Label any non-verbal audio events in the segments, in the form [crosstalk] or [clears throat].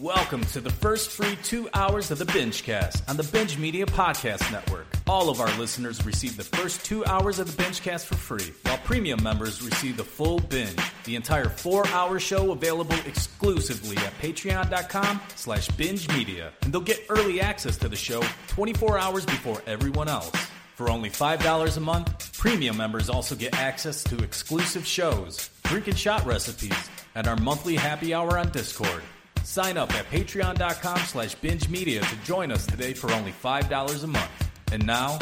Welcome to the first free two hours of the Bingecast on the Binge Media Podcast Network. All of our listeners receive the first two hours of the Bingecast for free, while premium members receive the full binge. The entire four-hour show available exclusively at patreon.com slash binge media. And they'll get early access to the show 24 hours before everyone else. For only $5 a month, premium members also get access to exclusive shows, drink and shot recipes, and our monthly happy hour on Discord. Sign up at patreon.com slash binge media to join us today for only $5 a month. And now,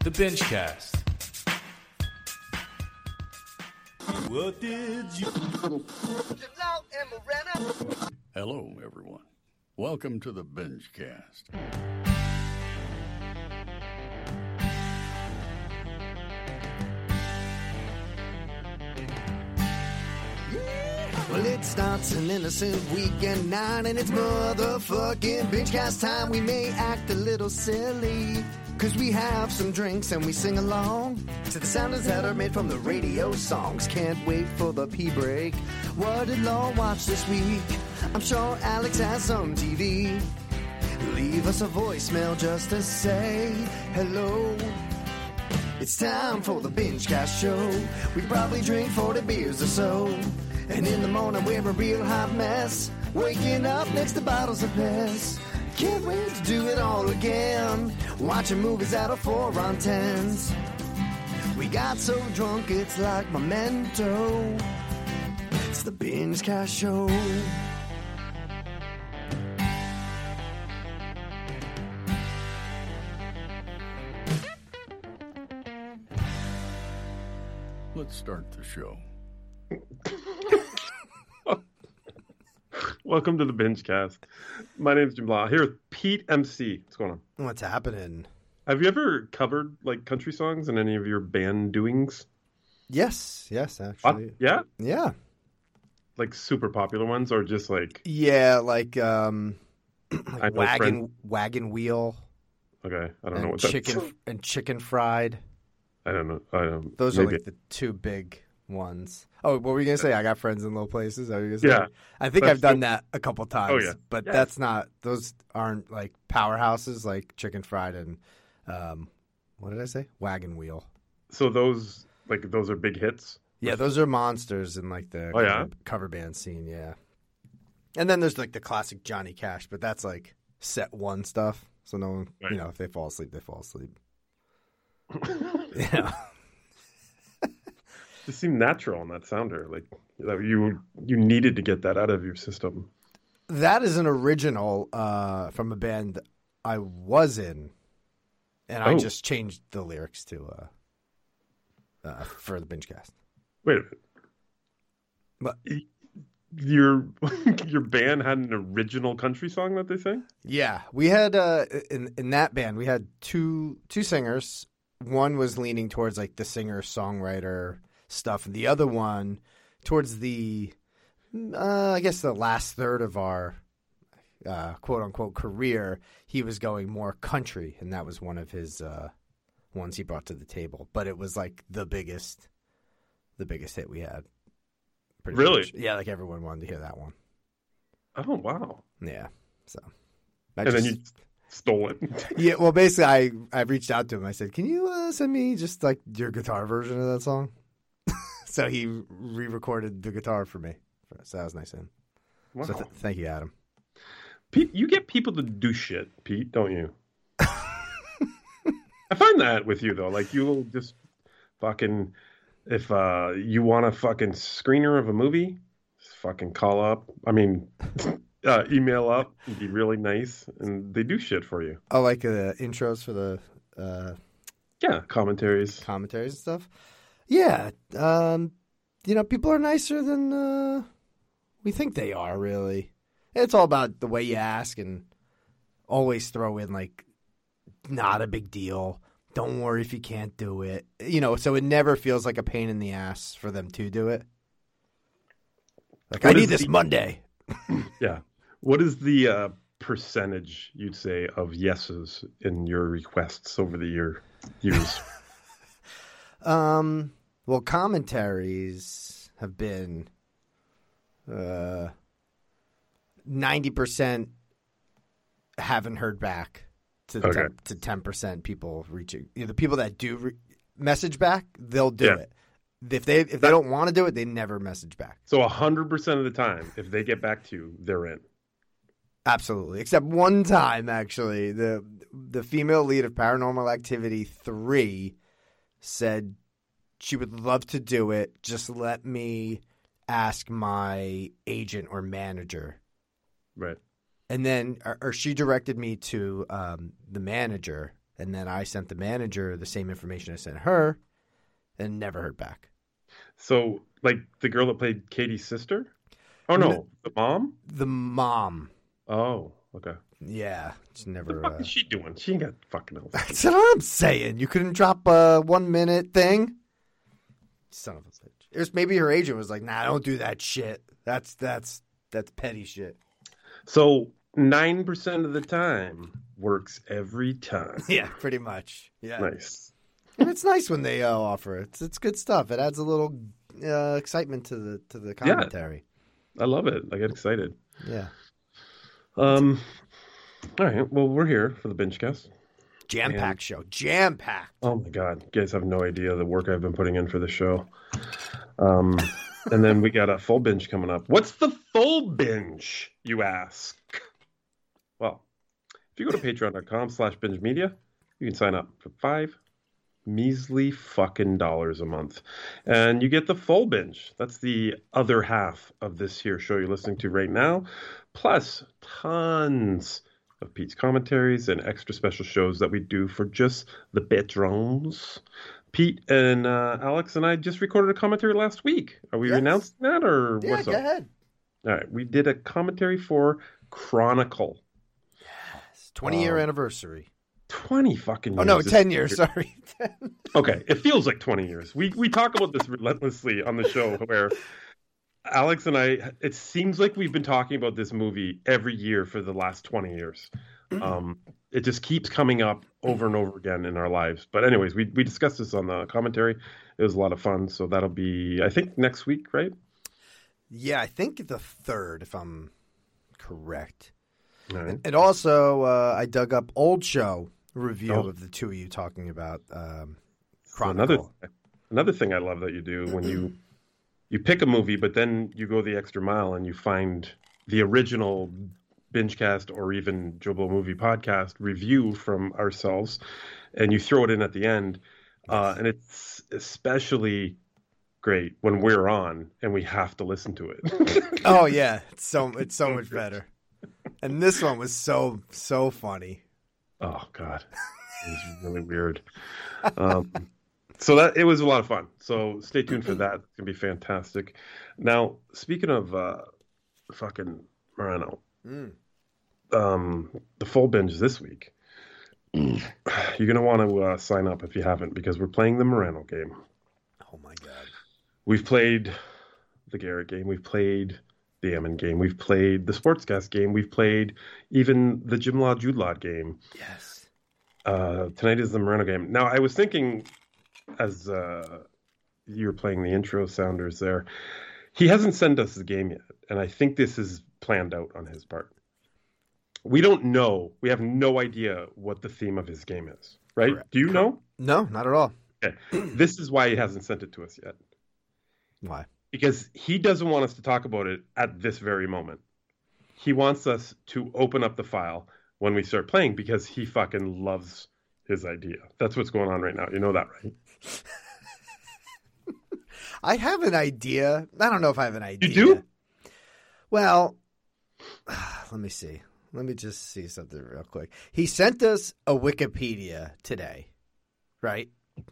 the Bingecast. What did you... Hello, everyone. Welcome to the Bingecast. Well, it starts an innocent weekend night, and it's motherfucking binge cast time. We may act a little silly, cause we have some drinks and we sing along to the sounds that are made from the radio songs. Can't wait for the pee break. What did Law watch this week? I'm sure Alex has some TV. Leave us a voicemail just to say hello. It's time for the binge cast show. We probably drink 40 beers or so. And in the morning we're a real hot mess. Waking up next to bottles of piss. Can't wait to do it all again. Watching movies out of four on tens. We got so drunk it's like memento. It's the binge cast show. Let's start the show. [laughs] [laughs] Welcome to the Binge Cast. My name's Jim Blah. Here with Pete MC. What's going on? What's happening? Have you ever covered like country songs in any of your band doings? Yes, yes, actually. Yeah, Yeah. like super popular ones, or just like Yeah, like um [clears throat] know wagon friend- wagon wheel okay, I don't know what that's. chicken [laughs] and chicken fried. I don't know. I don't. Those maybe. are like the two big ones. Oh, what were you gonna say? I got friends in low places. Are you gonna say? Yeah. I think I've done that a couple times. Oh, yeah. but Yeah. that's not. Those aren't like powerhouses like chicken fried and um, what did I say? Wagon wheel. so those like those are big hits. Yeah, those are monsters in like the Oh, yeah? cover, cover band scene. Yeah, and then there's like the classic Johnny Cash, but that's like set one stuff. So no one, Right. you know, if they fall asleep, they fall asleep. [laughs] yeah. Just seemed natural in that sounder. Like you you needed to get that out of your system. That is an original uh, from a band I was in, and I Oh. just changed the lyrics to uh, uh, for the binge cast. Wait a minute. Y- Your [laughs] your band had an original country song that they sang. Yeah, we had uh, in in that band we had two two singers. One was leaning towards like the singer songwriter stuff, and the other one towards the uh, I guess the last third of our uh, quote unquote career. He was going more country, and that was one of his uh, ones he brought to the table. But it was like the biggest, the biggest hit we had. Pretty Really? much. Yeah, like everyone wanted to hear that one. Oh wow! Yeah, so. I And then you stole it. [laughs] yeah, well, basically, I I reached out to him. I said, "Can you uh, send me just like your guitar version of that song?" So he re-recorded the guitar for me. So that was nice of him. Wow. So th- thank you, Adam. Pete, you get people to do shit, Pete, don't you? [laughs] I find that with you though. Like you'll just fucking if uh you want a fucking screener of a movie, just fucking call up. I mean, [laughs] uh, email up and be really nice, and they do shit for you. Oh, like the intros for the uh, Yeah, commentaries. commentaries and stuff. Yeah, um, you know, people are nicer than uh, we think they are. Really, it's all about the way you ask and always throw in like, not a big deal. Don't worry if you can't do it. You know, so it never feels like a pain in the ass for them to do it. Like What I need this the- Monday. [clears throat] Yeah. What is the uh, percentage you'd say of yeses in your requests over the year years? Um, well, commentaries have been uh, ninety percent haven't heard back to Okay. 10, to ten percent people reaching. You know, the people that do re- message back, they'll do Yeah. it. If they if they don't want to do it, they never message back. So hundred percent of the time, if they get back to you, they're in. Absolutely, except one time actually, the the female lead of Paranormal Activity three said she would love to do it. Just let me ask my agent or manager, Right. and then or, or she directed me to um, the manager, and then I sent the manager the same information I sent her, and never heard back. So, like the girl that played Katie's sister? Oh no, No. the mom? The mom, Oh, okay. Yeah, it's What never. the fuck Uh, is she doing? She ain't got fucking else. [laughs] That's what I'm saying. You couldn't drop a one minute thing. Son of a bitch. It was maybe her agent was like, "Nah, don't do that shit. That's that's that's petty shit." So nine percent of the time works every time. [laughs] Yeah, pretty much. Yeah, Nice. and it's nice when they uh, offer it. It's, it's good stuff. It adds a little uh, excitement to the to the Yeah. commentary. I love it. I get excited. Yeah, Um. All right. Well, we're here for the binge cast. jam packed show. Jam packed. Oh my god, you guys have no idea the work I've been putting in for the show. Um, [laughs] and then we got a full binge coming up. What's the full binge, you ask? Well, if you go to patreon.com slash binge media, you can sign up for five measly fucking dollars a month. And you get the full binge. That's the other half of this here show you're listening to right now, plus tons of Pete's commentaries and extra special shows that we do for just the patrons. Pete and uh, Alex and I just recorded a commentary last week. Are we Yes. announcing that or Yeah, what's go up? ahead. All right, we did a commentary for Chronicle. Yes, Twenty year Oh. anniversary. 20 fucking years. Oh no, ten years. Sorry. [laughs] Okay, it feels like 20 years. We we talk about this relentlessly on the show where Alex and I it seems like we've been talking about this movie every year for the last 20 years. Um it just keeps coming up over and over again in our lives. But anyways, we we discussed this on the commentary. It was a lot of fun, so that'll be I think next week, right? yeah, I think the third, if I'm correct. Right. And also, uh, I dug up old show review Oh. of the two of you talking about um, So another Chronicle. another thing I love that you do when you you pick a movie, but then you go the extra mile and you find the original BingeCast or even Joe Blow Movie Podcast review from ourselves, and you throw it in at the end, uh, and it's especially great when we're on and we have to listen to it. [laughs] Oh yeah, it's so it's so much better. And this one was so so funny. Oh God, it was really weird. Um, so that it was a lot of fun. So stay tuned for that. It's gonna be fantastic. Now, speaking of uh, fucking Moreno, Mm. um, the full binge this week. You're gonna want to uh, sign up if you haven't because we're playing the Moreno game. Oh my god. We've played the Garrett game. We've played the Emin game. We've played the Sportscast game. We've played even the Jim Law Jude Law game. Yes. Uh, tonight is the Moreno game. Now, I was thinking as uh, you were playing the intro sounders there, he hasn't sent us the game yet, and I think this is planned out on his part. We don't know. We have no idea what the theme of his game is, right? Correct. Do you know? No, not at all. Okay. [clears throat] this is why he hasn't sent it to us yet, Why? because he doesn't want us to talk about it at this very moment. He wants us to open up the file when we start playing because he fucking loves his idea. That's what's going on right now. You know that, right? [laughs] I have an idea. I don't know if I have an idea. You do? Well, [sighs] let me see. Let me just see something real quick. He sent us a Wikipedia today, right?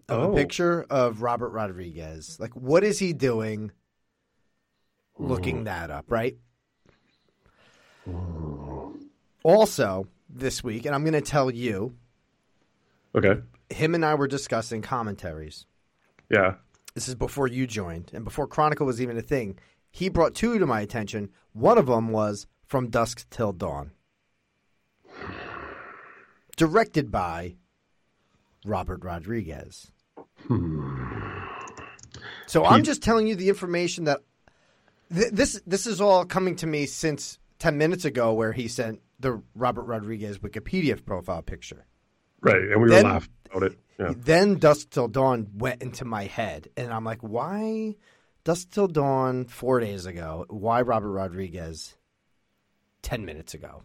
Of Oh. a picture of Robert Rodriguez. Like, what is he doing looking that up, right? Also, this week, and I'm going to tell you, Okay. Him and I were discussing commentaries. Yeah. This is before you joined and before Chronicle was even a thing. He brought two to my attention. One of them was From Dusk Till Dawn, directed by Robert Rodriguez. Hmm. So I'm just telling you the information that th- this this is all coming to me since ten minutes ago where he sent the Robert Rodriguez Wikipedia profile picture. Right, and we Then- were laughing about it. Yeah. Then Dusk Till Dawn went into my head, and I'm like, why Dusk Till Dawn four days ago? Why Robert Rodriguez ten minutes ago?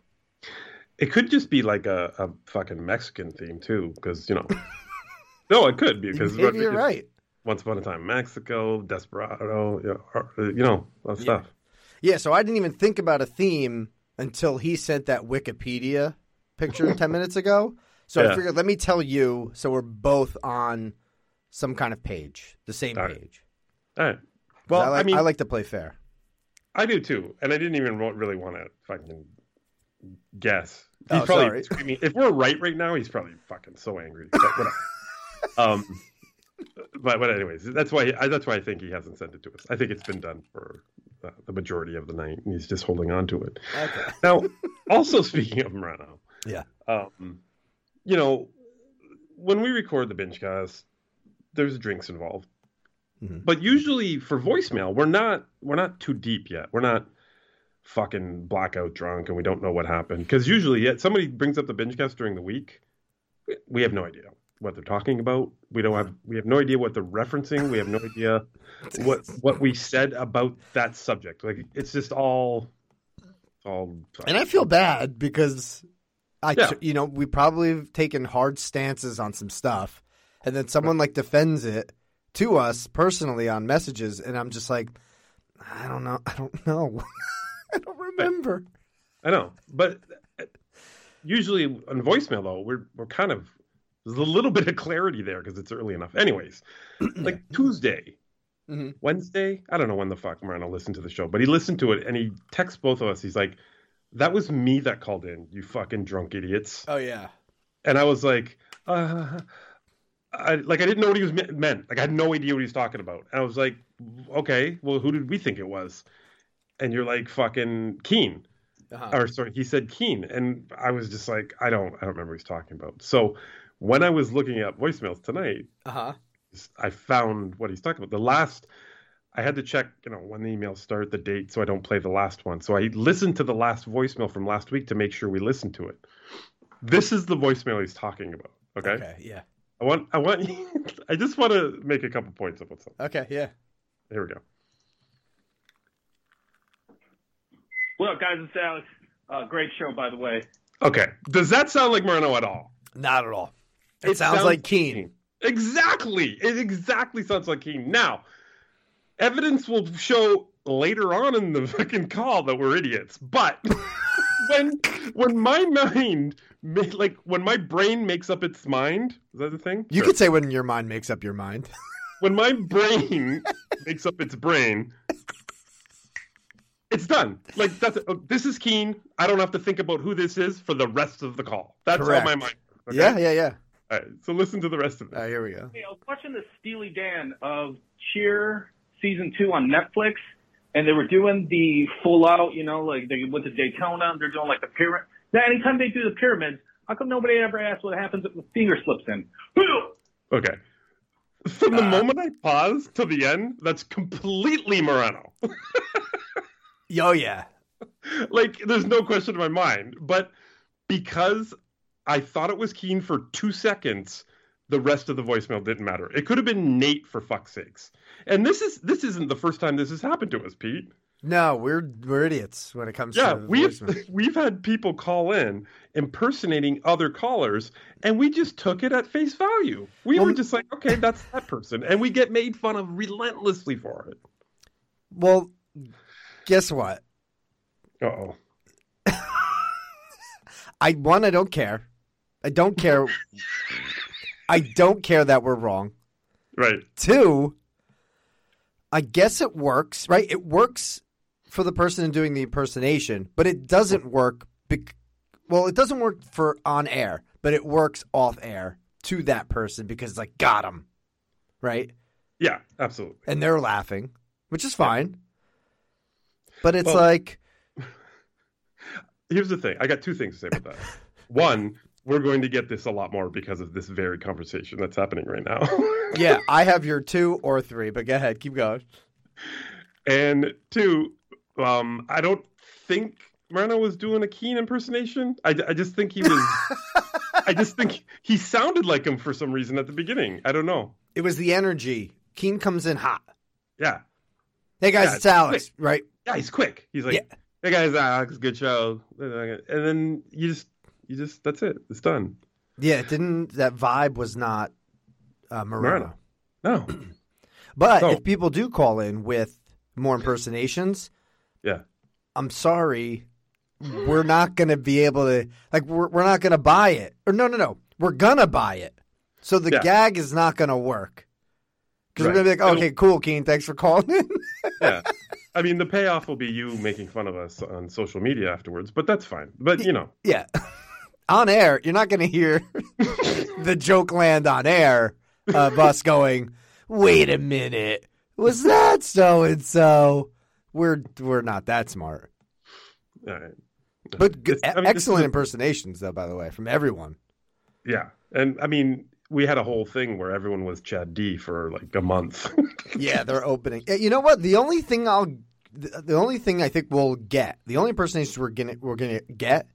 It could just be like a, a fucking Mexican theme too, because you know. [laughs] no, it could be because [laughs] you're right. Once upon a time, Mexico, Desperado, you know, uh, you know all that stuff. Yeah, so I didn't even think about a theme until he sent that Wikipedia picture 10 minutes ago. So I figured, let me tell you, so we're both on some kind of page, the same All right. page. All right. Well, I, I, like, mean, I like to play fair. I do too, and I didn't even really want to fucking guess. He's Oh, probably sorry. screaming. If we're right right now, he's probably fucking so angry. But [laughs] um, but but anyways, that's why I, that's why I think he hasn't sent it to us. I think it's been done for uh, the majority of the night, and he's just holding on to it. Okay. Now, also speaking of Moreno, Yeah. um, you know, when we record the binge cast, there's drinks involved. Mhm. But usually for voicemail, we're not we're not too deep yet. We're not fucking blackout drunk and we don't know what happened. Because usually, yeah, somebody brings up the binge cast during the week, we- we have no idea what they're talking about. We don't have we have no idea what they're referencing. We have no idea what what we said about that subject. Like it's just all all. And I feel bad because I, Yeah. you know, we probably have taken hard stances on some stuff, and then someone like defends it to us personally on messages, and I'm just like, I don't know, I don't know, [laughs] I don't remember. I know, but uh, usually on voicemail though, we're we're kind of there's a little bit of clarity there because it's early enough. Anyways, [clears throat] like Tuesday, Mhm. Wednesday, I don't know when the fuck Marino listened to the show, but he listened to it and he texts both of us. He's like, "That was me that called in, you fucking drunk idiots." Oh yeah, And I was like, uh, I like I didn't know what he was meant. Like I had no idea what he was talking about. And I was like, okay, well, who did we think it was? And you're like, fucking Keen uh-huh. or sorry, he said Keen, and I was just like, I don't, I don't remember what he's talking about. So when I was looking at voicemails tonight, uh-huh. I found what he's talking about. The last, I had to check, you know, when the emails start, the date, so I don't play the last one. So I listened to the last voicemail from last week to make sure we listened to it. This is the voicemail he's talking about. Okay, Okay, yeah, I want, I want, [laughs] I just want to make a couple points about something. okay, yeah. Here we go. What up, guys? It's Alex. Uh, great show, by the way. Okay, does that sound like Marino at all? Not at all. It, sounds, like Keen. Exactly. It exactly sounds like Keen. Now, evidence will show later on in the fucking call that we're idiots. But [laughs] when when my mind like when my brain makes up its mind, is that the thing? You Sure. could say when your mind makes up your mind. [laughs] when my brain makes up its brain, it's done. Like that's oh, this is Keen. I don't have to think about who this is for the rest of the call. That's Correct. all my mind. okay? Yeah, yeah, yeah. All right. So listen to the rest of it. All right, here we go. Hey, I was watching the Steely Dan of Cheer season two on Netflix, and they were doing the full out, you know, like they went to Daytona, and they're doing like the pyramid. Now, anytime they do the pyramids, how come nobody ever asks what happens if the finger slips in? [laughs] Okay. From the Uh, moment I pause to the end, that's completely Moreno. [laughs] Oh yeah. like, there's no question in my mind. But because I thought it was Keen for two seconds, the rest of the voicemail didn't matter. It could have been Nate for fuck's sakes. And this is this isn't the first time this has happened to us, Pete. No, we're we're idiots when it comes Yeah, to we've voicemail. [laughs] we've had people call in impersonating other callers, and we just took it at face value. We Well, were just like, okay, that's that person, and we get made fun of relentlessly for it. Well, guess what? Uh oh. [laughs] I one, I don't care. I don't care. I don't care that we're wrong. Right. Two, I guess it works, right? It works for the person doing the impersonation, but it doesn't work. Bec- well, it doesn't work for on air, but it works off air to that person because it's like got him, right? Yeah, absolutely. And they're laughing, which is fine. But it's Well- like, [laughs] Here's the thing. I got two things to say about that. One, we're going to get this a lot more because of this very conversation that's happening right now. [laughs] yeah, I have your two or three, but go ahead, keep going. and two, um, I don't think Moreno was doing a Keen impersonation? I, I just think he was. [laughs] I just think he sounded like him for some reason at the beginning. I don't know. It was the energy. Keen comes in hot. Yeah, Hey guys, Yeah, it's Alex, quick. right? yeah, he's quick. He's like, Yeah. "Hey guys, Alex, good show." And then you just, you just, that's it. It's done. Yeah, it didn't that vibe was not uh, Moreno. Moreno. No. [clears throat] But So- if people do call in with more impersonations, Yeah. I'm sorry, we're not going to be able to like we're we're not going to buy it. Or no, no, no, we're gonna buy it. So the Yeah. gag is not going to work. Because Right. we're gonna be like, okay, cool, Keen, thanks for calling in. [laughs] yeah. I mean, the payoff will be you making fun of us on social media afterwards, but that's fine. But you know, yeah, [laughs] on air, you're not going to hear [laughs] the joke land on air of us going, wait a minute, was that so and so? We're we're not that smart. all right. But good, I mean, excellent is impersonations, though. By the way, from everyone. Yeah, and I mean, we had a whole thing where everyone was Chad D for like a month. [laughs] Yeah, they're opening. You know what? The only thing I'll, the the only thing I think we'll get, the only impersonations we're gonna we're gonna get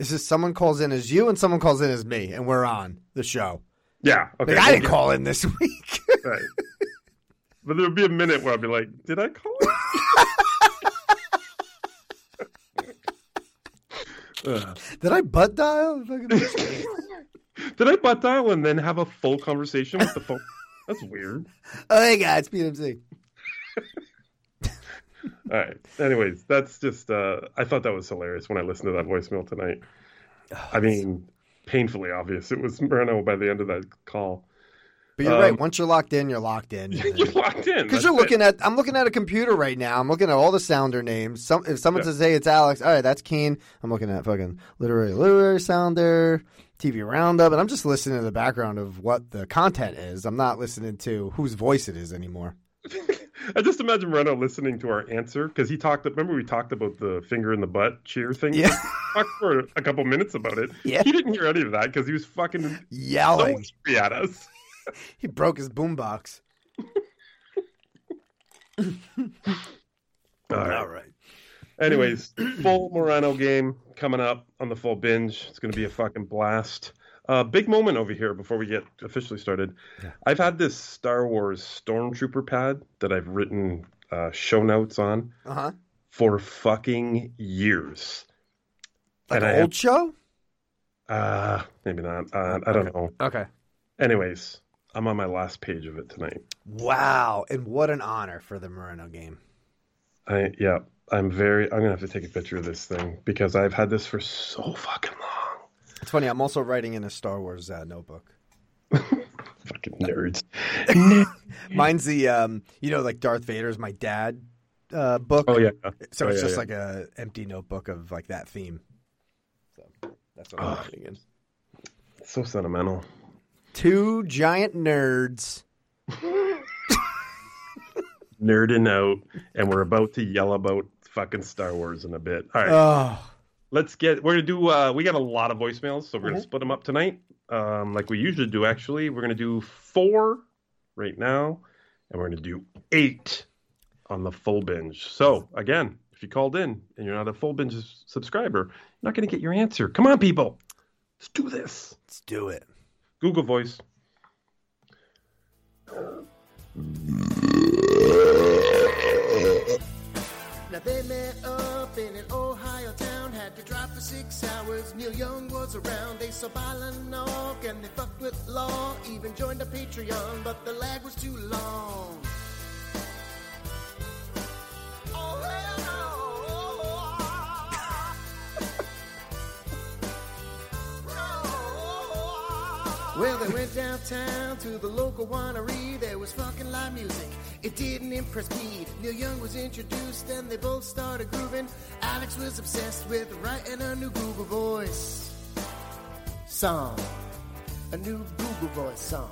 is if someone calls in as you and someone calls in as me, and we're on the show. yeah, okay. Like I didn't call in this week. [laughs] Right. But there'll be a minute where I'll be like, "Did I call?" it?" Ugh. [laughs] Did I butt dial? [laughs] Did I butt dial and then have a full conversation with the phone? That's weird. oh, hey guys, PMC. All right. Anyways, that's just. uh I thought that was hilarious when I listened to that voicemail tonight. I mean, painfully obvious. It was Moreno by the end of that call. But you're Um, right. Once you're locked in, you're locked in. [laughs] You're locked in. Because you're it. looking at, I'm looking at a computer right now. I'm looking at all the sounder names. Some, if someone Yeah. says, "Hey, it's Alex," all right, that's Keen. I'm looking at fucking literary, literary sounder, TV roundup, and I'm just listening to the background of what the content is. I'm not listening to whose voice it is anymore. [laughs] [laughs] I just imagine Moreno listening to our answer because he talked. Remember, we talked about the finger in the butt cheer thing. Yeah. talked for a couple minutes about it. Yeah. He didn't hear any of that because he was fucking Yelling, angry at us. [laughs] he broke his boombox. [laughs] All right. All right. Anyways, full Moreno game coming up on the full binge. It's going to be a fucking blast. Uh, big moment over here before we get officially started. I've had this Star Wars Stormtrooper pad that I've written uh, show notes on Uh huh. for fucking years. Like And I an have- old show. Uh, maybe not. Uh, I don't know. Okay. Anyways, I'm on my last page of it tonight. Wow, and what an honor for the Moreno game. I yeah, I'm very. I'm gonna have to take a picture of this thing because I've had this for so fucking long. It's funny. I'm also writing in a Star Wars uh, notebook. [laughs] Fucking nerds. [laughs] Mine's the um, you know, like Darth Vader's my dad uh, book. Oh yeah. So Oh, it's yeah, just yeah. like a empty notebook of like that theme. So that's what I'm Oh. writing in. so sentimental. Two giant nerds. [laughs] Nerding out, and we're about to yell about fucking Star Wars in a bit. All right. Oh, let's get we're gonna do uh we got a lot of voicemails so we're Mm-hmm. gonna split them up tonight. Um like we usually do actually we're gonna do four right now and we're gonna do eight on the full binge. So again if you called in and you're not a full binge subscriber you're not gonna get your answer. Come on people. Let's do this. Let's do it. google voice. Now they met up in an Ohio for six hours. Neil Young was around, they saw Balanok and they fucked with law. Even joined a Patreon, but the lag was too long. Well, they went downtown to the local winery. There was fucking live music. It didn't impress Pete. Neil Young was introduced and they both started grooving. Alex was obsessed with writing a new Google Voice song. A new Google Voice song.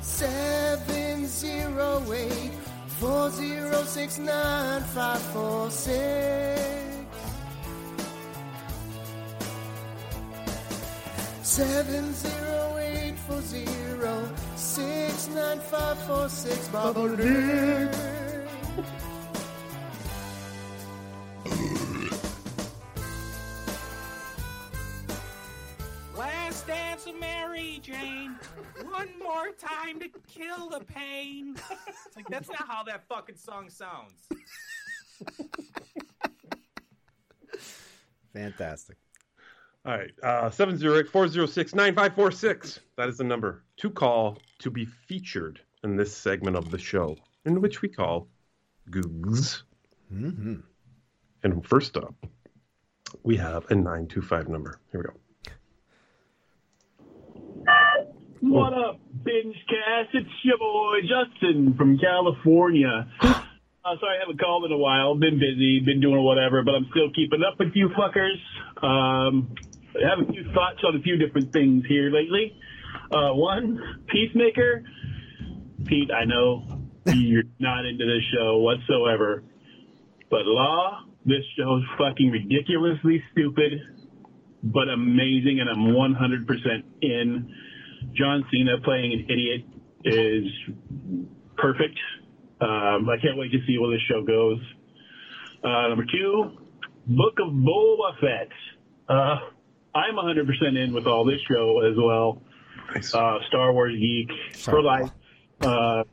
Seven zero eight four zero six nine five four six. Seven zero eight four zero 406-9546 Bubble Dick. Last dance of Mary Jane. One more time to kill the pain. It's like that's not how that fucking song sounds. Fantastic. All right, uh, 708-406-9546. That is the number to call to be featured in this segment of the show, in which we call Googs. Mm-hmm. And first up, we have a 925 number. Here we go. What up, binge cast? It's your boy Justin from California. [gasps] Uh, sorry, I haven't called in a while. Been busy, been doing whatever, but I'm still keeping up with you fuckers. Um, I have a few thoughts on a few different things here lately. Uh, one, Peacemaker. Pete, I know you're not into this show whatsoever, but Law, this show is fucking ridiculously stupid, but amazing, and I'm 100% in. John Cena playing an idiot is perfect. Um, I can't wait to see where this show goes. Uh, number two, Book of Boba Fett. Uh, I'm 100% in with all this show as well. Uh, Star Wars geek for life. Uh,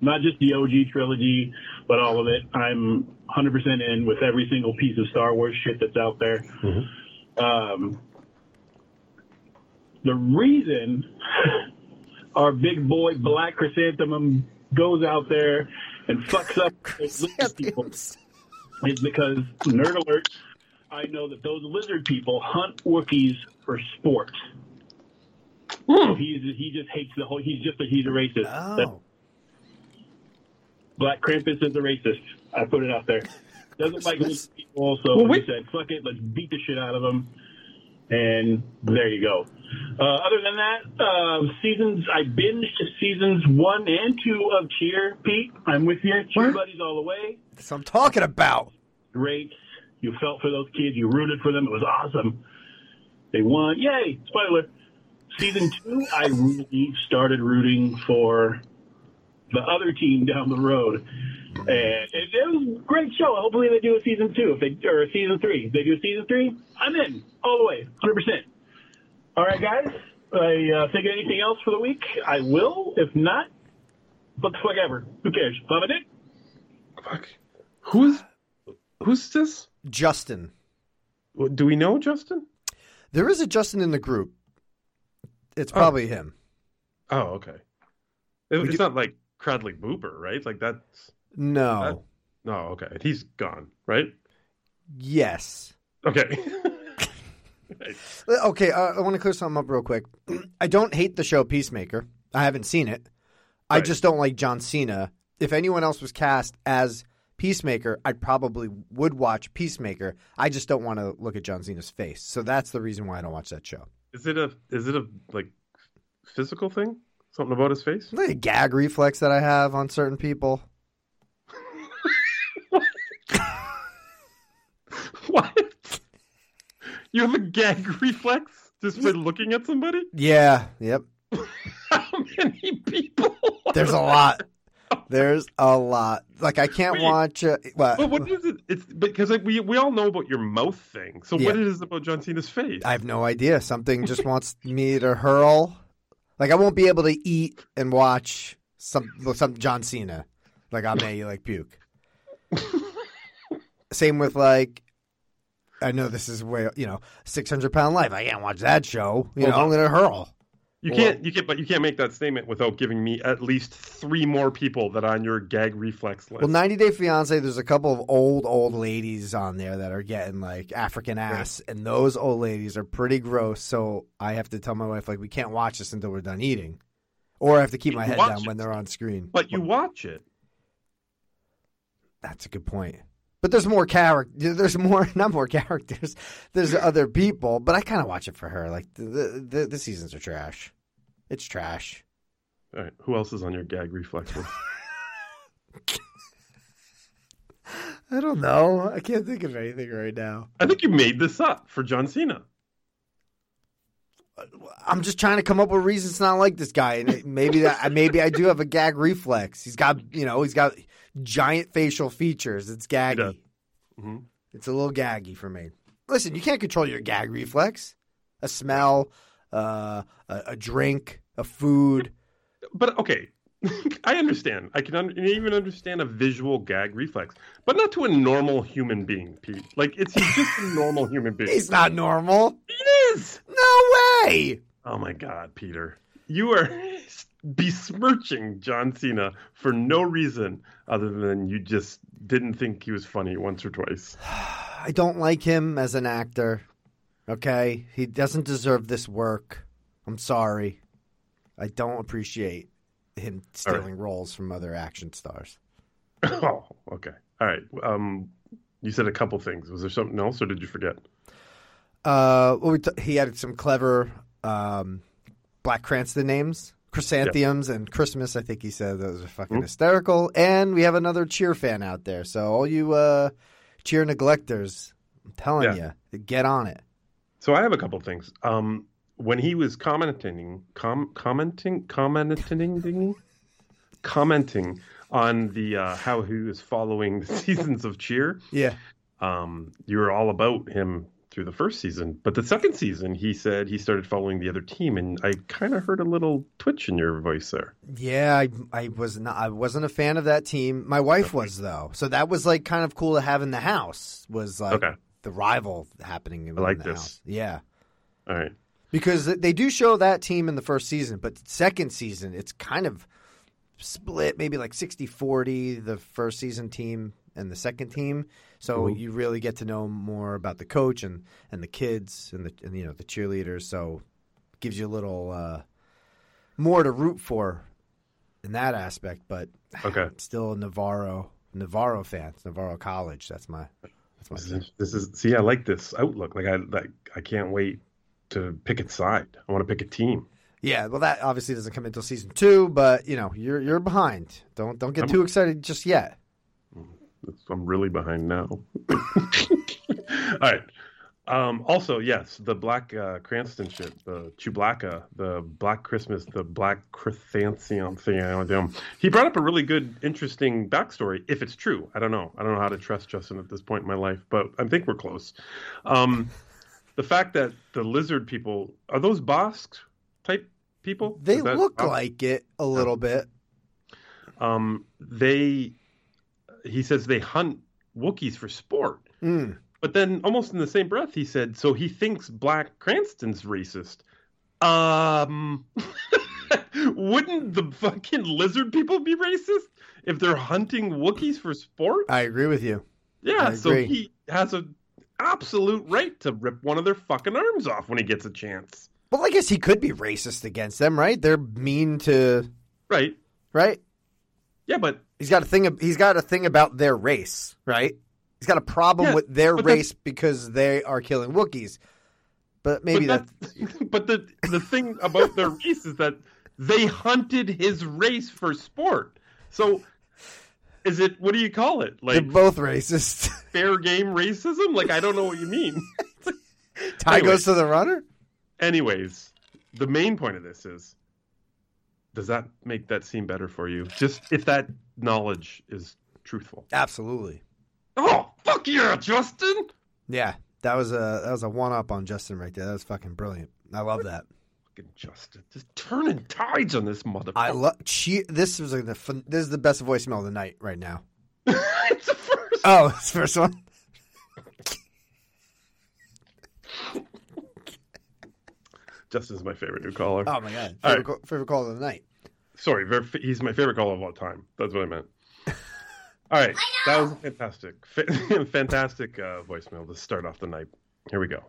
not just the OG trilogy, but all of it. I'm 100% in with every single piece of Star Wars shit that's out there. Um, the reason [laughs] our big boy Black Chrysanthemum goes out there and fucks up those people is because, nerd alert, I know that those lizard people hunt Wookiees for sport. So he's he just hates the whole. He's just a he's a racist. Oh. Black Krampus is a racist. I put it out there. Doesn't like lizard people, so Well, we said, fuck it, let's beat the shit out of them. And there you go. Uh, other than that, uh, seasons, I binged seasons one and two of Cheer, Pete. I'm with you. Cheer buddies all the way. That's what I'm talking about. Great. You felt for those kids. You rooted for them. It was awesome. They won. Yay. Spoiler. Season [laughs] two, I really started rooting for the other team down the road. And it, it was a great show. Hopefully they do a season two, if they or a season three. If they do a season three, I'm in all the way, hundred percent. All right, guys. I uh, think of anything else for the week. I will. If not, what the fuck ever. Who cares? Bum a dick. Fuck. Who's who's this? Justin. Do we know Justin? There is a Justin in the group. It's probably him. Oh, okay. It- it's do- not like Cradley Booper, right? Like that's No. no. Okay, he's gone, right? yes. Okay. Uh, [laughs] Okay, uh, I want to clear something up real quick. [clears throat] I don't hate the show Peacemaker. I haven't seen it. I just don't like John Cena. If anyone else was cast as Peacemaker, I probably would watch Peacemaker. I just don't want to look at John Cena's face. So that's the reason why I don't watch that show. is it a is it a like physical thing? Something about his face? Like a gag reflex that I have on certain people. [laughs] What? You have a gag reflex just by looking at somebody? Yeah, yep. [laughs] How many people? There's a lot. There's a lot. Like I can't Wait. watch. Uh, what? But what is it? It's because like we we all know about your mouth thing. So what Yeah. is it about John Cena's face? I have no idea. Something just wants me to hurl. Like I won't be able to eat and watch some some John Cena. Like I may like puke. Same with like. I know this is way you know six hundred pound life. I can't watch that show. You Hold know I'm gonna hurl. You Well- can't you can't but you can't make that statement without giving me at least three more people that are on your gag reflex list. Well, 90 Day Fiance, there's a couple of old, old ladies on there that are getting like African ass, and those old ladies are pretty gross. So I have to tell my wife, like, we can't watch this until we're done eating. Or I have to keep my You head down it. when they're on screen. but you watch it. That's a good point. But there's more character. There's more, [laughs] not more characters. There's other people, but I kind of watch it for her. Like the, the the seasons are trash. It's trash. All right. Who else is on your gag reflex list? [laughs] I don't know. I can't think of anything right now. I think you made this up for John Cena. I'm just trying to come up with reasons to not like this guy, and maybe that maybe I do have a gag reflex. He's got you know he's got giant facial features. It's does. gaggy. Mhm. It's a little gaggy for me. Listen, you can't control your gag reflex. A smell, uh, a, a drink, a food. But okay, [laughs] I understand. I can un- even understand a visual gag reflex, but not to a normal human being, Pete. Like it's he's [laughs] just a normal human being. He's not normal. He is. No way. Oh my God, Peter, you are [laughs] besmirching John Cena for no reason other than you just didn't think he was funny once or twice. [sighs] I don't like him as an actor. Okay, he doesn't deserve this work. I'm sorry. I don't appreciate him All right. stealing roles from other action stars. [coughs] oh, okay. All right. Um, you said a couple things. Was there something else, or did you forget? Uh, well, we t- he added some clever um, Black Cranston names, Chrysanthemums and Christmas. I think he said those are fucking Mhm. hysterical. And we have another cheer fan out there. So all you uh, cheer neglectors, I'm telling Yeah. you, get on it. So I have a couple things. Um, when he was commenting, com- commenting, commenting, commenting on the uh, how he was following the [laughs] seasons of Cheer, Yeah. um, you were all about him through the first season, but the second season, he said he started following the other team, and I kind of heard a little twitch in your voice there. Yeah, I, I was not. I wasn't a fan of that team. My wife was though, so that was like kind of cool to have in the house. Was like Okay. the rival happening. In, I like the this. house. Yeah, All right. because they do show that team in the first season, but second season it's kind of split, maybe like 60-40, the first season team and the second team. So Mhm. you really get to know more about the coach and, and the kids and the and, you know the cheerleaders. So gives you a little uh, more to root for in that aspect. But Okay. [sighs] still a Navarro Navarro fan. It's Navarro College. That's my that's my This is, this is see, I like this outlook. Like I like, I can't wait to pick a side. I want to pick a team. Yeah, well, that obviously doesn't come until season two, but you know you're you're behind. Don't don't get I'm- too excited just yet. I'm really behind now. [laughs] All right. Um, also, yes, the Black uh, Cranston shit, the Chewbacca, the Black Christmas, the Black Chrysanthemum thing. I don't know. He brought up a really good, interesting backstory. If it's true, I don't know. I don't know how to trust Justin at this point in my life, but I think we're close. Um, the fact that the lizard people are those Bossk type people. They look like it a little bit. um, they. He says they hunt Wookiees for sport. Mm. But then, almost in the same breath, he said, "So he thinks Black Cranston's racist." Um, [laughs] wouldn't the fucking lizard people be racist if they're hunting Wookiees for sport? I agree with you. Yeah, so he has an absolute right to rip one of their fucking arms off when he gets a chance. Well, I guess he could be racist against them, right? They're mean to Right? right. Yeah, but He's got a thing. He's got a thing about their race, right? He's got a problem Yeah, with their race because they are killing Wookiees. But maybe but that. that's, [laughs] but the the thing about their race is that they hunted his race for sport. So is it what do you call it? They're Like both racist. [laughs] fair game racism? Like I don't know what you mean. [laughs] Tie Anyway. goes to the runner. Anyways, the main point of this is does that make that seem better for you? Just if that knowledge is truthful. Absolutely. Oh, fuck yeah, Justin. Yeah, that was a that was a one up on Justin right there. That was fucking brilliant. I love that. Fucking Justin. Just turning tides on this motherfucker. I love. She. This was like the fun, this is the best voicemail of the night right now. [laughs] it's the first Oh, it's the first one. [laughs] Justin's my favorite new caller. Oh my god, favorite, right. call, favorite call of the night. Sorry, very, he's my favorite caller of all time. That's what I meant. [laughs] All right, that was fantastic, [laughs] fantastic uh, voicemail to start off the night. Here we go.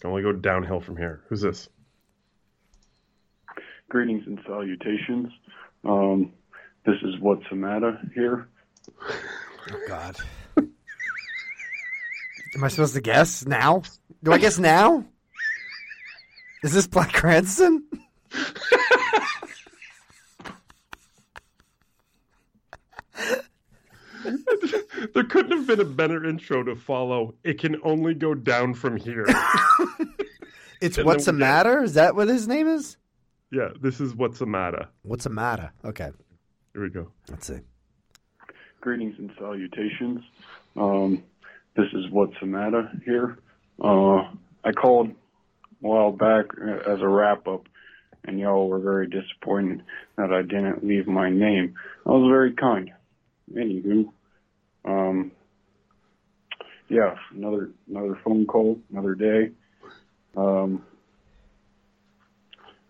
Can only go downhill from here. Who's this? Greetings and salutations. Um, this is what's the matter here. Oh god. [laughs] Am I supposed to guess now? Do I guess now? Is this Black Cranston? [laughs] there couldn't have been a better intro to follow. It can only go down from here. [laughs] It's And what's the then get- matter? Is that what his name is? Yeah, this is what's the matter. What's the matter? Okay, Here we go. let's see. Greetings and salutations. Um, this is what's the matter here. Uh, I called a while back uh, as a wrap up, and y'all were very disappointed that I didn't leave my name. I was very kind. Anywho, um, yeah, another another phone call, another day. Um,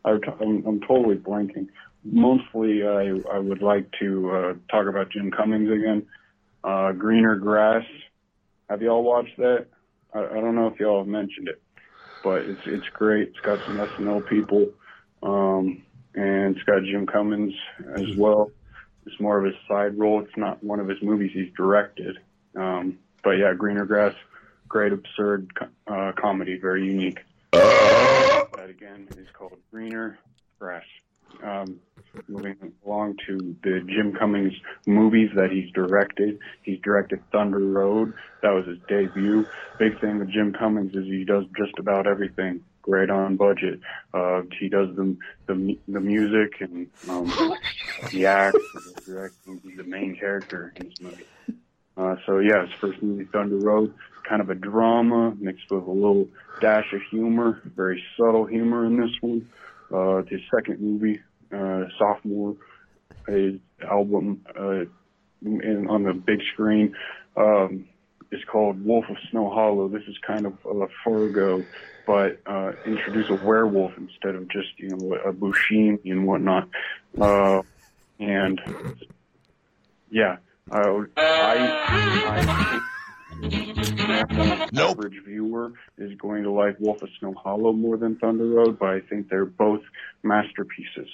I, I'm, I'm totally blanking. Mostly, I I would like to uh, talk about Jim Cummings again. Uh, Greener Grass. Have y'all watched that? I, I don't know if y'all have mentioned it, but it's it's great. It's got some SNL people, um, and it's got Jim Cummings as well. It's more of his side role. It's not one of his movies he's directed. Um, but yeah, Greener Grass, great absurd uh, comedy, very unique. that again is called Greener Grass. Um, moving along to the Jim Cummings movies that he's directed. He's directed Thunder Road. That was his debut. Big thing with Jim Cummings is he does just about everything. Great on budget. Uh, he does the the, the music and um, [laughs] the act, the directing. He's the main character in this movie. Uh, so yeah, his first movie, Thunder Road, kind of a drama mixed with a little dash of humor, very subtle humor in this one. Uh, his second movie, uh, sophomore, his album uh, in, on the big screen, um, is called Wolf of Snow Hollow. This is kind of a Fargo, but uh, introduce a werewolf instead of just you know a Buscemi and whatnot. Uh, and yeah, I, I, I nope. average viewer is going to like Wolf of Snow Hollow more than Thunder Road, but I think they're both masterpieces,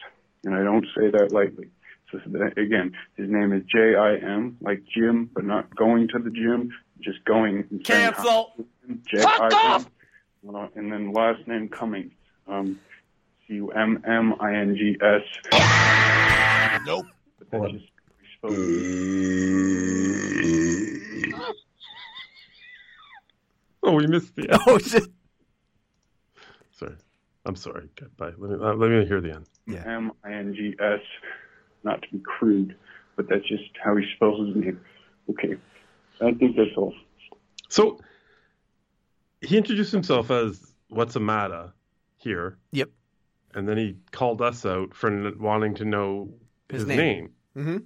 and I don't say that lightly. So again, his name is J I M, like Jim, but not going to the gym, just going. and saying Cancel. J I M, uh, and then last name Cummings, um, C U M M I N G S. Nope. But that's just [laughs] Oh, we missed the. Oh shit! Sorry. I'm sorry. Okay, bye. Let me, uh, let me hear the end. Yeah. M I N G S. Not to be crude, but that's just how he spells his name. Okay, I think that's all. So he introduced himself as "What's the matter?" here. Yep. And then he called us out for wanting to know His his, name. name. Mm-hmm.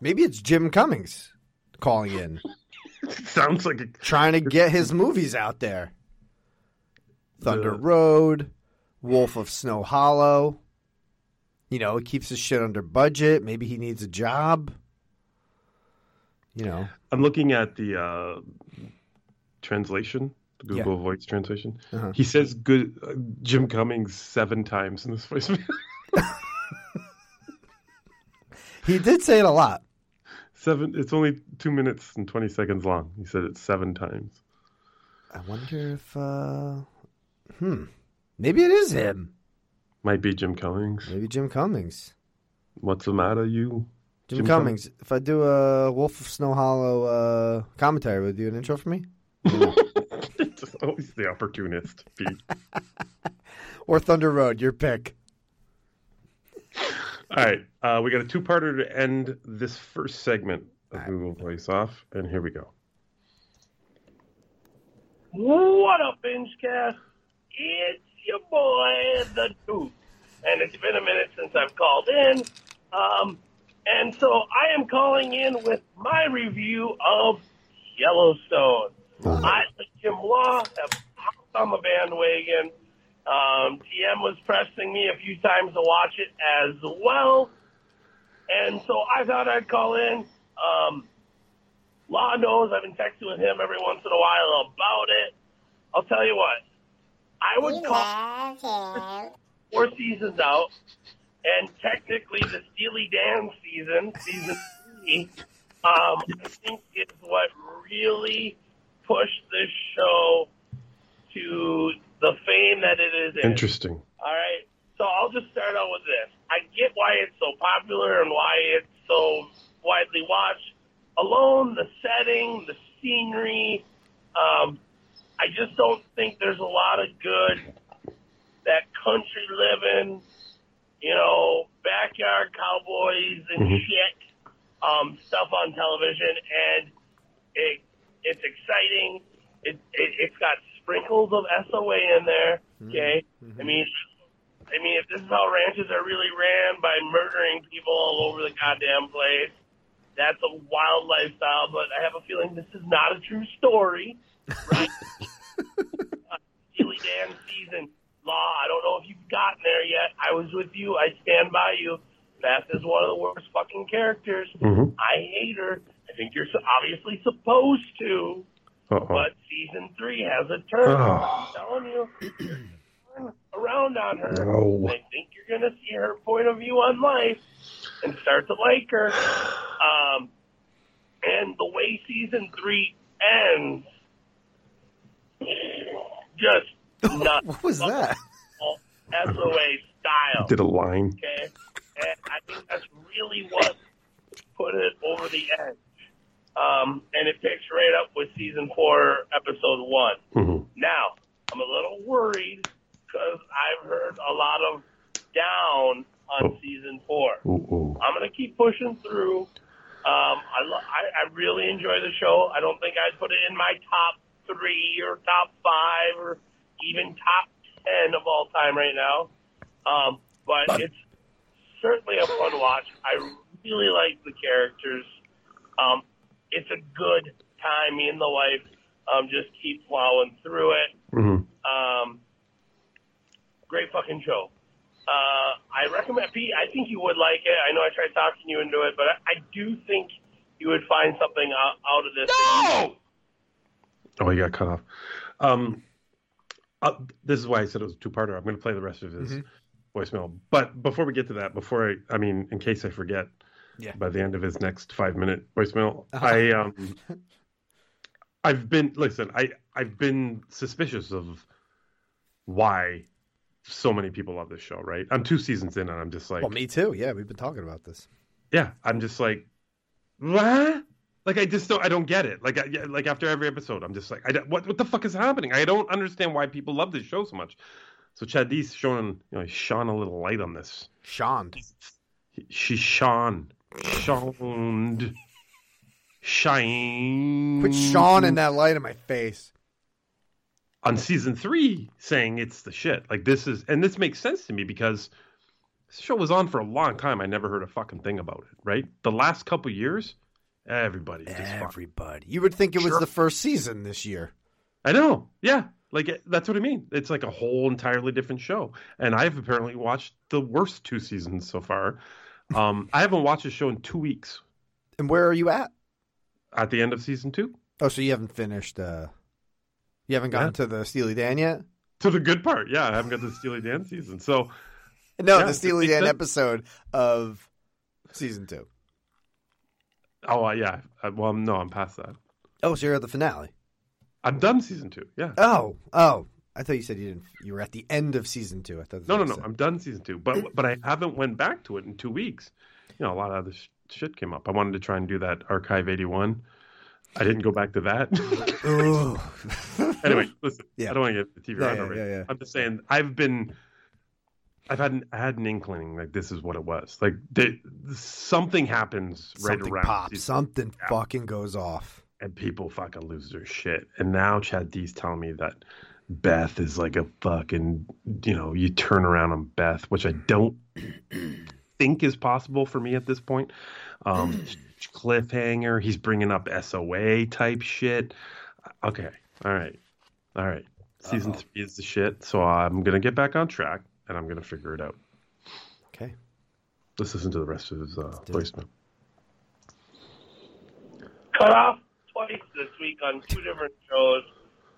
Maybe it's Jim Cummings calling in, [laughs] Sounds like a [laughs] trying to get his movies out there. Thunder The- Road, Wolf of Snow Hollow. You know, he keeps his shit under budget. Maybe he needs a job. You know, I'm looking at the uh, translation, the Google Voice translation. Uh-huh. He says "good uh, Jim Cummings" seven times in this voicemail. [laughs] he did say it a lot. seven. It's only two minutes and twenty seconds long. He said it seven times. I wonder if, uh, hmm, maybe it is him. Might be Jim Cummings. Maybe Jim Cummings. What's the matter, you? Jim, Jim Cummings. If I do a Wolf of Snow Hollow uh, commentary, would you do an intro for me? Just always the opportunist, Pete. [laughs] Or Thunder Road, your pick. All right, uh, we got a two-parter to end this first segment of Google Voice off, and here we go. What up, Bingecast? It's your boy, the Duke. And it's been a minute since I've called in. Um, and so I am calling in with my review of Yellowstone. I, like Jim Law, have hopped on the bandwagon. Um, TM was pressing me a few times to watch it as well. And so I thought I'd call in. Um, Law knows I've been texting with him every once in a while about it. I'll tell you what, I would call four seasons out, and technically the Steely Dan season, season three, um, I think is what really pushed this show to the fame that it is in. Interesting. All right. So I'll just start out with this. I get why it's so popular and why it's so widely watched. Alone, the setting, the scenery, um, I just don't think there's a lot of good that country living, you know, backyard cowboys and Mhm. shit um, stuff on television, and it it's exciting. It, it it's got sprinkles of SOA in there. Okay, I mean, I mean, if this is how ranches are really ran by murdering people all over the goddamn place, that's a wild lifestyle. But I have a feeling this is not a true story, right? [laughs] uh, Steely Dan season law. I don't know if you've gotten there yet. I was with you. I stand by you. Beth is one of the worst fucking characters. Mhm. I hate her. I think you're obviously supposed to, Uh-oh. but season three has a turn. Oh. I'm telling you, turn [clears throat] around on her. No. I think you're gonna see her point of view on life and start to like her. Um, and the way season three ends, just [laughs] not What was that? SOA style. Did a line. Okay, and I think that's really what put it over the edge. Um, and it picks right up with season four, episode one. Mhm. Now, I'm a little worried because I've heard a lot of down on Oh. season four. Ooh, ooh. I'm gonna keep pushing through. Um, I, lo- I I really enjoy the show. I don't think I'd put it in my top three or top five or even top ten of all time right now. Um, but it's certainly a fun watch. I really like the characters. Um, it's a good time. Me and the wife um, just keep plowing through it. Mhm. Um, great fucking show. Uh, I recommend Pete. I think you would like it. I know I tried talking you into it, but I, I do think you would find something out, out of this. No! Oh, he got cut off. Um, uh, this is why I said it was a two-parter. I'm going to play the rest of his Mhm. voicemail. But before we get to that, before I, I mean, in case I forget, Yeah. by the end of his next five-minute voicemail, Uh-huh. I [laughs] um, I've been listen. I I've been suspicious of why so many people love this show. Right? I'm two seasons in, and I'm just like, Well, me too. Yeah, we've been talking about this. yeah, I'm just like, what? Like I just don't, I don't get it. Like, I, like after every episode, I'm just like, I what, what the fuck is happening? I don't understand why people love this show so much. So Chad D's showing, you know, shone a little light on this. Sean. She shone, shone, shine. Put Sean in that light in my face. on season three saying it's the shit. Like this is, and this makes sense to me because this show was on for a long time. I never heard a fucking thing about it. Right? The last couple years, everybody Everybody. You would think it was Sure. the first season this year. I know. Yeah. Like that's what I mean. It's like a whole entirely different show. And I've apparently watched the worst two seasons so far. Um, [laughs] I haven't watched a show in two weeks And where are you at? at the end of season two. Oh, so you haven't finished. uh You haven't gotten Yeah. to the Steely Dan yet? To the good part. Yeah, I haven't got the Steely Dan season. So [laughs] No, Yeah, the Steely Dan episode of season two. Oh uh, yeah. Uh, well no, I'm past that. Oh, so you're at the finale. I'm done season two. Yeah. Oh, oh. I thought you said you didn't. You were at the end of season two. I thought. No, no, no. said. I'm done season two, but but I haven't went back to it in two weeks. You know, a lot of other sh- shit came up. I wanted to try and do that Archive '81. I didn't go back to that. [laughs] Anyway, listen. Yeah. I don't want to get the TV Yeah, yeah, yeah, yeah. I'm just saying. I've been. I've had an, I had an inkling like this is what it was. Like they, something happens right something around pops. season- Something Yeah. fucking goes off. and people fucking lose their shit. And now Chad D's telling me that Beth is like a fucking, you know, you turn around on Beth, which I don't [clears throat] think is possible for me at this point. Um, [clears throat] cliffhanger. He's bringing up SOA type shit. Okay. All right. All right. Season three is the shit. So I'm going to get back on track and I'm going to figure it out. Okay. Let's listen to the rest of his uh, do it. voicemail. Cut off twice this week on two different shows.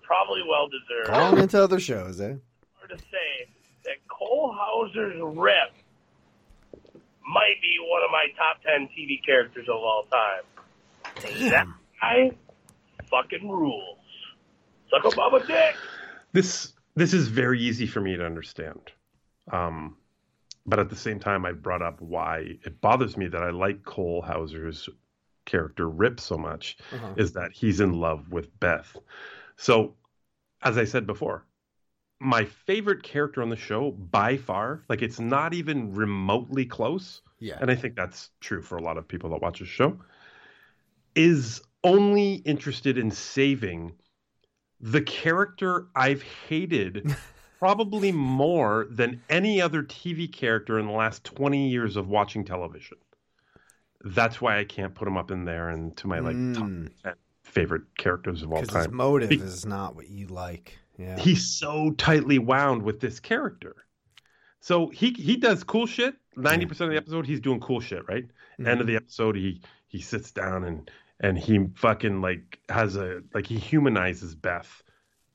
Probably well deserved. Calling into other shows, eh? Hard to say that Cole Hauser's Rip might be one of my top ten TV characters of all time. That guy fucking rules. Suck a Baba Dick. this this is very easy for me to understand um, but at the same time i brought up why it bothers me that i like cole hauser's character rip so much Uh-huh. is that he's in love with beth so as I said before, my favorite character on the show by far, like it's not even remotely close. Yeah. And I think that's true for a lot of people that watch the show, is only interested in saving the character I've hated [laughs] probably more than any other TV character in the last 20 years of watching television. That's why I can't put him up in there and to my like top mm. 10 favorite characters of all Because his time. motive is not what you like. Yeah. he's so tightly wound with this character. So he he does cool shit. Ninety percent of the episode, he's doing cool shit. Right. End of mm-hmm. the episode, he he sits down and and he fucking like has a like he humanizes Beth,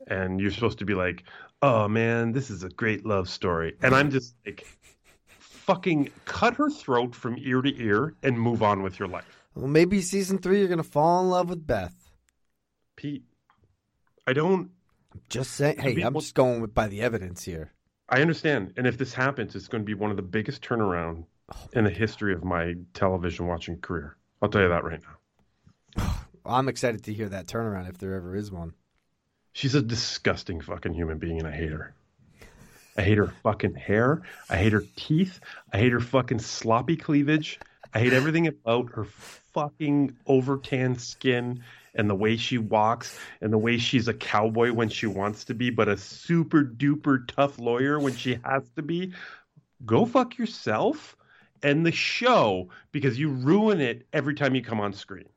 and you're supposed to be like, oh man, this is a great love story, and I'm just like, fucking cut her throat from ear to ear and move on with your life, Well, maybe season three you're gonna fall in love with Beth. Pete. I don't. I'm Just saying. Hey, I'm just going with by the evidence here. I understand. And if this happens, it's going to be one of the biggest turnaround [sighs] in the history of my television watching career. I'll tell you that right now. [sighs] I'm excited to hear that turnaround if there ever is one. She's a disgusting fucking human being, and I hate her. I hate her fucking hair. I hate her teeth. I hate her fucking sloppy cleavage. I hate everything about her fucking over tan skin and the way she walks and the way she's a cowboy when she wants to be, but a super duper tough lawyer when she has to be. Go fuck yourself and the show because you ruin it every time you come on screen.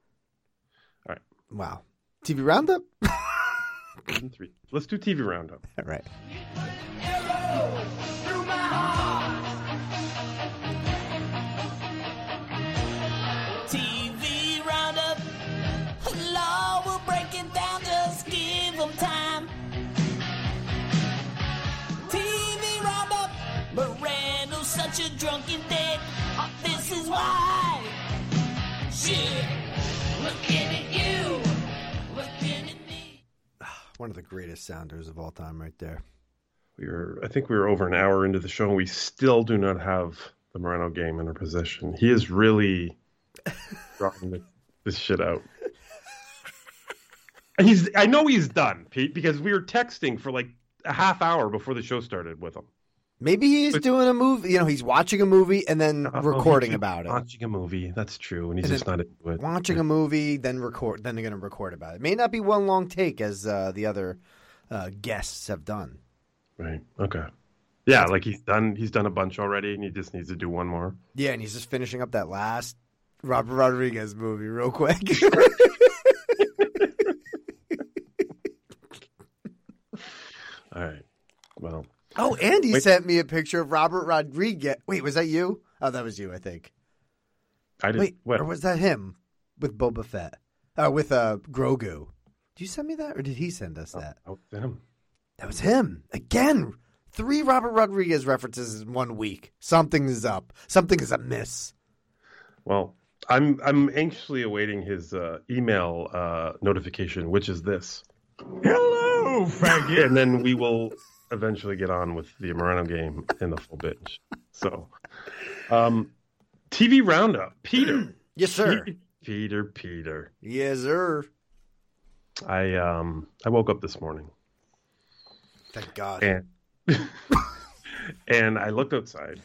All right. Wow. TV roundup. [laughs] Season three. Let's do TV roundup. All [laughs] right. TV roundup. Law will break it down, just give them time. TV roundup. Moreno's such a drunken dick. Oh, this is why. Shit. Looking at you. One of the greatest sounders of all time, right there. We were, I think we were over an hour into the show, and we still do not have the Moreno game in our possession. He is really [laughs] dropping this, this shit out. He's, I know he's done, Pete, because we were texting for like a half hour before the show started with him. Maybe he's doing a movie. You know, he's watching a movie and then recording about it. Watching a movie, that's true, and he's And just not into it. Watching a movie, then record. Then they're going to record about it. May not be one long take as uh, the other uh, guests have done. Right. Okay. Yeah, like he's done. He's done a bunch already, and he just needs to do one more. Yeah, and he's just finishing up that last Robert Rodriguez movie real quick. [laughs] [laughs] All right. Well, oh, and he Wait. sent me a picture of Robert Rodriguez. Wait, was that you? Oh, that was you, I think. I didn't. Wait, what? or was that him with Boba Fett? Uh, with uh, Grogu. Did you send me that, or did he send us that? Oh, him. That was him again. Three Robert Rodriguez references in one week. Something is up. Something is amiss. Well, I'm I'm anxiously awaiting his uh, email uh, notification, which is this. Hello, faggot. and then we will eventually get on with the Moreno game in the full binge. So, um, TV roundup, Peter. [clears throat] yes, sir. Peter, Peter. Yes, sir. I um I woke up this morning Thank God. and [laughs] and I looked outside.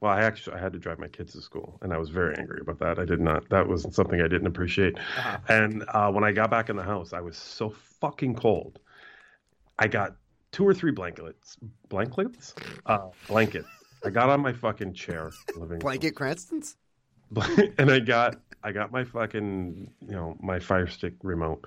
Well, I actually I had to drive my kids to school, and I was very angry about that. I did not. That was something I didn't appreciate. And uh, when I got back in the house, I was so fucking cold. I got two or three blankets, blankets, uh, blankets. I got on my fucking chair, living Blanket Cranston's? [laughs] and I got I got my fucking you know my Fire Stick remote,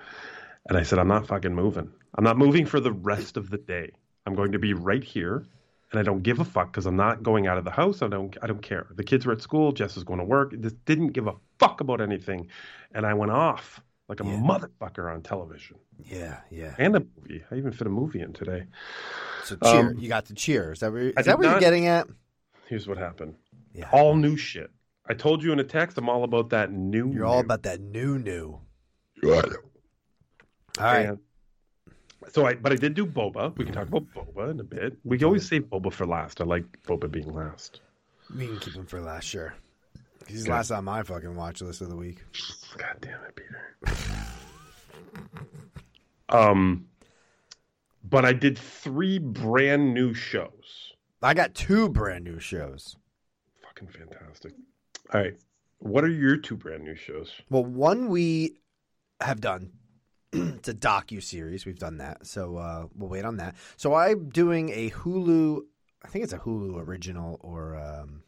and I said I'm not fucking moving. I'm not moving for the rest of the day. I'm going to be right here, and I don't give a fuck because I'm not going out of the house. I don't I don't care. The kids were at school. Jess is going to work. Just didn't give a fuck about anything, and I went off like a motherfucker on television Yeah, yeah. and a movie. I even fit a movie in today. So cheer. Um, you got the cheer. Is that where, that did what you're getting at? Here's what happened. Yeah. All new shit. I told you in a text. I'm all about that new. You're all about that new new. All right. And so I, but I did do boba. We can talk about boba in a bit. We can always save boba for last. I like boba being last. We can keep him for last, sure. He's last on my fucking watch list of the week. God damn it, Peter. Um, but I did three brand new shows. I got two brand new shows. Fucking fantastic. All right. What are your two brand new shows? Well, one we have done. [clears throat] it's a docu series. We've done that, so uh, we'll wait on that. So I'm doing a Hulu. I think it's a Hulu original or um,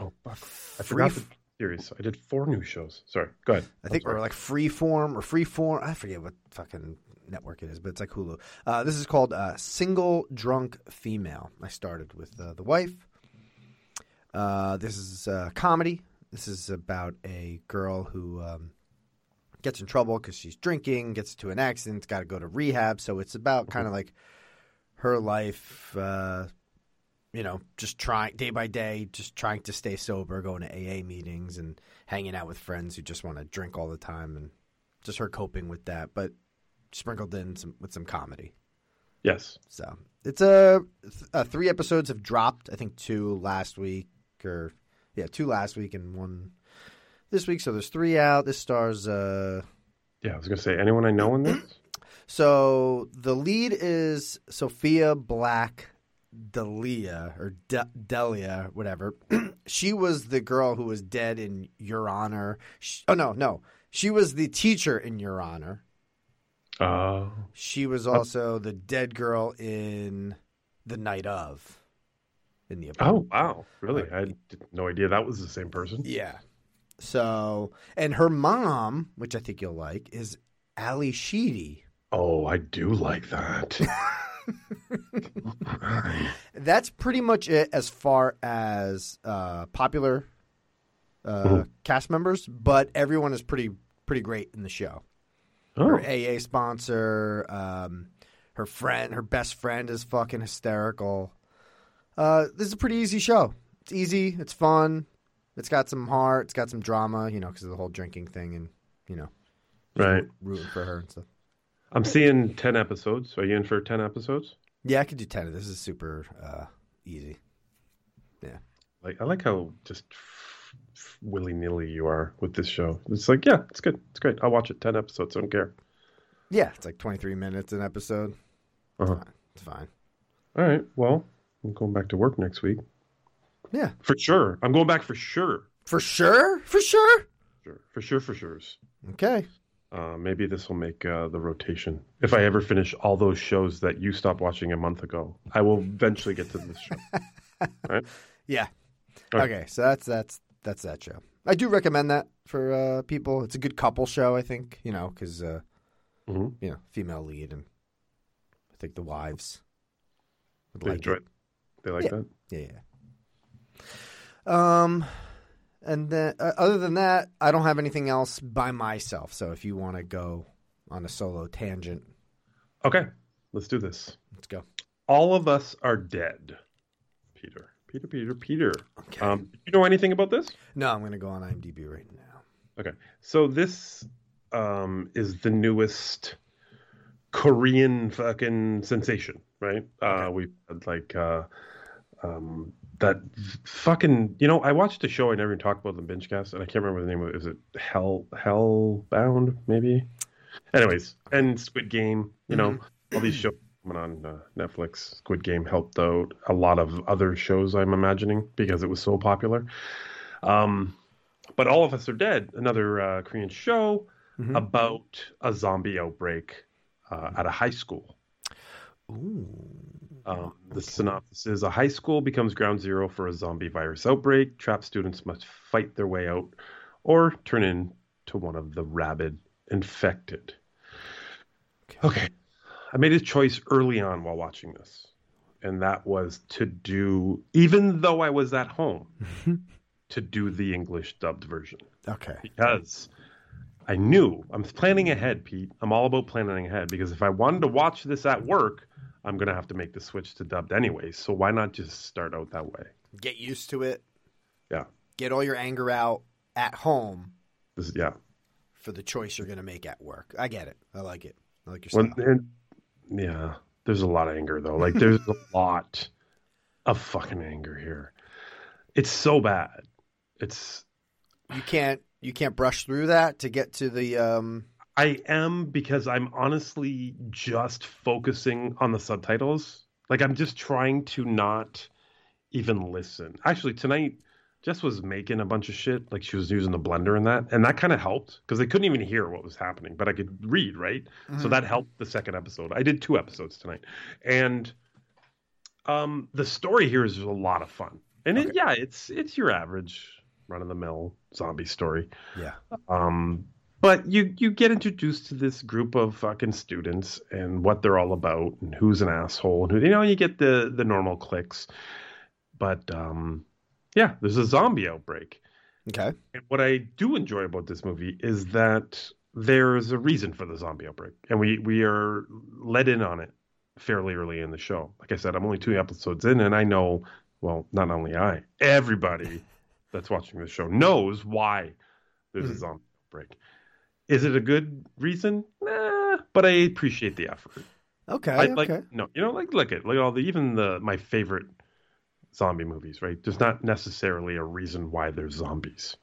Oh, fuck. I forgot the series. I did four new shows. Sorry. Go ahead. I think or like Freeform or Freeform. I forget what fucking network it is, but it's like Hulu. Uh, this is called uh, Single Drunk Female. I started with uh, the wife. Uh, this is a comedy. This is about a girl who um, gets in trouble because she's drinking, gets to an accident, got to go to rehab. So it's about kind of like her life. You know, just trying day by day, just trying to stay sober, going to AA meetings and hanging out with friends who just want to drink all the time, and just her coping with that, but sprinkled in some with some comedy. Yes. So it's a uh, three episodes have dropped. I think two last week, or yeah, two last week and one this week. So there's three out. This stars. uh Yeah, I was gonna say anyone I know in this. [clears throat] So the lead is Sofia Black D'Elia or De- D'Elia, whatever. [clears throat] she was the girl who was dead in Your Honor. Sh oh no, no, she was the teacher in Your Honor. Oh. She was uh, also the dead girl in The Night of. In the Oh wow! Really? I had no idea that was the same person. Yeah. So, and her mom, which I think you'll like, is Ally Sheedy. Oh, I do like that. [laughs] [laughs] That's pretty much it as far as uh, popular uh, Mhm. cast members, but everyone is pretty pretty great in the show. Oh. Her AA sponsor, um, her friend, her best friend is fucking hysterical. Uh, this is a pretty easy show. It's easy. It's fun. It's got some heart. It's got some drama. You know, because of the whole drinking thing, and you know, Right. rooting for her and stuff. I'm seeing ten episodes. Are you in for ten episodes? Yeah, I could do ten. This is super uh, easy. Yeah. Like I like how just willy nilly you are with this show. It's like, yeah, it's good. It's great. I'll watch it. Ten episodes. I don't care. Yeah, it's like 23 minutes an episode. Uh-huh. It's fine. All right. Well, I'm going back to work next week. Yeah. For sure. I'm going back for sure. For sure? For sure? Sure. For sure. For sure. Okay. Uh, maybe this will make uh, the rotation. If I ever finish all those shows that you stopped watching a month ago, I will eventually get to this show. [laughs] Right. Yeah. Right. Okay, so that's that's that's that show. I do recommend that for uh, people. It's a good couple show, I think. You know, because uh, Mhm. you know, female lead, and I think the wives would They like enjoy it. it. They like Yeah. that. Yeah, yeah. Um, and then uh, other than that, I don't have anything else by myself. So if you want to go on a solo tangent, Okay. Let's do this. let's go. All of us are dead. Peter. Peter, Peter, Peter. Um, do you know anything about this? No, I'm going to go on IMDb right now. Okay. So this um, is the newest Korean fucking sensation, right? Uh, we've had like uh, um, that fucking. You know, I watched a show I never even talked about in the Bingecast, and I can't remember the name of it. Is it Hell Hellbound? Maybe. Anyways, and Squid Game. You know, all these shows coming on uh, Netflix. Squid Game helped out a lot of other shows. I'm imagining because it was so popular. Um, but all of us are dead. Another uh, Korean show about a zombie outbreak uh, at a high school. Um, the synopsis is a high school becomes ground zero for a zombie virus outbreak. Trapped students must fight their way out or turn into one of the rabid infected. Okay. I made a choice early on while watching this, and that was to do, even though I was at home, [laughs] to do the English dubbed version Okay. because I knew I'm planning ahead, Pete. I'm all about planning ahead because if I wanted to watch this at work, I'm gonna have to make the switch to dubbed anyway. So why not just start out that way? Get used to it. Yeah, Get all your anger out at home this yeah. for the choice you're going to make at work. I get it. I like it. I like your style. and, yeah, there's a lot of anger though. Like there's a [laughs] lot of fucking anger here. It's so bad. It's You can't you can't brush through that to get to the um I am because I'm honestly just focusing on the subtitles. Like I'm just trying to not even listen. Actually, tonight Jess was making a bunch of shit. Like she was using the blender and that, and that kind of helped because they couldn't even hear what was happening, but I could read right. So Mhm. that helped the second episode. I did two episodes tonight, and um, the story here is a lot of fun. And it, yeah, it's it's your average run of the mill zombie story. Yeah. Um, but you you get introduced to this group of fucking students and what they're all about and who's an asshole and who you know you get the the normal clicks. But um, yeah, there's a zombie outbreak. Okay. And what I do enjoy about this movie is that there's a reason for the zombie outbreak, and we we are let in on it fairly early in the show. Like I said, I'm only two episodes in, and I know, well, not only I, everybody [laughs] that's watching the show knows why there's a zombie outbreak. Is it a good reason? Nah, but I appreciate the effort. Okay. I like no, you know, like look at like all the even the my favorite zombie movies, right? There's not necessarily a reason why there's zombies.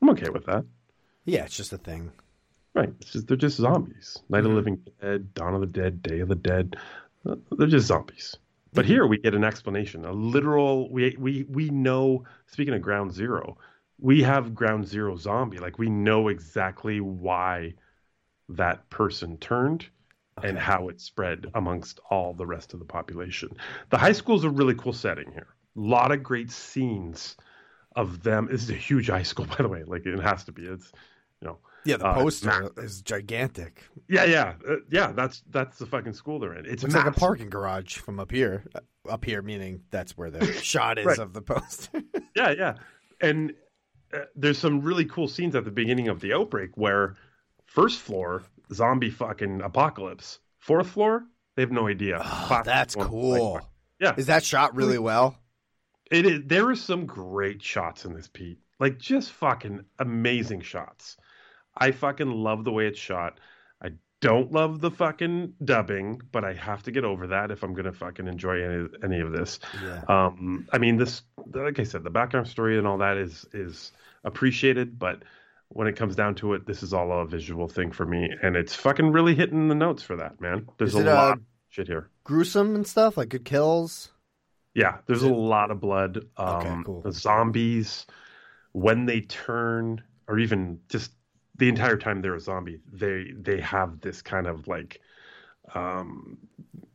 I'm okay with that. Yeah, it's just a thing. Right. It's just they're just zombies. Night of the Mhm. Living Dead, Dawn of the Dead, Day of the Dead. Uh, They're just zombies. But here we get an explanation, a literal. We we we know. Speaking of Ground Zero, we have Ground Zero zombie. Like we know exactly why that person turned and how it spread amongst all the rest of the population. The high school is a really cool setting here. A lot of great scenes of them. This is a huge high school, [laughs] by the way. Like it has to be. It's you know. Yeah, the uh, poster ma- is gigantic. yeah, yeah, uh, yeah. That's that's the fucking school they're in. It's It's like a parking garage from up here. Uh, Up here, meaning that's where the [laughs] shot is Right. of the poster. [laughs] Yeah, yeah. And uh, there's some really cool scenes at the beginning of the outbreak where first floor zombie fucking apocalypse. Fourth floor, they have no idea. Classic that's one. cool. Like, yeah, Is that shot really well? It is. There are some great shots in this, Pete. Like just fucking amazing shots. I fucking love the way it's shot. Don't love the fucking dubbing, but I have to get over that if I'm gonna fucking enjoy any any of this. Yeah. Um, I mean, this, like I said, the background story and all that is is appreciated, but when it comes down to it, this is all a visual thing for me, and it's fucking really hitting the notes for that, man. There's a it, lot uh, of shit here. Gruesome and stuff, like good kills. Yeah, there's a lot of blood. Um, cool. The zombies, when they turn, or even just the entire time they're a zombie, they they have this kind of like, um,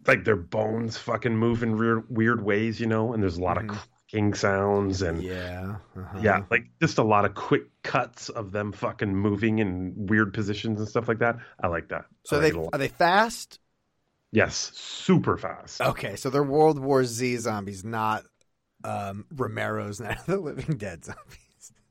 like their bones fucking move in weird weird ways, you know. And there's a lot of cracking sounds and Yeah. uh-huh. yeah, like just a lot of quick cuts of them fucking moving in weird positions and stuff like that. I like that. So like they it a lot. are they fast? Yes, super fast. Okay, so they're World War Z zombies, not um, Romero's [laughs] Night of the Living Dead zombies.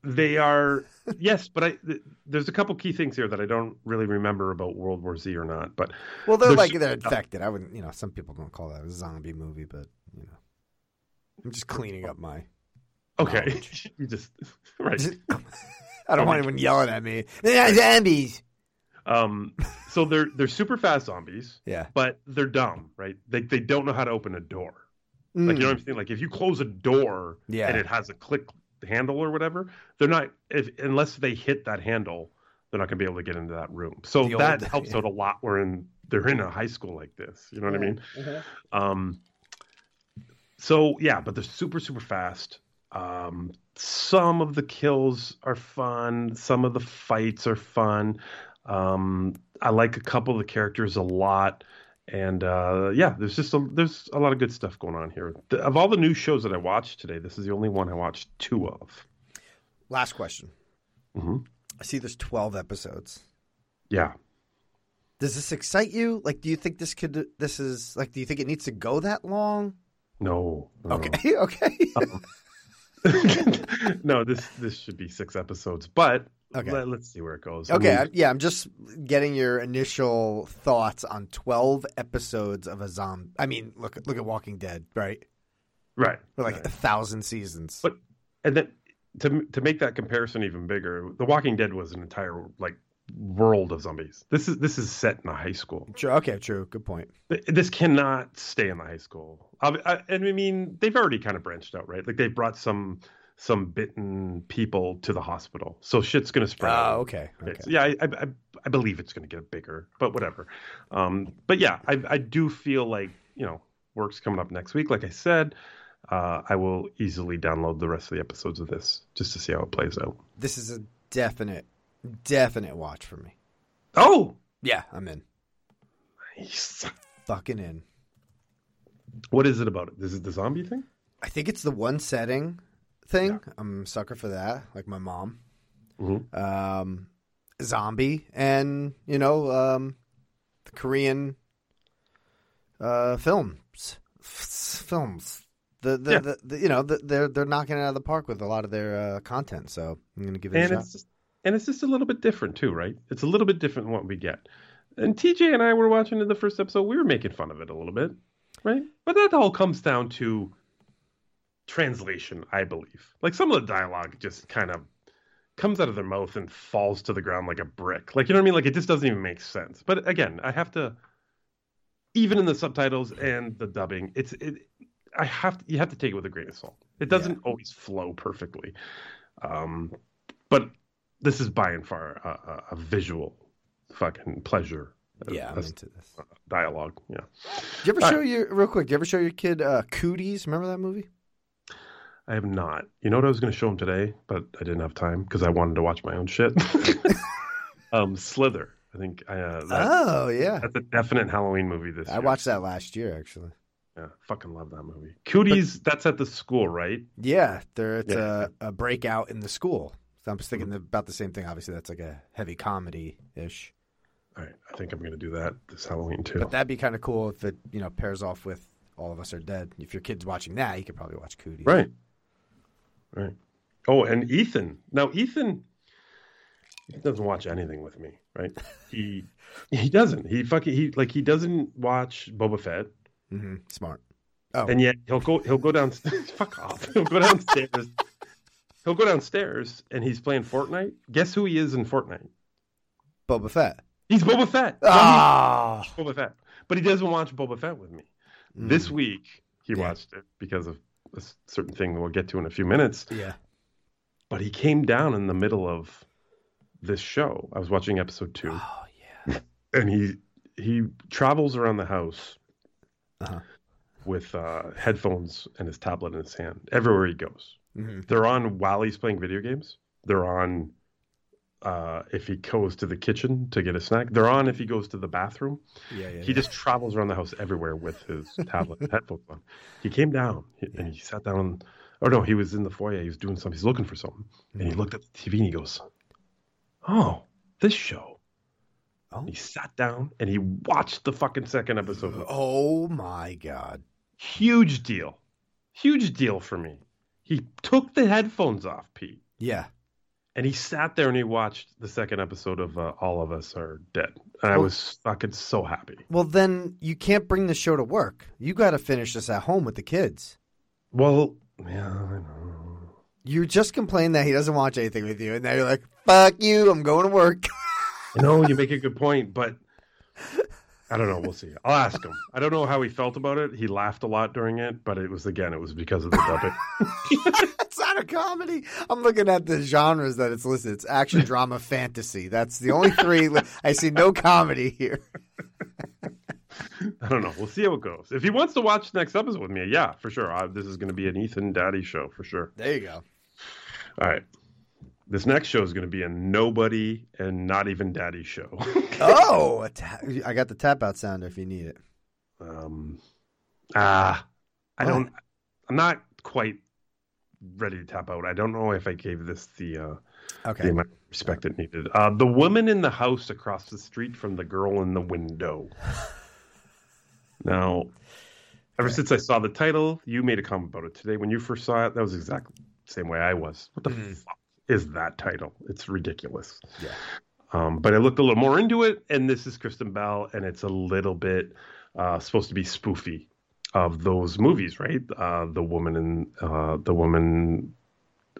They are yes, but I th- there's a couple key things here that I don't really remember about World War Z or not. But Well, they're like they're infected. I wouldn't, you know, some people don't call that a zombie movie, but you know, I'm just cleaning up my. Okay, [laughs] you just right. [laughs] I don't want anyone yelling at me. They're zombies. Um, so they're they're super fast zombies. Yeah. but they're dumb, right? They they don't know how to open a door. Like you know what I'm saying? Like if you close a door Mm. Yeah. and it has a click handle or whatever, they're not if unless they hit that handle, they're not gonna be able to get into that room. So The that old- helps yeah. out a lot. We're in they're in a high school like this. You know what I mean? Um, so yeah, but they're super super fast. Um, some of the kills are fun. Some of the fights are fun. Um, I like a couple of the characters a lot, and uh, yeah, there's just a, there's a lot of good stuff going on here. The, of all the new shows that I watched today, this is the only one I watched two of. Last question. hmm I see there's 12 episodes. Yeah, Does this excite you? Like, do you think this could? This is like, do you think it needs to go that long? no, no. Okay, [laughs] okay. [laughs] no, this this should be six episodes, but Okay. let, us see where it goes. I Okay, mean, I- yeah, I'm just getting your initial thoughts on 12 episodes of a zombie. I mean, look look at Walking Dead, right? right, For like right. a thousand seasons. But and then to to make that comparison even bigger, The Walking Dead was an entire like world of zombies. This is this is set in a high school. True. Okay, true. Good point. This cannot stay in the high school. I, I, and I mean, they've already kind of branched out, right? Like they've brought some some bitten people to the hospital, so shit's gonna spread. Oh, okay. Okay. Yeah, I, I I- believe it's to get bigger, but whatever. Um, but yeah, I, I do feel like you know work's coming up next week. Like I said, uh, I will easily download the rest of the episodes of this just to see how it plays out. This is a definite, definite watch for me. Oh, Yeah, I'm in. nice. Fucking in. What is it about it? Is it the zombie thing? I think it's the one setting thing. I'm a sucker for that, like my mom. Mhm. Um, zombie and you know um, the Korean uh, films, F- films. The the, Yeah. the, the you know the, they're they're knocking it out of the park with a lot of their uh, content. So I'm gonna give it a and shot. it's just, and it's just a little bit different too, right? It's a little bit different than what we get. And TJ and I were watching in the first episode. We were making fun of it a little bit, right? But that all comes down to translation, I believe. Like some of the dialogue just kind of comes out of their mouth and falls to the ground like a brick. Like you know what I mean? Like it just doesn't even make sense. But again, I have to even in the subtitles and the dubbing, it's it I have to, you have to take it with a grain of salt. It doesn't always flow perfectly. Um but this is by and far a, a, a visual fucking pleasure. Yeah, I'm into this. dialogue. Yeah. Did you ever All show right. your real quick? Did you ever show your kid uh, Cooties? Remember that movie? I have not. You know what I was going to show him today, but I didn't have time because I wanted to watch my own shit. [laughs] um, Slither. I think. Uh, that- Oh yeah, that's a definite Halloween movie this I year. I watched that last year actually. Yeah, fucking love that movie. Cooties. that's at the school, right? Yeah, there it's Yeah. a, a breakout in the school. So I'm just thinking about the same thing. Obviously, that's like a heavy comedy ish. All right, I think I'm going to do that this Halloween too. But that'd be kind of cool if it you know pairs off with All of Us Are Dead. If your kid's watching that, you could probably watch Cooties. Right. Right. Oh, and Ethan. Now Ethan he doesn't watch anything with me, right? He he doesn't. He fucking he like he doesn't watch Boba Fett. hmm Smart. Oh, And yet he'll go he'll go down [laughs] fuck off. He'll go downstairs. he'll go downstairs and he's playing Fortnite. Guess who he is in Fortnite? Boba Fett. He's Boba Fett. Ah, Boba Fett. But he doesn't watch Boba Fett with me. Mm. This week he Yeah. watched it because of a certain thing we'll get to in a few minutes. yeah. but he came down in the middle of this show. I was watching episode two, Oh yeah. and he he travels around the house Uh-huh. with uh, headphones and his tablet in his hand everywhere he goes. hmm They're on while he's playing video games. They're on uh, if he goes to the kitchen to get a snack. They're on if he goes to the bathroom. Yeah, yeah. He just travels around the house everywhere with his [laughs] tablet and headphones on. He came down and he sat down. Or no, he was in the foyer. He was doing something. He's looking for something. And he looked at the TV and he goes, Oh, this show. Oh. He sat down and he watched the fucking second episode. Oh my god. Huge deal. Huge deal for me. He took the headphones off, Pete. Yeah. And he sat there and he watched the second episode of uh, All of Us Are Dead. And I Well- was fucking so happy. Well, then you can't bring the show to work. You got to finish this at home with the kids. Well, yeah, I know. You just complained that he doesn't watch anything with you, and now you're like, "Fuck you! I'm going to work." [laughs] No, you make a good point, but I don't know. We'll see. I'll ask him. I don't know how he felt about it. He laughed a lot during it, but it was again, it was because of the dubbing. [laughs] [laughs] it's not a comedy. I'm looking at the genres that it's listed. It's action, [laughs] drama, fantasy. That's the only three. li- I see no comedy here. I don't know. We'll see how it goes. If he wants to watch the next episode with me, yeah, for sure. I, this is going to be an Ethan Daddy show for sure. There you go. All right. This next show is going to be a nobody and not even daddy show. [laughs] Oh, a ta- I got the tap out sounder if you need it. um, ah, I don't. I'm not quite ready to tap out. I don't know if I gave this the uh, Okay. the amount of respect it needed. Uh, the woman in the house across the street from the girl in the window. [laughs] Now, ever since I saw the title, you made a comment about it today. When you first saw it, that was exactly the same way I was. What the fuck is that title? It's ridiculous. Yeah. Um, but I looked a little more into it, and this is Kristen Bell, and it's a little bit uh, supposed to be spoofy of those movies, right? Uh, the woman in uh, the woman,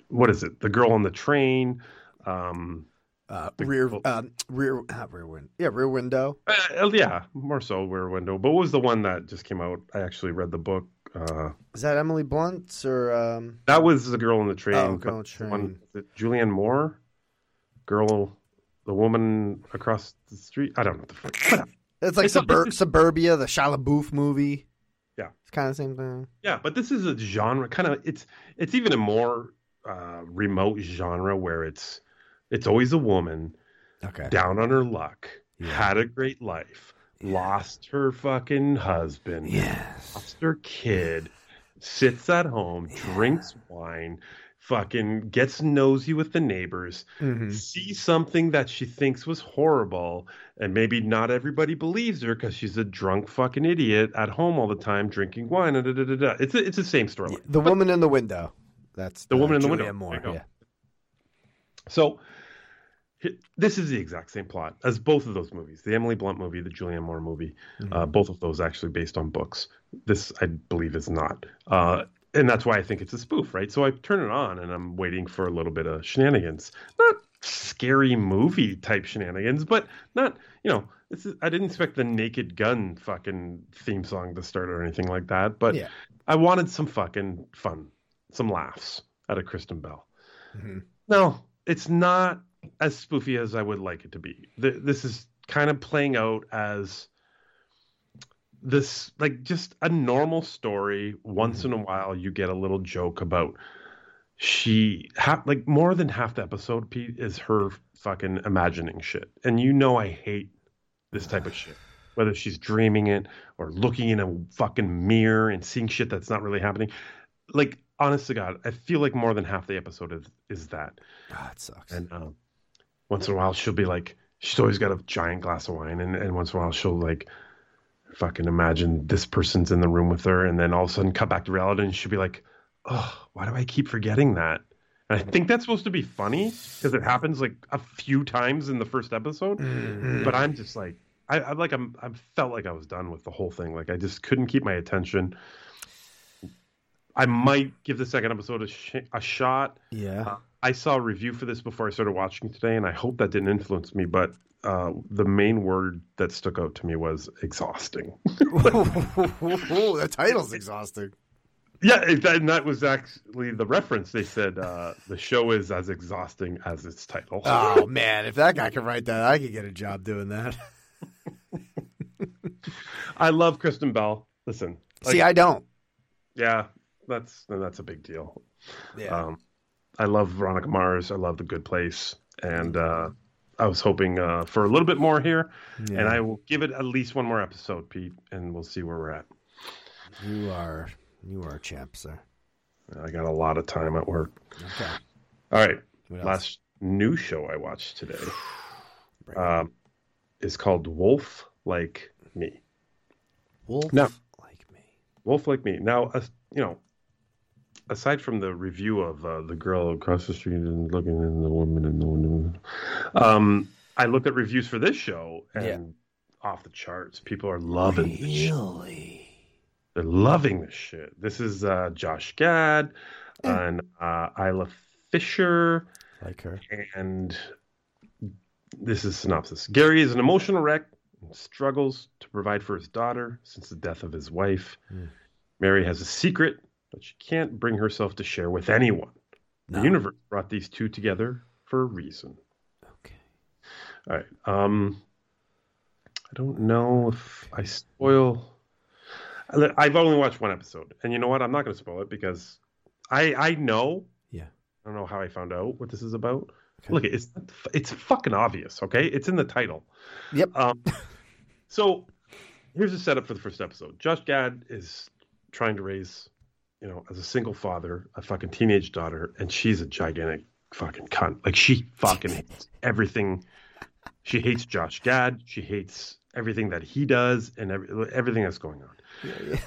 what is it? The girl on the train. Um, Uh, rear, um, rear, not rear window. Yeah, rear window. uh, yeah, more so Rear Window. But what was the one that just came out? I actually read the book. Uh, Is that Emily Blunt or um? that was the girl on the train. Oh, Girl on the the one- Train. Julianne Moore, girl. the woman across the street. I don't know what the fuck. It's like It's a- Disturbia, the Shia LaBeouf movie. Yeah. It's kind of the same thing. Yeah, but this is a genre kind of it's it's even a more uh, remote genre where it's it's always a woman Okay. down on her luck, had a great life, lost her fucking husband, lost her kid, sits at home, drinks wine, fucking gets nosy with the neighbors, Mm-hmm. sees something that she thinks was horrible, and maybe not everybody believes her because she's a drunk fucking idiot at home all the time drinking wine. Da, da, da. It's a, it's the same story. The woman in the window. That's The Woman in the Julianne Window. Moore. Yeah. So this is the exact same plot as both of those movies the Emily Blunt movie, the Julianne Moore movie. Uh, both of those actually based on books. This, I believe, is not. Uh, and that's why I think it's a spoof, right? So I turn it on and I'm waiting for a little bit of shenanigans. Not scary movie type shenanigans, but not, you know, is, I didn't expect the Naked Gun fucking theme song to start or anything like that. But Yeah. I wanted some fucking fun, some laughs out of Kristen Bell. Mm-hmm. No, it's not as spoofy as I would like it to be. Th- This is kind of playing out as this, like just a normal story. Once in a while, you get a little joke about she, ha- like more than half the episode, Pete, is her fucking imagining shit. And you know, I hate this type of [sighs] shit. Whether she's dreaming it or looking in a fucking mirror and seeing shit that's not really happening. Like, honest to God, I feel like more than half the episode is, is that. Ah, it sucks. And um, once in a while, she'll be like, she's always got a giant glass of wine, and, and once in a while, she'll like fucking imagine this person's in the room with her, and then all of a sudden cut back to reality, and she'll be like, oh, why do I keep forgetting that? And I think that's supposed to be funny because it happens like a few times in the first episode, but I'm just like, I, I like I'm I felt like I was done with the whole thing. Like I just couldn't keep my attention. I might give the second episode a, sh- a shot. Yeah. Uh, I saw a review for this before I started watching today, and I hope that didn't influence me. But uh, the main word that stuck out to me was exhausting. [laughs] the title's exhausting. yeah, that, and that was actually the reference. They said uh, the show is as exhausting as its title. Oh man, if that guy can write that, I could get a job doing that. I love Kristen Bell. Listen, See, I don't. Yeah, that's that's a big deal. Yeah. Um, I love Veronica Mars. I love The Good Place, and uh, I was hoping uh, for a little bit more here. Yeah. And I will give it at least one more episode, Pete, and we'll see where we're at. You are you are a champ, sir. I got a lot of time at work. Okay. All right. Last new show I watched today um, is called Wolf Like Me. Wolf Now- like me. Wolf Like Me. Now, uh, you know, aside from the review of uh, the girl across the street and looking in the woman in the window, um, I looked at reviews for this show and Yeah. off the charts. People are loving this shit. Really? They're loving this shit. This is uh, Josh Gad and uh, Isla Fisher. Like her. And this is synopsis. Gary is an emotional wreck and struggles to provide for his daughter since the death of his wife. Mary has a secret that she can't bring herself to share with anyone. No. The universe brought these two together for a reason. Okay. All right. Um, I don't know if I spoil. I've only watched one episode, and you know what? I'm not going to spoil it because I I know. Yeah. I don't know how I found out what this is about. Okay. Look, it's it's fucking obvious. Okay, it's in the title. Yep. Um, so here's the setup for the first episode. Josh Gad is trying to raise, you know, as a single father, a fucking teenage daughter, and she's a gigantic fucking cunt. Like she fucking [laughs] hates everything. She hates Josh Gad. She hates everything that he does and every, everything that's going on.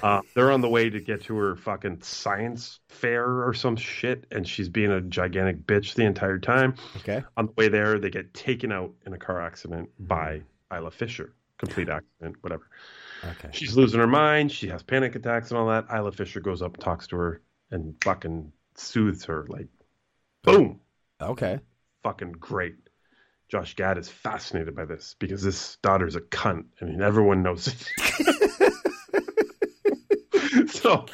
Uh, they're on the way to get to her fucking science fair or some shit, and she's being a gigantic bitch the entire time. Okay. On the way there, they get taken out in a car accident by Isla Fisher. Complete accident, whatever. Okay. She's losing her mind. She has panic attacks and all that. Isla Fisher goes up, talks to her, and fucking soothes her. Like, boom. Okay. Fucking great. Josh Gad is fascinated by this because this daughter's a cunt. I mean, everyone knows it. [laughs] so,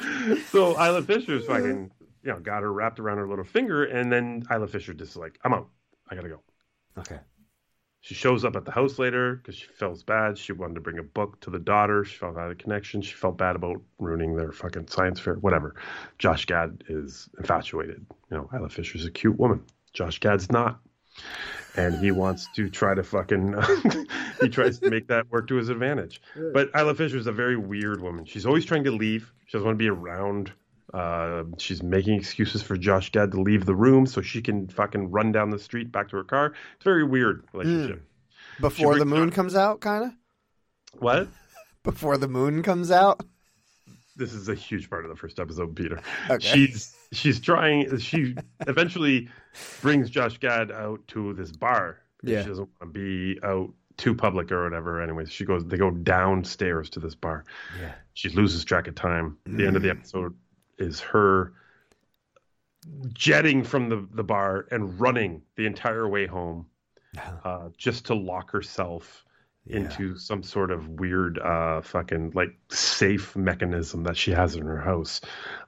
so Isla Fisher's fucking, you know, got her wrapped around her little finger, and then Isla Fisher just like, I'm out. I gotta go. Okay. She shows up at the house later because she feels bad. She wanted to bring a book to the daughter. She felt out of connection. She felt bad about ruining their fucking science fair, whatever. Josh Gad is infatuated. You know, Isla Fisher's a cute woman. Josh Gad's not. And he wants to try to fucking, [laughs] he tries to make that work to his advantage. [laughs] But Isla Fisher's a very weird woman. She's always trying to leave. She doesn't want to be around. Uh, she's making excuses for Josh Gad to leave the room so she can fucking run down the street back to her car. It's a very weird relationship. Before She the moon comes out, kind of. What? [laughs] Before the moon comes out. This is a huge part of the first episode, Peter. Okay. She's she's trying. She eventually brings Josh Gad out to this bar. Yeah. She doesn't want to be out too public or whatever. Anyways, she goes. They go downstairs to this bar. Yeah. She loses track of time. The end of the episode is her jetting from the, the bar and running the entire way home uh, just to lock herself into some sort of weird uh, fucking like safe mechanism that she has in her house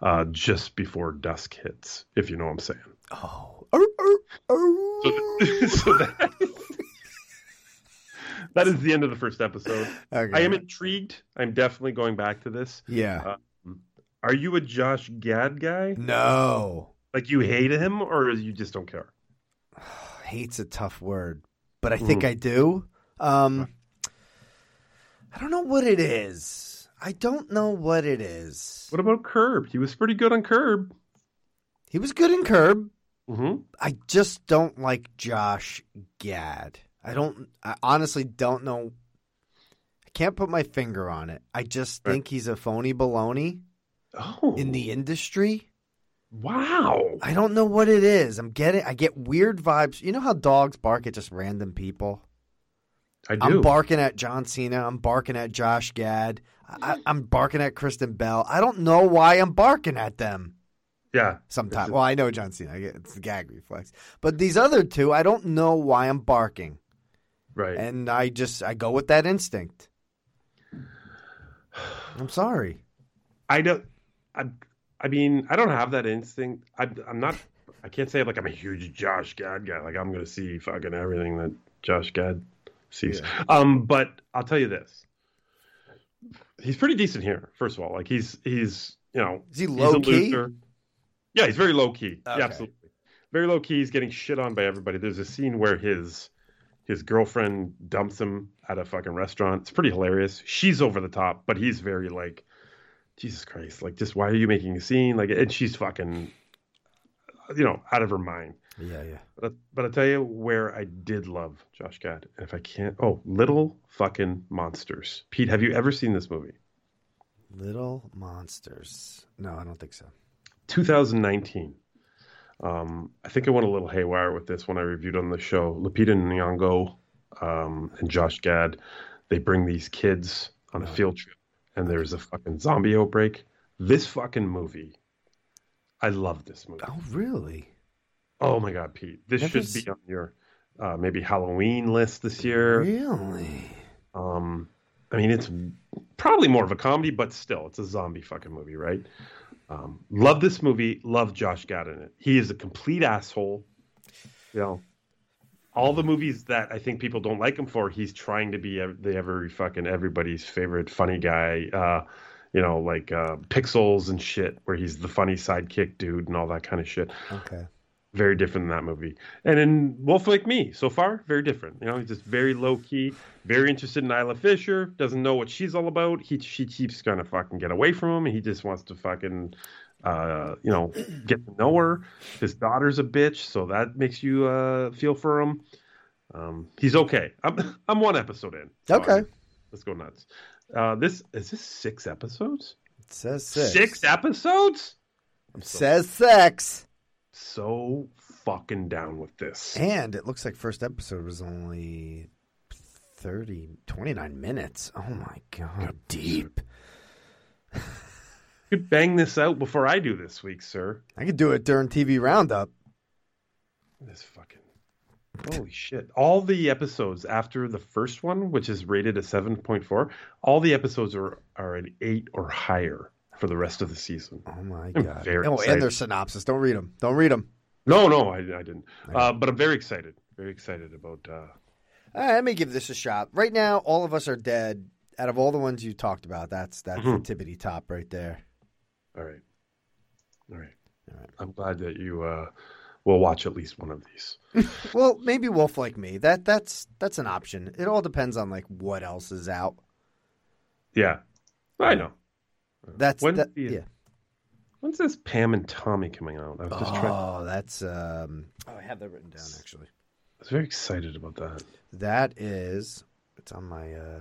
uh, just before dusk hits, if you know what I'm saying. Oh. So, [laughs] so that, [laughs] that is the end of the first episode. Okay. I am intrigued. I'm definitely going back to this. Yeah. Are you a Josh Gad guy? No. Like you hate him or you just don't care? [sighs] Hate's a tough word, but I think Mhm. I do. Um, I don't know what it is. I don't know what it is. What about Curb? He was pretty good on Curb. He was good in Curb. Mm-hmm. I just don't like Josh Gad. I don't. I honestly don't know. I can't put my finger on it. I just Right. think he's a phony baloney Oh, in the oh. industry. wow. I don't know what it is. I'm getting. I get weird vibes. You know how dogs bark at just random people. I do. I'm barking at John Cena. I'm barking at Josh Gad. I, I'm barking at Kristen Bell. I don't know why I'm barking at them. yeah. Sometimes, well, I know John Cena. I get it's the gag reflex. But these other two, I don't know why I'm barking, Right. and I just I go with that instinct. I'm sorry. I don't. I, I mean, I don't have that instinct. I, I'm not. I can't say like I'm a huge Josh Gad guy. Like I'm gonna see fucking everything that Josh Gad sees. Um, but I'll tell you this. He's pretty decent here. First of all, like he's he's you know Is he he's low a key? loser. Yeah, he's very low key. Okay. Yeah, absolutely. Very low key. He's getting shit on by everybody. There's a scene where his his girlfriend dumps him at a fucking restaurant. It's pretty hilarious. She's over the top, but he's very like, Jesus Christ, like just why are you making a scene? Like, and she's fucking, you know, out of her mind. Yeah, yeah. But but I tell you where I did love Josh Gad, and if I can't, oh, Little Fucking Monsters. Pete, have you ever seen this movie? Little monsters. No, I don't think so. 2019. Um, I think I went a little haywire with this when I reviewed on the show. Lupita Nyong'o um, and Josh Gad, they bring these kids on a field trip, and there's a fucking zombie outbreak. This fucking movie, I love this movie. Oh, really? Oh my god, Pete, this Never should s- be on your uh, maybe Halloween list this year. Really? Um, I mean, it's probably more of a comedy, but still, it's a zombie fucking movie, right? Um, love this movie. Love Josh Gad in it. He is a complete asshole. You know, all the movies that I think people don't like him for, he's trying to be the every fucking everybody's favorite funny guy. Uh, you know, like uh, Pixels and shit, where he's the funny sidekick dude and all that kind of shit Okay. very different than that movie. And in Wolf Like Me, so far, very different. You know, he's just very low key, very interested in Isla Fisher, doesn't know what she's all about. He she keeps gonna fucking get away from him. and He just wants to fucking uh, you know, get to know her. His daughter's a bitch, so that makes you uh feel for him. Um, he's okay. I'm [laughs] I'm one episode in. so Okay. I'm- let's go nuts. Uh, this is this six episodes? It says six. Six episodes? Says sex. So fucking down with this. And it looks like first episode was only 30, 29 minutes. Oh my god, deep. [laughs] You could bang this out before I do this week, sir. I could do it during TV Roundup. This fucking holy shit! All the episodes after the first one, which is rated a seven point four, all the episodes are are an eight or higher for the rest of the season. Oh my I'm god. very oh, excited. and their synopsis. Don't read them. Don't read them. No, no, I, I didn't. Uh, but I'm very excited. Very excited about uh, right, let me give this a shot. Right now, all of us are dead. Out of all the ones you talked about, that's that's Mhm. the tippity top right there. All right. All right. I'm glad that you uh, will watch at least one of these. [laughs] Well, maybe Wolf like me. That that's that's an option. It all depends on like what else is out. Yeah, I know. That's When's that, the- yeah. When's this Pam and Tommy coming out? I was just trying. Oh, that's um. Oh, I have that written down actually. I was very excited about that. That is it's on my uh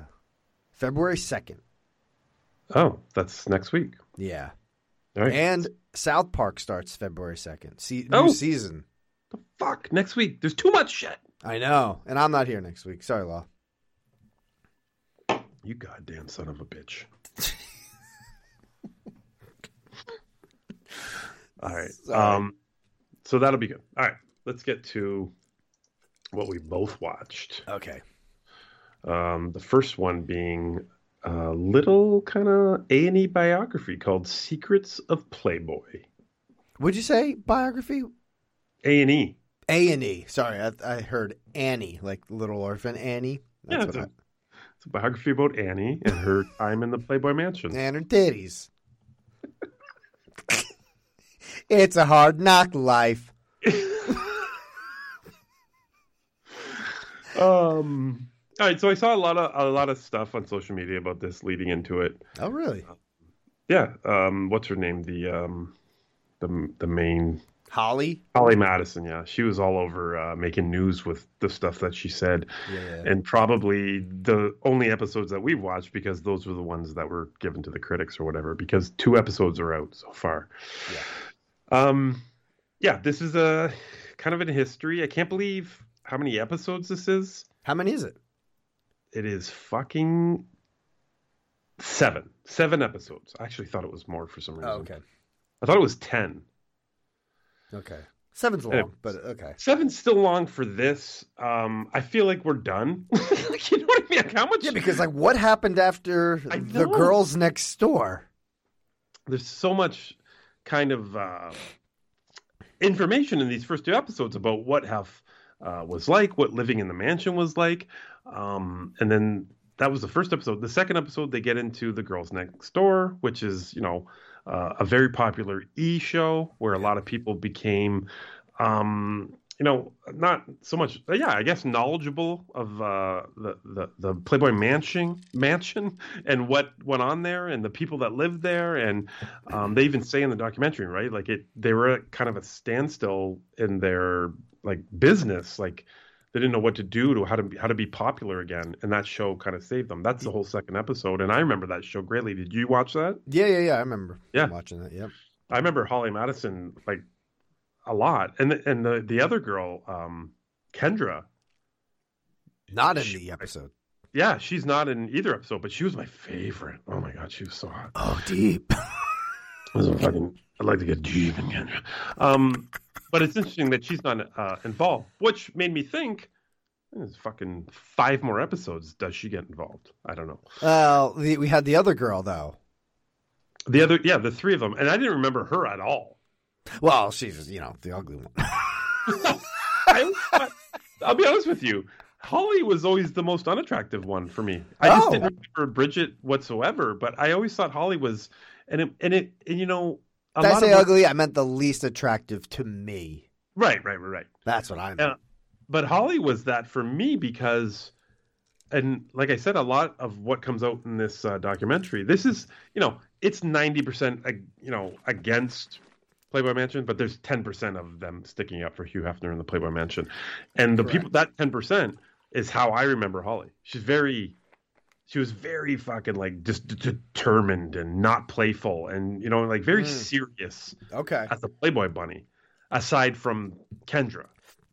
February second. Oh, that's next week. Yeah. Right. And South Park starts February second. See, Oh. new season. The fuck, next week. There's too much shit. I know, and I'm not here next week. Sorry, Law. You goddamn son of a bitch. [laughs] All right. Um, so that'll be good. All right. Let's get to what we both watched. Okay. Um, the first one being a little kind of A and E biography called "Secrets of Playboy." Would you say biography? A and E. A and E. Sorry, I, I heard Annie, like Little Orphan Annie. Yeah, it's a, what it's a biography about Annie and her [laughs] time in the Playboy Mansion. And her titties. [laughs] it's a hard knock life. [laughs] Um. All right. So I saw a lot of a lot of stuff on social media about this leading into it. Oh, really? Yeah. Um. What's her name? The um. The the main Holly. Holly Madison. Yeah, she was all over uh, making news with the stuff that she said, Yeah. and probably the only episodes that we've watched because those were the ones that were given to the critics or whatever. Because two episodes are out so far. Yeah. Um. Yeah. This is a kind of in history. I can't believe how many episodes this is. How many is it? It is fucking seven. Seven episodes. I actually thought it was more for some reason. Oh, okay. I thought it was ten. Okay. Seven's long, Anyways. but okay. Seven's still long for this. Um, I feel like we're done. [laughs] like, you know what I mean? Like, how much? Yeah, because like what happened after the girls next door? There's so much kind of uh, information in these first two episodes about what Hef uh, was like, what living in the mansion was like, um, and then that was the first episode. The second episode, they get into the girls next door, which is you know uh, a very popular E show where a lot of people became. Um, you know, not so much. Yeah, I guess knowledgeable of uh, the, the the Playboy Mansion mansion and what went on there and the people that lived there, and um, they even say in the documentary, right? Like it, they were at kind of a standstill in their like business, like they didn't know what to do to how to be, how to be popular again, and that show kind of saved them. That's the whole second episode, and I remember that show greatly. Did you watch that? Yeah, yeah, yeah. I remember. Yeah. watching that. Yep. I remember Holly Madison like a lot, and the, and the the other girl, um, Kendra. Not in the episode. Yeah, she's not in either episode, but she was my favorite. Oh my god, she was so hot. Oh, deep. [laughs] I was a fucking. I'd like to get deep in Kendra. Um, but it's interesting that she's not uh, involved, which made me think. There's fucking five more episodes. Does she get involved? I don't know. Well, the, we had the other girl though. The other, yeah, the three of them, and I didn't remember her at all. Well, she's you know the ugly one. [laughs] I, I'll be honest with you. Holly was always the most unattractive one for me. I just Oh. didn't remember Bridget whatsoever, but I always thought Holly was, and it, and it, and you know, Did I say what- ugly? I meant the least attractive to me. Right, right, right, right. That's what I meant. Yeah, but Holly was that for me because, and like I said, a lot of what comes out in this uh, documentary, this is, you know, it's ninety percent, you know, against Playboy Mansion, but there's ten percent of them sticking up for Hugh Hefner in the Playboy Mansion, and the people that ten percent is how I remember Holly. She's very. She was very fucking like just d- determined and not playful and you know like very Mm. serious Okay. as a Playboy bunny, aside from Kendra.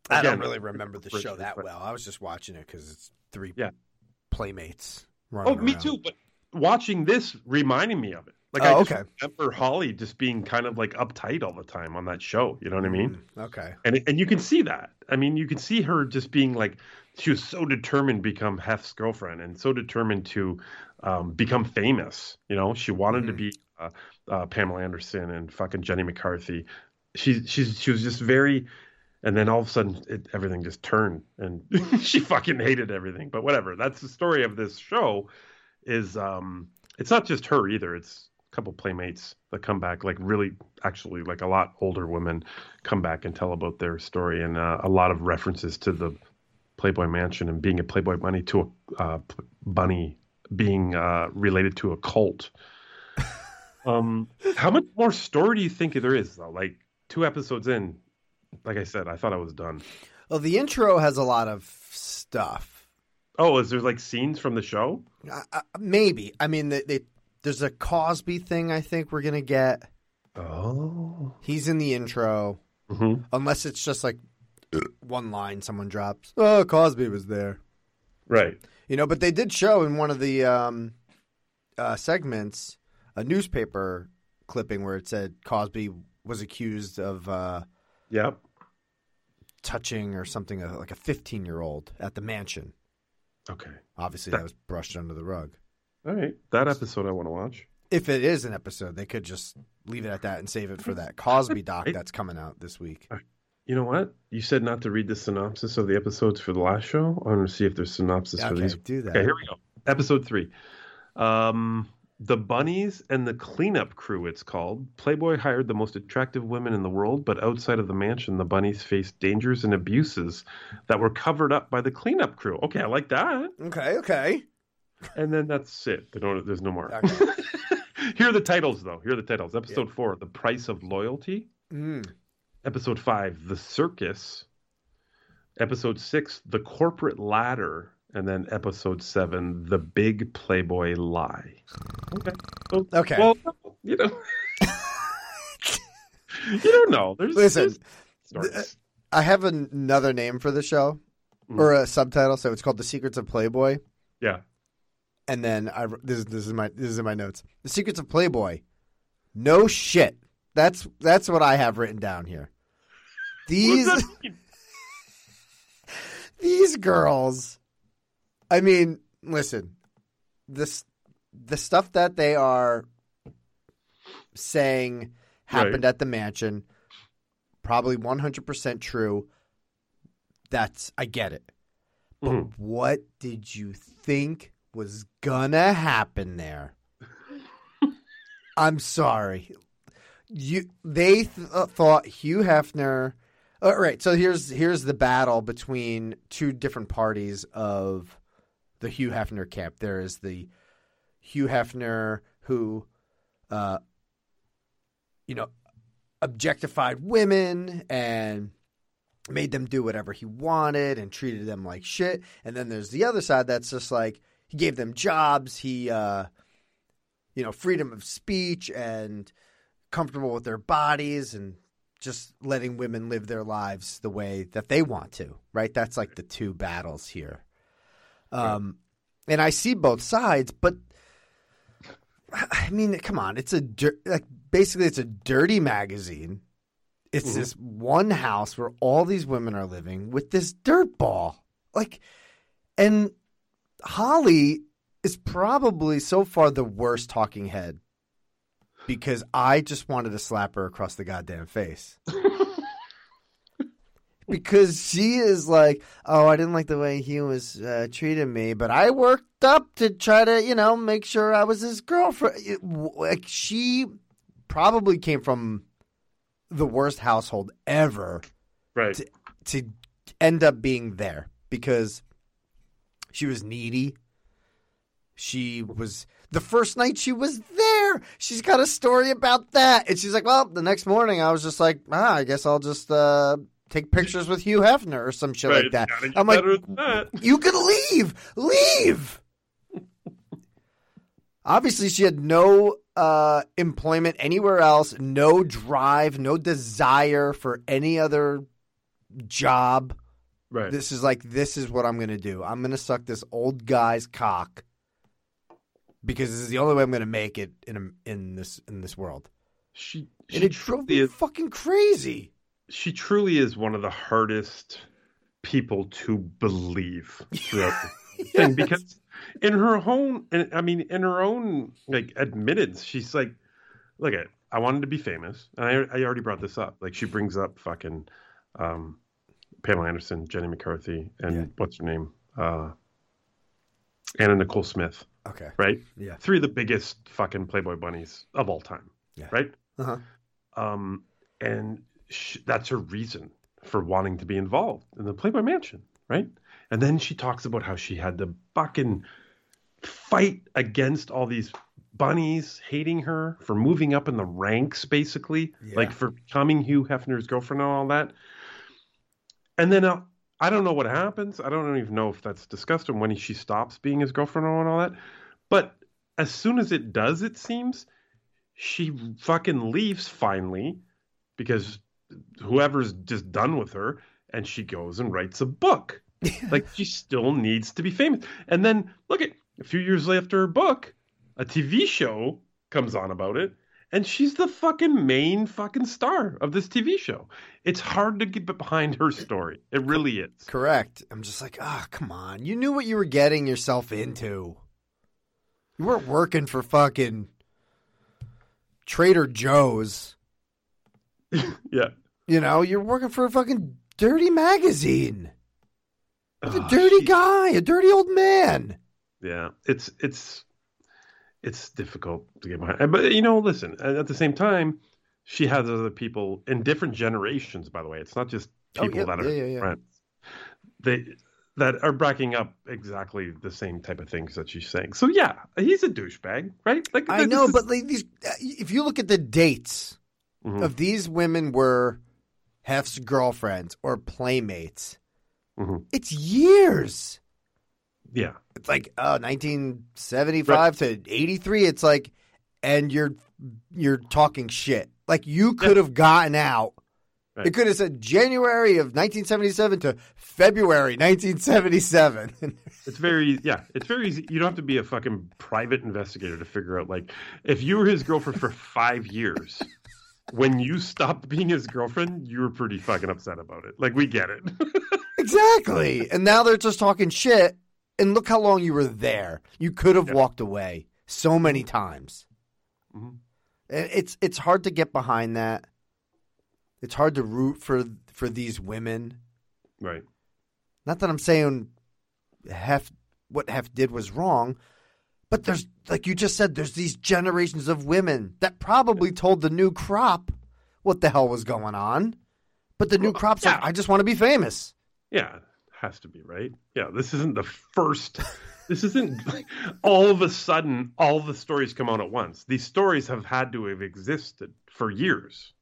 I don't really remember the show that well. I was just watching it because it's three Yeah. playmates. Oh, me around. too. But watching this reminding me of it. Like I Oh, just okay. remember Holly just being kind of like uptight all the time on that show. You know what I mean? Okay. And and you can see that. I mean, you can see her just being like she was so determined to become Hef's girlfriend and so determined to um, become famous. You know, she wanted to Mm-hmm. be uh, uh, Pamela Anderson and fucking Jenny McCarthy. She's she's she was just very. and then all of a sudden it, everything just turned, and [laughs] she fucking hated everything. But whatever. That's the story of this show. Is um, it's not just her either. It's a couple playmates that come back, like really, actually, like a lot older women come back and tell about their story, and uh, a lot of references to the Playboy Mansion and being a Playboy bunny to a uh, bunny being uh, related to a cult. [laughs] um, how much more story do you think there is though? Like two episodes in, like I said, I thought I was done. Well, the intro has a lot of stuff. Oh, is there like scenes from the show? Uh, uh, maybe. I mean, they, they, there's a Cosby thing. I think we're gonna get. Oh. He's in the intro, Mm-hmm. unless it's just like one line someone drops. Oh, Cosby was there. Right. You know, but they did show in one of the um, uh, segments a newspaper clipping where it said Cosby was accused of uh, Yep. touching or something uh, like a 15 year old at the mansion. Okay. Obviously, That- that was brushed under the rug. All right. That episode I want to watch. If it is an episode, they could just leave it at that and save it for that Cosby doc Right. that's coming out this week. You know what? You said not to read the synopsis of the episodes for the last show. I want to see if there's synopsis for Okay, these. do that. Okay, here we go. Episode three. Um, the Bunnies and the Cleanup Crew, it's called. Playboy hired the most attractive women in the world, but outside of the mansion, the Bunnies faced dangers and abuses that were covered up by the Cleanup Crew. Okay, I like that. Okay, okay. And then that's it. They don't, there's no more. [laughs] Here are the titles, though. Here are the titles. Episode four, The Price of Loyalty. Mm. Episode five, The Circus. Episode six, The Corporate Ladder. And then episode seven, The Big Playboy Lie. Okay. So- Okay. Well, you know. [laughs] you don't know. There's, Listen, there's stories. I have another name for the show Mm. or a subtitle, so it's called "The Secrets of Playboy." Yeah. And then I this is- this is my this is in my notes. The Secrets of Playboy. No shit. That's that's what I have written down here. These [laughs] these girls. I mean, listen. This the stuff that they are saying happened Right. at the mansion probably 100% true. That's I get it. But Mhm. what did you think was gonna happen there? [laughs] I'm sorry. You they th- uh, thought Hugh Hefner. All right, so here's here's the battle between two different parties of the Hugh Hefner camp. There is the Hugh Hefner who, uh, you know, objectified women and made them do whatever he wanted and treated them like shit. And then there's the other side that's just like he gave them jobs, he uh you know, freedom of speech and comfortable with their bodies and just letting women live their lives the way that they want to, right? That's like the two battles here. Um and I see both sides, but I mean, come on, it's a dir- like basically it's a dirty magazine. It's Mhm. this one house where all these women are living with this dirt ball. Like and Holly is probably so far the worst talking head because I just wanted to slap her across the goddamn face. [laughs] because she is like, oh, I didn't like the way he was uh, treating me, but I worked up to try to, you know, make sure I was his girlfriend. It- Like she probably came from the worst household ever, right? To, to end up being there because she was needy. She was the first night she was there. She's got a story about that, and she's like, "Well, the next morning I was just like, ah, I guess I'll just uh, take pictures with Hugh Hefner or some shit Right, like that." I'm like, that. "You can leave, leave." Obviously, she had no uh, employment anywhere else, no drive, no desire for any other job. Right. This is like this is what I'm going to do. I'm going to suck this old guy's cock because this is the only way I'm going to make it in a, in this in this world. She, and it drove me fucking crazy. She truly is one of the hardest people to believe throughout [laughs] the thing because in her own, I mean, in her own like admittance, she's like, "Look at, I wanted to be famous," and I, I already brought this up. Like she brings up fucking um, Pamela Anderson, Jenny McCarthy, and what's her name? Uh, Anna Nicole Smith. Okay. Right? Yeah. Three of the biggest fucking Playboy bunnies of all time. Yeah. Right? Uh-huh. Um, and sh- that's her reason for wanting to be involved in the Playboy Mansion, right? And then she talks about how she had to fucking fight against all these bunnies hating her for moving up in the ranks, basically, Yeah. like for becoming Hugh Hefner's girlfriend and all that. And then uh, I don't know what happens. I don't even know if that's discussed and when he, she stops being his girlfriend and all that. But as soon as it does, it seems she fucking leaves finally because whoever's just done with her and she goes and writes a book. [laughs] like she still needs to be famous. And then look at a few years after her book, a TV show comes on about it and she's the fucking main fucking star of this TV show. It's hard to get behind her story. It really is. Correct. I'm just like, ah, come on. You knew what you were getting yourself into. You weren't working for fucking Trader Joe's. [laughs] Yeah. You know, you're working for a fucking dirty magazine. With a Oh, dirty guy, a dirty old man. Yeah, it's it's it's difficult to get behind. But you know, listen. At the same time, she has other people in different generations. By the way, it's not just Oh, people yeah, that are yeah, yeah, friends. They that are backing up exactly the same type of things that she's saying. So yeah, he's a douchebag, right? Like I know, is- but like these, uh, if you look at the dates Mhm. of these women were Hef's girlfriends or playmates, Mhm. it's years. yeah, It's like uh, 1975 to 83. It's like, and you're you're talking shit. Like you could have gotten out. Right. It could have said January of 1977 to February 1977. [laughs] It's very yeah, it's very easy. You don't have to be a fucking private investigator to figure out like if you were his girlfriend for five years, when you stopped being his girlfriend, you were pretty fucking upset about it. Like we get it. [laughs] exactly. And now they're just talking shit. And look how long you were there. You could have walked away so many times. Mhm. It's it's hard to get behind that. It's hard to root for for these women. right. Not that I'm saying Hef what Hef did was wrong, but there's like you just said, there's these generations of women that probably told the new crop what the hell was going on. But the new crop's like, I just want to be famous. Yeah, has to be right. Yeah, this isn't the first. This isn't like, all of a sudden all the stories come out at once. These stories have had to have existed for years,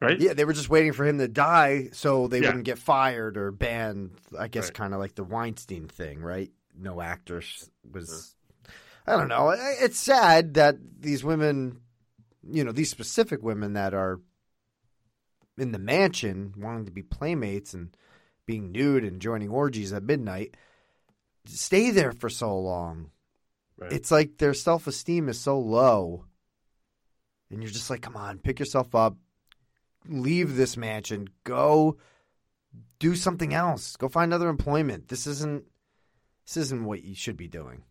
right? Yeah, they were just waiting for him to die so they Yeah. wouldn't get fired or banned. I guess Right. kind of like the Weinstein thing, right? No actor was. I don't know. It's sad that these women, you know, these specific women that are in the mansion wanting to be playmates and being nude and joining orgies at midnight stay there for so long. Right. It's like their self esteem is so low. And you're just like, come on, pick yourself up, leave this mansion, go do something else, go find other employment. This isn't this isn't what you should be doing.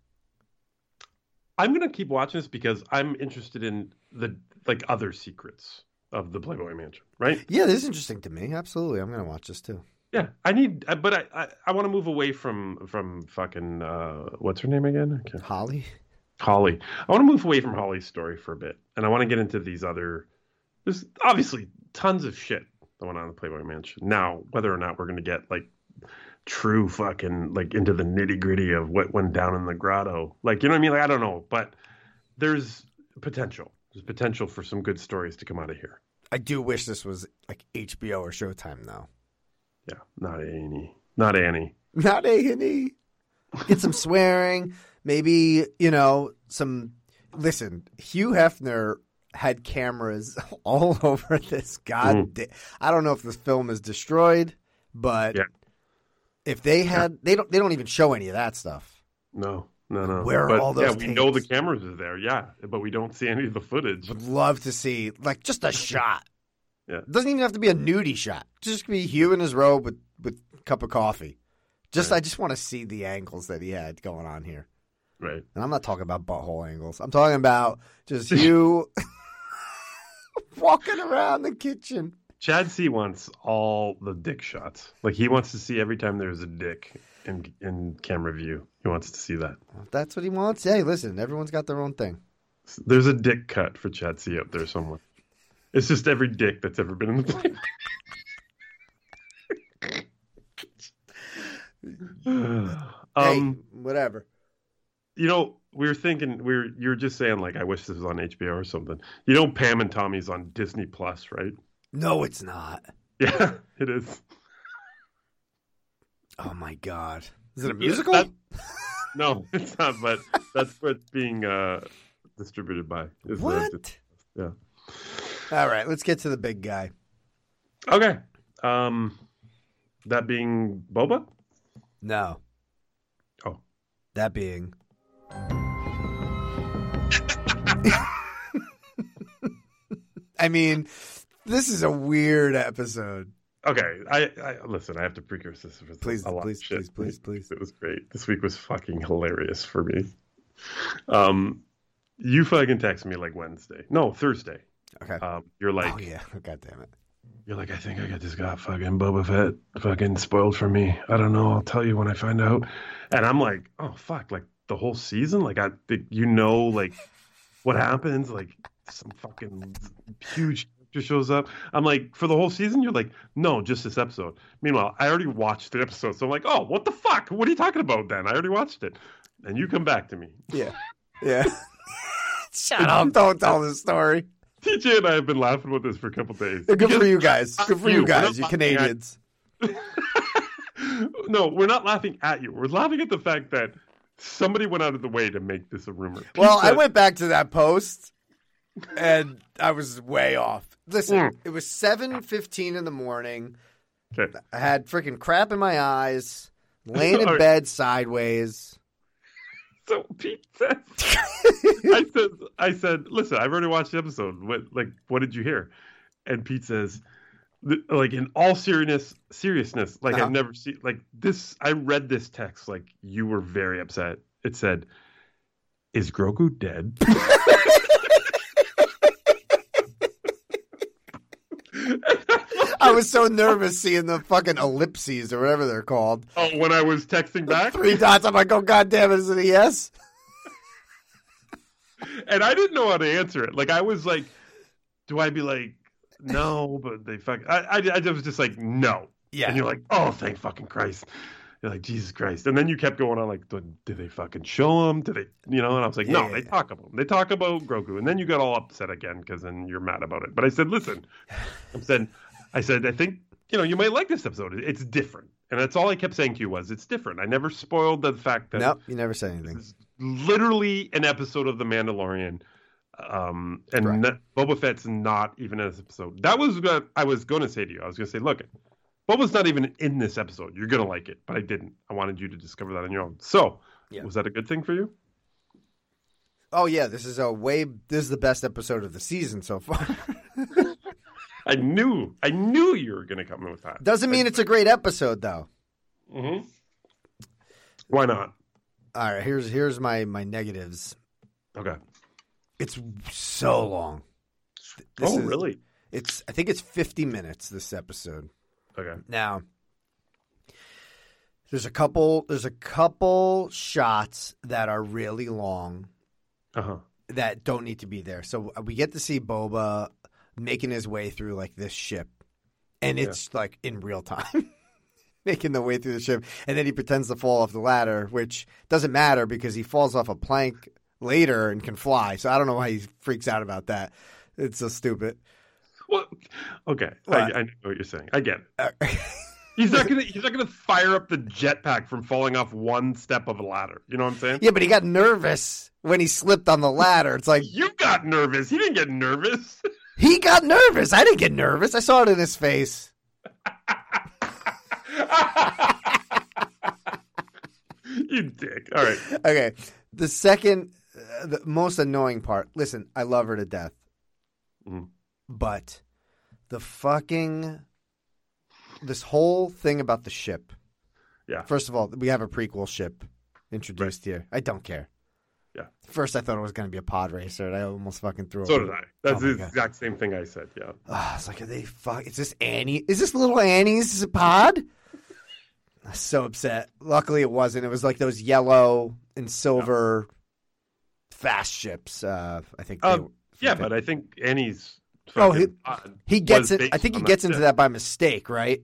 I'm gonna keep watching this because I'm interested in the like other secrets of the Playboy Mansion, right? Yeah, this is interesting to me. Absolutely, I'm going to watch this too. Yeah, I need, uh, but I I, I want to move away from from fucking uh, what's her name again? Holly. Holly. I want to move away from Holly's story for a bit, and I want to get into these other. There's obviously tons of shit that went on in the Playboy Mansion. Now, whether or not we're going to get like true fucking like into the nitty gritty of what went down in the grotto, like you know what I mean? Like I don't know, but there's potential. There's potential for some good stories to come out of here. I do wish this was like HBO or Showtime though. Yeah, not Annie, not Annie. Not A and E. Get some swearing, maybe you know some. Listen, Hugh Hefner had cameras [laughs] all [laughs] over this. God, da- mm. I don't know if this film is destroyed, but Yeah. if they had, they don't. They don't even show any of that stuff. No, no, no. Where are But, all those Yeah, we know the cameras are there. Yeah, but we don't see any of the footage. Would love to see like just a shot. Yeah. It doesn't even have to be a nudie shot. Just be Hugh in his robe with with a cup of coffee. Just I just want to see the angles that he had going on here. Right. And I'm not talking about butthole angles. I'm talking about just [laughs] you [laughs] walking around the kitchen. Chad C wants all the dick shots. Like he wants to see every time there's a dick in in camera view. He wants to see that. If that's what he wants. Hey, listen, everyone's got their own thing. There's a dick cut for Chad C out there somewhere. It's just every dick that's ever been in the plane. [laughs] [sighs] hey, um, whatever. you know, we were thinking we were you were just saying like I wish this was on HBO or something. You know, Pam and Tommy's on Disney Plus, right? No, it's not. [laughs] Yeah, it is. Oh my god. Is it a musical? that- [laughs] no, it's not. But that's what's being uh, distributed by. What? yeah. All right, let's get to the big guy. Okay. Um, that being Boba. No. Oh. That being. [laughs] I mean, this is a weird episode. Okay, I, I listen. I have to precurse this with Please, a lot please, of shit. please, please, please. It was great. This week was fucking hilarious for me. Um, you fucking text me like Wednesday, no Thursday. Okay. Um, you're like, oh yeah, [laughs] god damn it. You're like, I think I got this guy fucking Boba Fett fucking spoiled for me. I don't know. I'll tell you when I find out. And I'm like, oh fuck, like the whole season, like I, think you know, like what happens, like some fucking huge character shows up. I'm like, for the whole season, you're like, no, just this episode. Meanwhile, I already watched the episode, so I'm like, oh, what the fuck? What are you talking about then? I already watched it. And you come back to me. Yeah. [laughs] Yeah. Shut up. [laughs] Don't tell the story. TJ and I have been laughing with this for a couple days. Good for you guys. Good for You, you guys, you laughing at- Canadians. [laughs] no, we're not laughing at you. We're laughing at the fact that somebody went out of the way to make this a rumor. Well, I went back to that post and I was way off. Listen, Mm. it was 7:15 in the morning. Okay. I had freaking crap in my eyes, [laughs] laying in All right. bed sideways. [laughs] So Pete said, [laughs] I said, I said, listen, I've already watched the episode. What, like, what did you hear? And Pete says, like, in all seriousness, seriousness, like Uh-huh. I've never seen, like this. I read this text, like you were very upset. It said, "Is Grogu dead?" [laughs] I was so nervous seeing the fucking ellipses or whatever they're called. Oh, when I was texting back, Three dots. I'm like, oh god damn it, is it a yes? [laughs] and I didn't know how to answer it. Like I was like, do I be like, no, but they fuck. I, I, I was just like, no. Yeah. And you're like, oh, thank fucking Christ. You're like, Jesus Christ. And then you kept going on like, did, they fucking show him? Did they, you know? And I was like, no, yeah, they talk about him. They talk about Grogu. And then you got all upset again because then you're mad about it. But I said, listen, I said, I said, I think you know you might like this episode. It's different. And that's all I kept saying to you was it's different. I never spoiled the fact that Nope, you never said anything. literally an episode of The Mandalorian. Um, and Right. ne- Boba Fett's not even in this episode. That was what I was going to say to you. I was going to say, look, Boba's not even in this episode. You're going to like it, but I didn't. I wanted you to discover that on your own. So, Yeah. was that a good thing for you? Oh yeah, this is a way. This is the best episode of the season so far. [laughs] I knew, I knew you were going to come in with that. Doesn't mean it's a great episode though. hmm Why not? All right, here's here's my my negatives. Okay. It's so long. This oh, is- really? It's I think it's 50 minutes this episode. Okay. Now, there's a couple there's a couple shots that are really long Uh huh. that don't need to be there. So uh, we get to see Boba making his way through like this ship, and it's like in real time. [laughs] Making the way through the ship, and then he pretends to fall off the ladder, which doesn't matter because he falls off a plank later and can fly. So I don't know why he freaks out about that. It's so stupid. Well, okay. I, I know what you're saying. I get it. Uh, [laughs] He's not [laughs] gonna. He's not gonna fire up the jetpack from falling off one step of a ladder. You know what I'm saying? yeah, but he got nervous when he slipped on the ladder. It's like You got nervous. He didn't get nervous. He got nervous. I didn't get nervous. I saw it in his face. [laughs] you dick. All right. Okay. The second, uh, the most annoying part. Listen, I love her to death, Mhm. but the fucking this whole thing about the ship. Yeah. First of all, we have a prequel ship introduced here. I don't care. Yeah. First, I thought it was going to be a pod racer, and I almost fucking threw. So up. did I. That's Oh the God. exact same thing I said. Yeah. Ah, I was like, are they fuck? Is this Annie? Is this little Annie's pod? I was so upset. Luckily, it wasn't. It was like those yellow and silver fast ships. Uh, I think. They, Um, yeah, but I think Annie's. oh, he, he gets it. I think he gets into ship. that by mistake, right?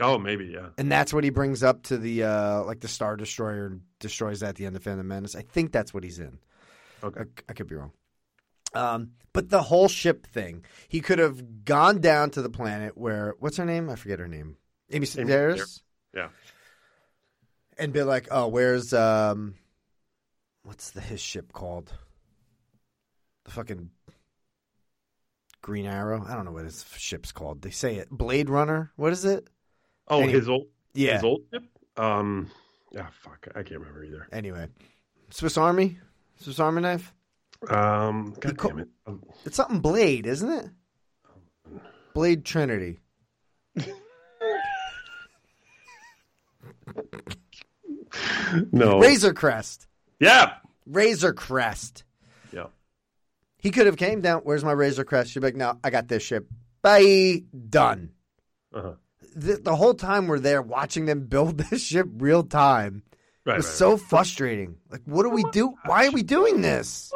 Oh, maybe yeah. And that's what he brings up to the uh, like the Star Destroyer and destroys that at the end of Phantom Menace. I think that's what he's in. Okay, I, I could be wrong. Um, but the whole ship thing, he could have gone down to the planet where what's her name? I forget her name. Amy Sedaris. Yeah. And be like, oh, where's um, what's the his ship called? The fucking Green Arrow. I don't know what his ship's called. They say it. Blade Runner. What is it? Oh, his old. Yeah. His old ship. Um. Yeah. Fuck. I can't remember either. Anyway, Swiss Army. Swiss Army knife. Um. God co- damn it. Um, It's something Blade, isn't it? Blade Trinity. [laughs] No. Razor Crest. Yeah. Razor Crest. Yeah. He could have came down. Where's my Razor Crest? She'd be like, no, I got this ship. Bye. Done. Uh-huh. The, the whole time we're there watching them build [laughs] this ship real time. Right, it was right, so right. frustrating. Like, what do we do? Why are we doing this?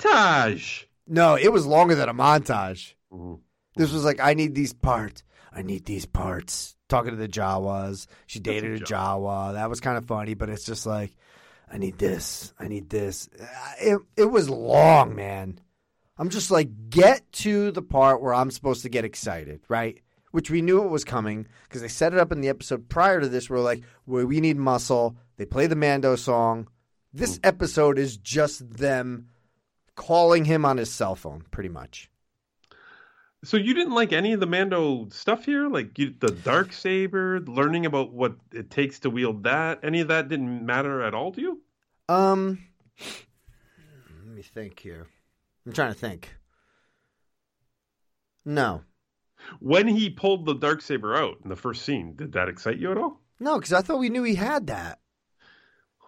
Montage. No, it was longer than a montage. Mm-hmm. This was like, I need these parts. I need these parts. Talking to the Jawas. She dated a Jawa. That was kind of funny, but it's just like, I need this. I need this. Uh, It, it was long, man. I'm just like, get to the part where I'm supposed to get excited, right? Which we knew it was coming because they set it up in the episode prior to this. We're like, where we need muscle. They play the Mando song. This episode is just them calling him on his cell phone, pretty much. So you didn't like any of the Mando stuff here, like you, the dark [sighs] saber, learning about what it takes to wield that. Any of that didn't matter at all to you. Um, let me think here. I'm trying to think. No, When he pulled the dark saber out in the first scene, did that excite you at all? no, because I thought we knew he had that.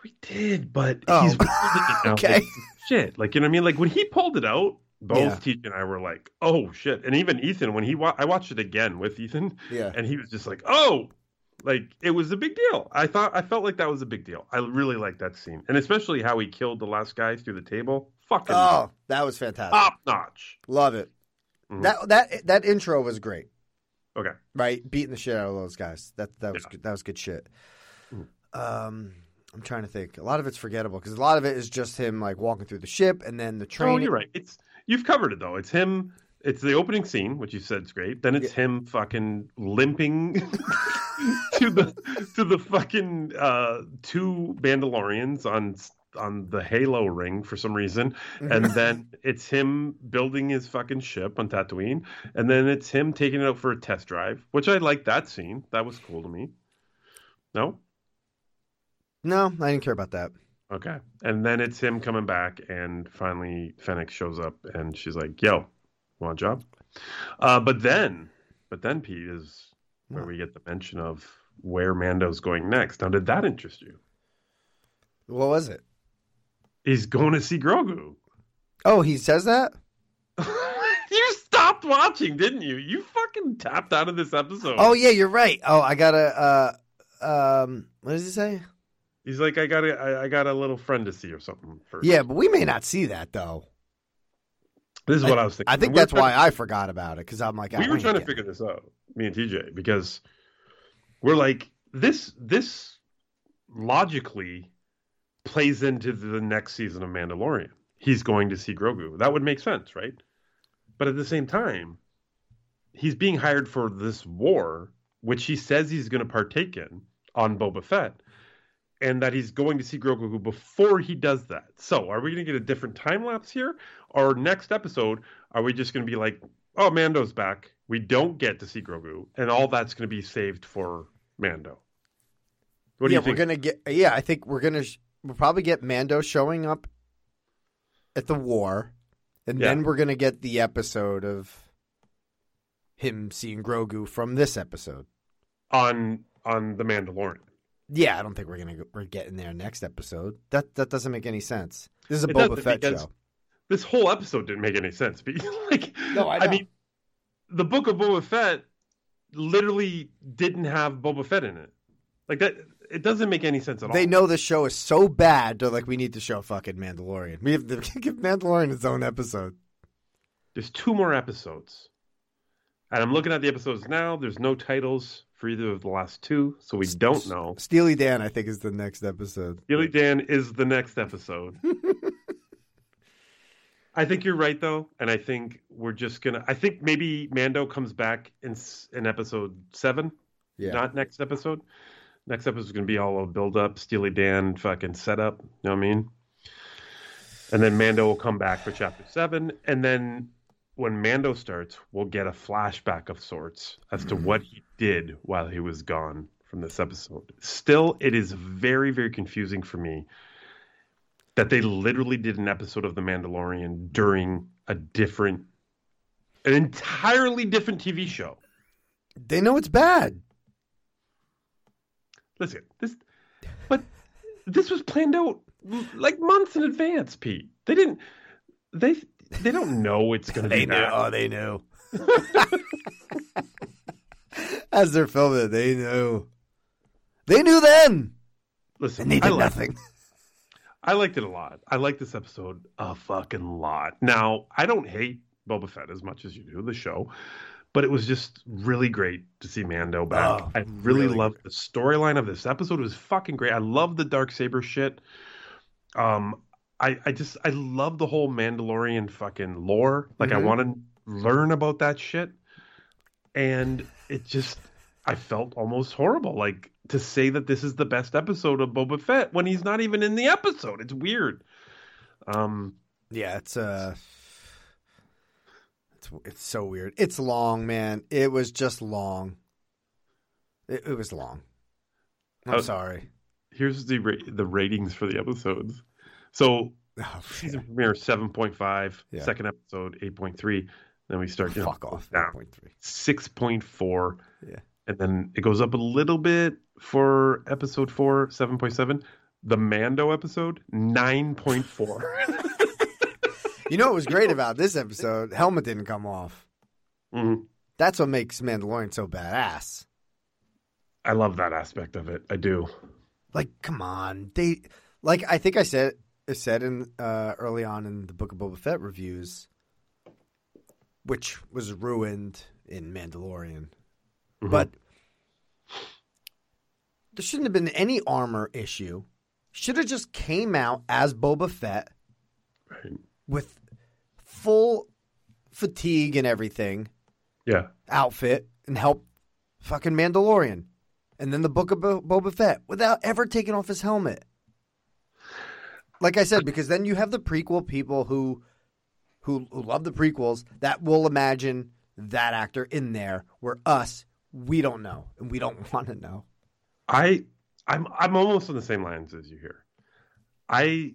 We did, but Oh. he's wielding it [laughs] now. Okay. Like, shit, like you know what I mean? Like when he pulled it out, both Yeah. TJ and I were like, "Oh shit!" And even Ethan, when he wa- I watched it again with Ethan, Yeah. and he was just like, "Oh." Like it was a big deal. I thought I felt like that was a big deal. I really liked that scene, and especially how he killed the last guy through the table. Fucking Oh, that was fantastic. top notch. Love it. Mhm. That that that intro was great. Okay. Right, beating the shit out of those guys. That that was Yeah. good. That was good shit. Mhm. Um, I'm trying to think. A lot of it's forgettable because a lot of it is just him like walking through the ship and then the train. Oh, you're right. It's you've covered it though. It's him. It's the opening scene, which you said is great. Then it's him fucking limping [laughs] to the to the fucking uh, two Mandalorians on on the Halo ring for some reason, and then it's him building his fucking ship on Tatooine, and then it's him taking it out for a test drive, which I like that scene. That was cool to me. No, No, I didn't care about that. Okay. And then it's him coming back, and finally Fennec shows up, and she's like, "Yo, want a job?" Uh, but then, but then Pete is where we get the mention of where Mando's going next. Now, did that interest you? What was it? He's going to see Grogu. Oh, he says that. [laughs] You stopped watching, didn't you? You fucking tapped out of this episode. Oh yeah, you're right. Oh, I gotta. Uh, um, what does he say? He's like, I got a, I, I got a little friend to see or something first. Yeah, but we may not see that though. This is what I, was thinking. I think We that's why to- I forgot about it because I'm like, we were trying to get- figure this out, me and TJ, because we're like this this logically plays into the next season of Mandalorian. He's going to see Grogu. That would make sense, right? But at the same time, he's being hired for this war, which he says he's going to partake in on Boba Fett, and that he's going to see Grogu before he does that. So, are we going to get a different time lapse here, or next episode, are we just going to be like, "Oh, Mando's back. We don't get to see Grogu, and all that's going to be saved for Mando." What do yeah, you think? we're gonna get. Yeah, I think we're gonna. Sh- We'll probably get Mando showing up at the war, and Yeah. then we're gonna get the episode of him seeing Grogu from this episode. on on the Mandalorian? Yeah, I don't think we're gonna go, we're getting there next episode. That that doesn't make any sense. This is a It Boba Fett show. This whole episode didn't make any sense. [laughs] But like, No, I I mean, the book of Boba Fett literally didn't have Boba Fett in it. Like that, it doesn't make any sense at all. They know the show is so bad. They're like, we need to show fucking Mandalorian. We have to [laughs] give Mandalorian its own episode. There's two more episodes. And I'm looking at the episodes now. There's no titles for either of the last two, so we don't know. Steely Dan, I think, is the next episode. Billy Dan is the next episode. [laughs] I think you're right though, and I think we're just gonna. I think maybe Mando comes back in in episode seven, Yeah. not next episode. Next episode is gonna be all a build up, Steely Dan fucking setup. You know what I mean? And then Mando will come back for chapter seven, and then when Mando starts, we'll get a flashback of sorts as to what he did while he was gone from this episode. Still, it is very, very confusing for me that they literally did an episode of The Mandalorian during a different, an entirely different TV show. They know it's bad. Listen, this, but this was planned out like months in advance, Pete. They didn't, they, they don't know it's going to be knew. that. Oh, they knew. [laughs] As they're filming it, they knew. They knew then. Listen, And they I did like- nothing. I liked it a lot. I like this episode a fucking lot. Now, I don't hate Boba Fett as much as you do, the show, but it was just really great to see Mando back. Oh, I really, really loved the storyline of this episode. It was fucking great. I love the dark saber shit. Um, I, I just I love the whole Mandalorian fucking lore. Like I Mhm. want to learn about that shit. And it just I felt almost horrible. Like to say that this is the best episode of Boba Fett when he's not even in the episode. It's weird. Um Yeah, it's uh it's it's so weird. It's long, man. It was just long. It, it was long. I'm Uh, sorry. here's the ra- the ratings for the episodes. So Oh, season premiere seven point five, Yeah. second episode eight point three. Then we start know, Fuck off. down 8.3. six point four. Yeah. And then it goes up a little bit for episode four, seven point seven. The Mando episode, nine point four. [laughs] You know what was great about this episode? Helmet didn't come off. Mhm. That's what makes Mandalorian so badass. I love that aspect of it. I do. Like, come on, they like. I think I said said in uh, early on in the Book of Boba Fett reviews, which was ruined in Mandalorian, Mhm. but there shouldn't have been any armor issue. Should have just came out as Boba Fett Right. with full fatigue and everything Yeah. outfit and help fucking Mandalorian. And then the book of Bo- Boba Fett without ever taking off his helmet. Like I said, because then you have the prequel people who who, who love the prequels that will imagine that actor in there where us, we don't know and we don't [laughs] want to know. I I'm I'm almost on the same lines as you here. I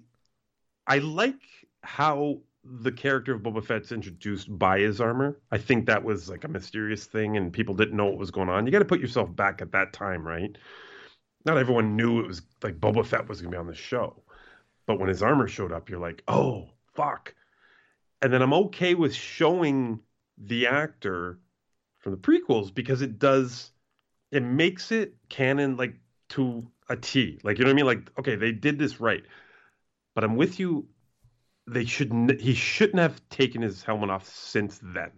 I like how the character of Boba Fett's introduced by his armor. I think that was like a mysterious thing and people didn't know what was going on. You got to put yourself back at that time, right? Not everyone knew it was like Boba Fett was going to be on the show. But when his armor showed up, you're like, "Oh, fuck." And then I'm okay with showing the actor from the prequels because it does it makes it canon like to a T. Like you know what I mean? Like okay, they did this right, but I'm with you. They shouldn't. He shouldn't have taken his helmet off since then.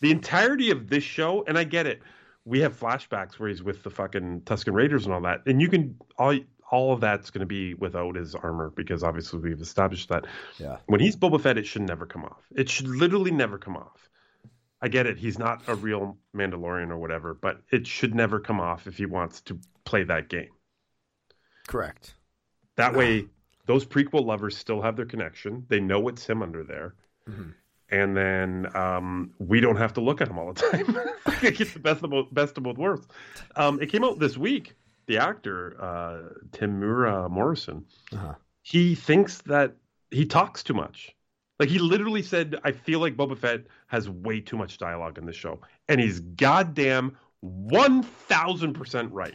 The entirety of this show, and I get it. We have flashbacks where he's with the fucking Tusken Raiders and all that, and you can all all of that's going to be without his armor because obviously we've established that. Yeah. When he's Boba Fett, it should never come off. It should literally never come off. I get it. He's not a real Mandalorian or whatever, but it should never come off if he wants to play that game. Correct. That way, those prequel lovers still have their connection. They know it's him under there. Mhm. And then um, we don't have to look at him all the time. [laughs] it gets the best of both, best of both worlds. Um, it came out this week. The actor, uh, Temuera Morrison, Uh-huh. he thinks that he talks too much. Like he literally said, I feel like Boba Fett has way too much dialogue in the show. And he's goddamn 1000% right.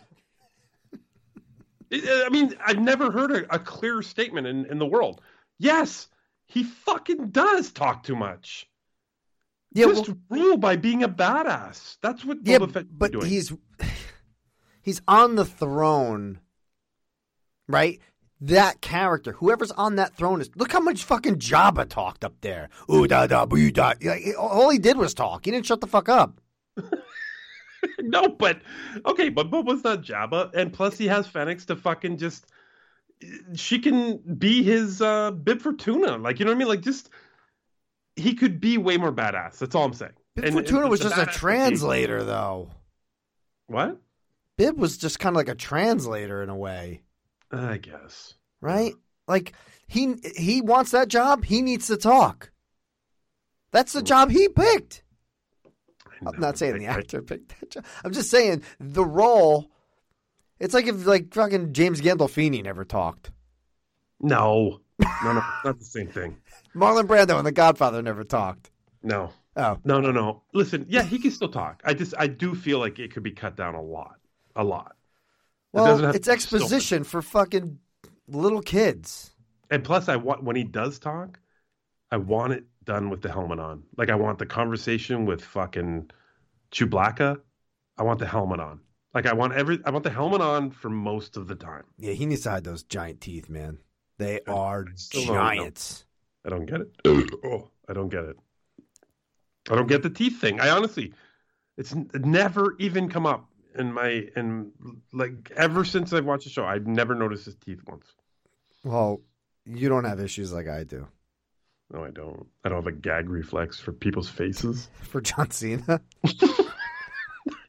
I I mean, I've never heard a, a clearer statement in, in the world. Yes, he fucking does talk too much. Yeah, Just rule by being a badass. That's what Yeah, Boba Fett but doing. he's he's on the throne, right? That character, whoever's on that throne, is look how much fucking Jabba talked up there. Ooh da da boo da. All he did was talk. He didn't shut the fuck up. [laughs] no, but okay, but Boba's not Jabba, and plus he has Fennec to fucking just. She can be his uh, Bib Fortuna, like you know what I mean. Like just he could be way more badass. That's all I'm saying. Bib And- Fortuna and was just a translator, though. What? Bib was just kind of like a translator in a way, I guess. right? Like he he wants that job. He needs to talk. That's the job he picked. I'm not saying the actor picked that job. I'm just saying the role. It's like if like fucking James Gandolfini never talked. No, no, no, not the same thing. [laughs] Marlon Brando and The Godfather never talked. No. Oh. No, no, no. Listen, yeah, he can still talk. I just I do feel like it could be cut down a lot. A lot. It Well, have it's exposition for fucking little kids. And plus I want when he does talk, I want it done with the helmet on. Like I want the conversation with fucking Chewbacca. I want the helmet on. Like I want every I want the helmet on for most of the time. Yeah, he needs to hide those giant teeth, man. They are still don't giants. I don't get it. oh, I don't get it. I don't get the teeth thing. I honestly, it's never even come up in my in like ever since I've watched the show. I've never noticed his teeth once. Well, you don't have issues like I do. No, I don't. I don't have a gag reflex for people's faces. [laughs] For John Cena, [laughs]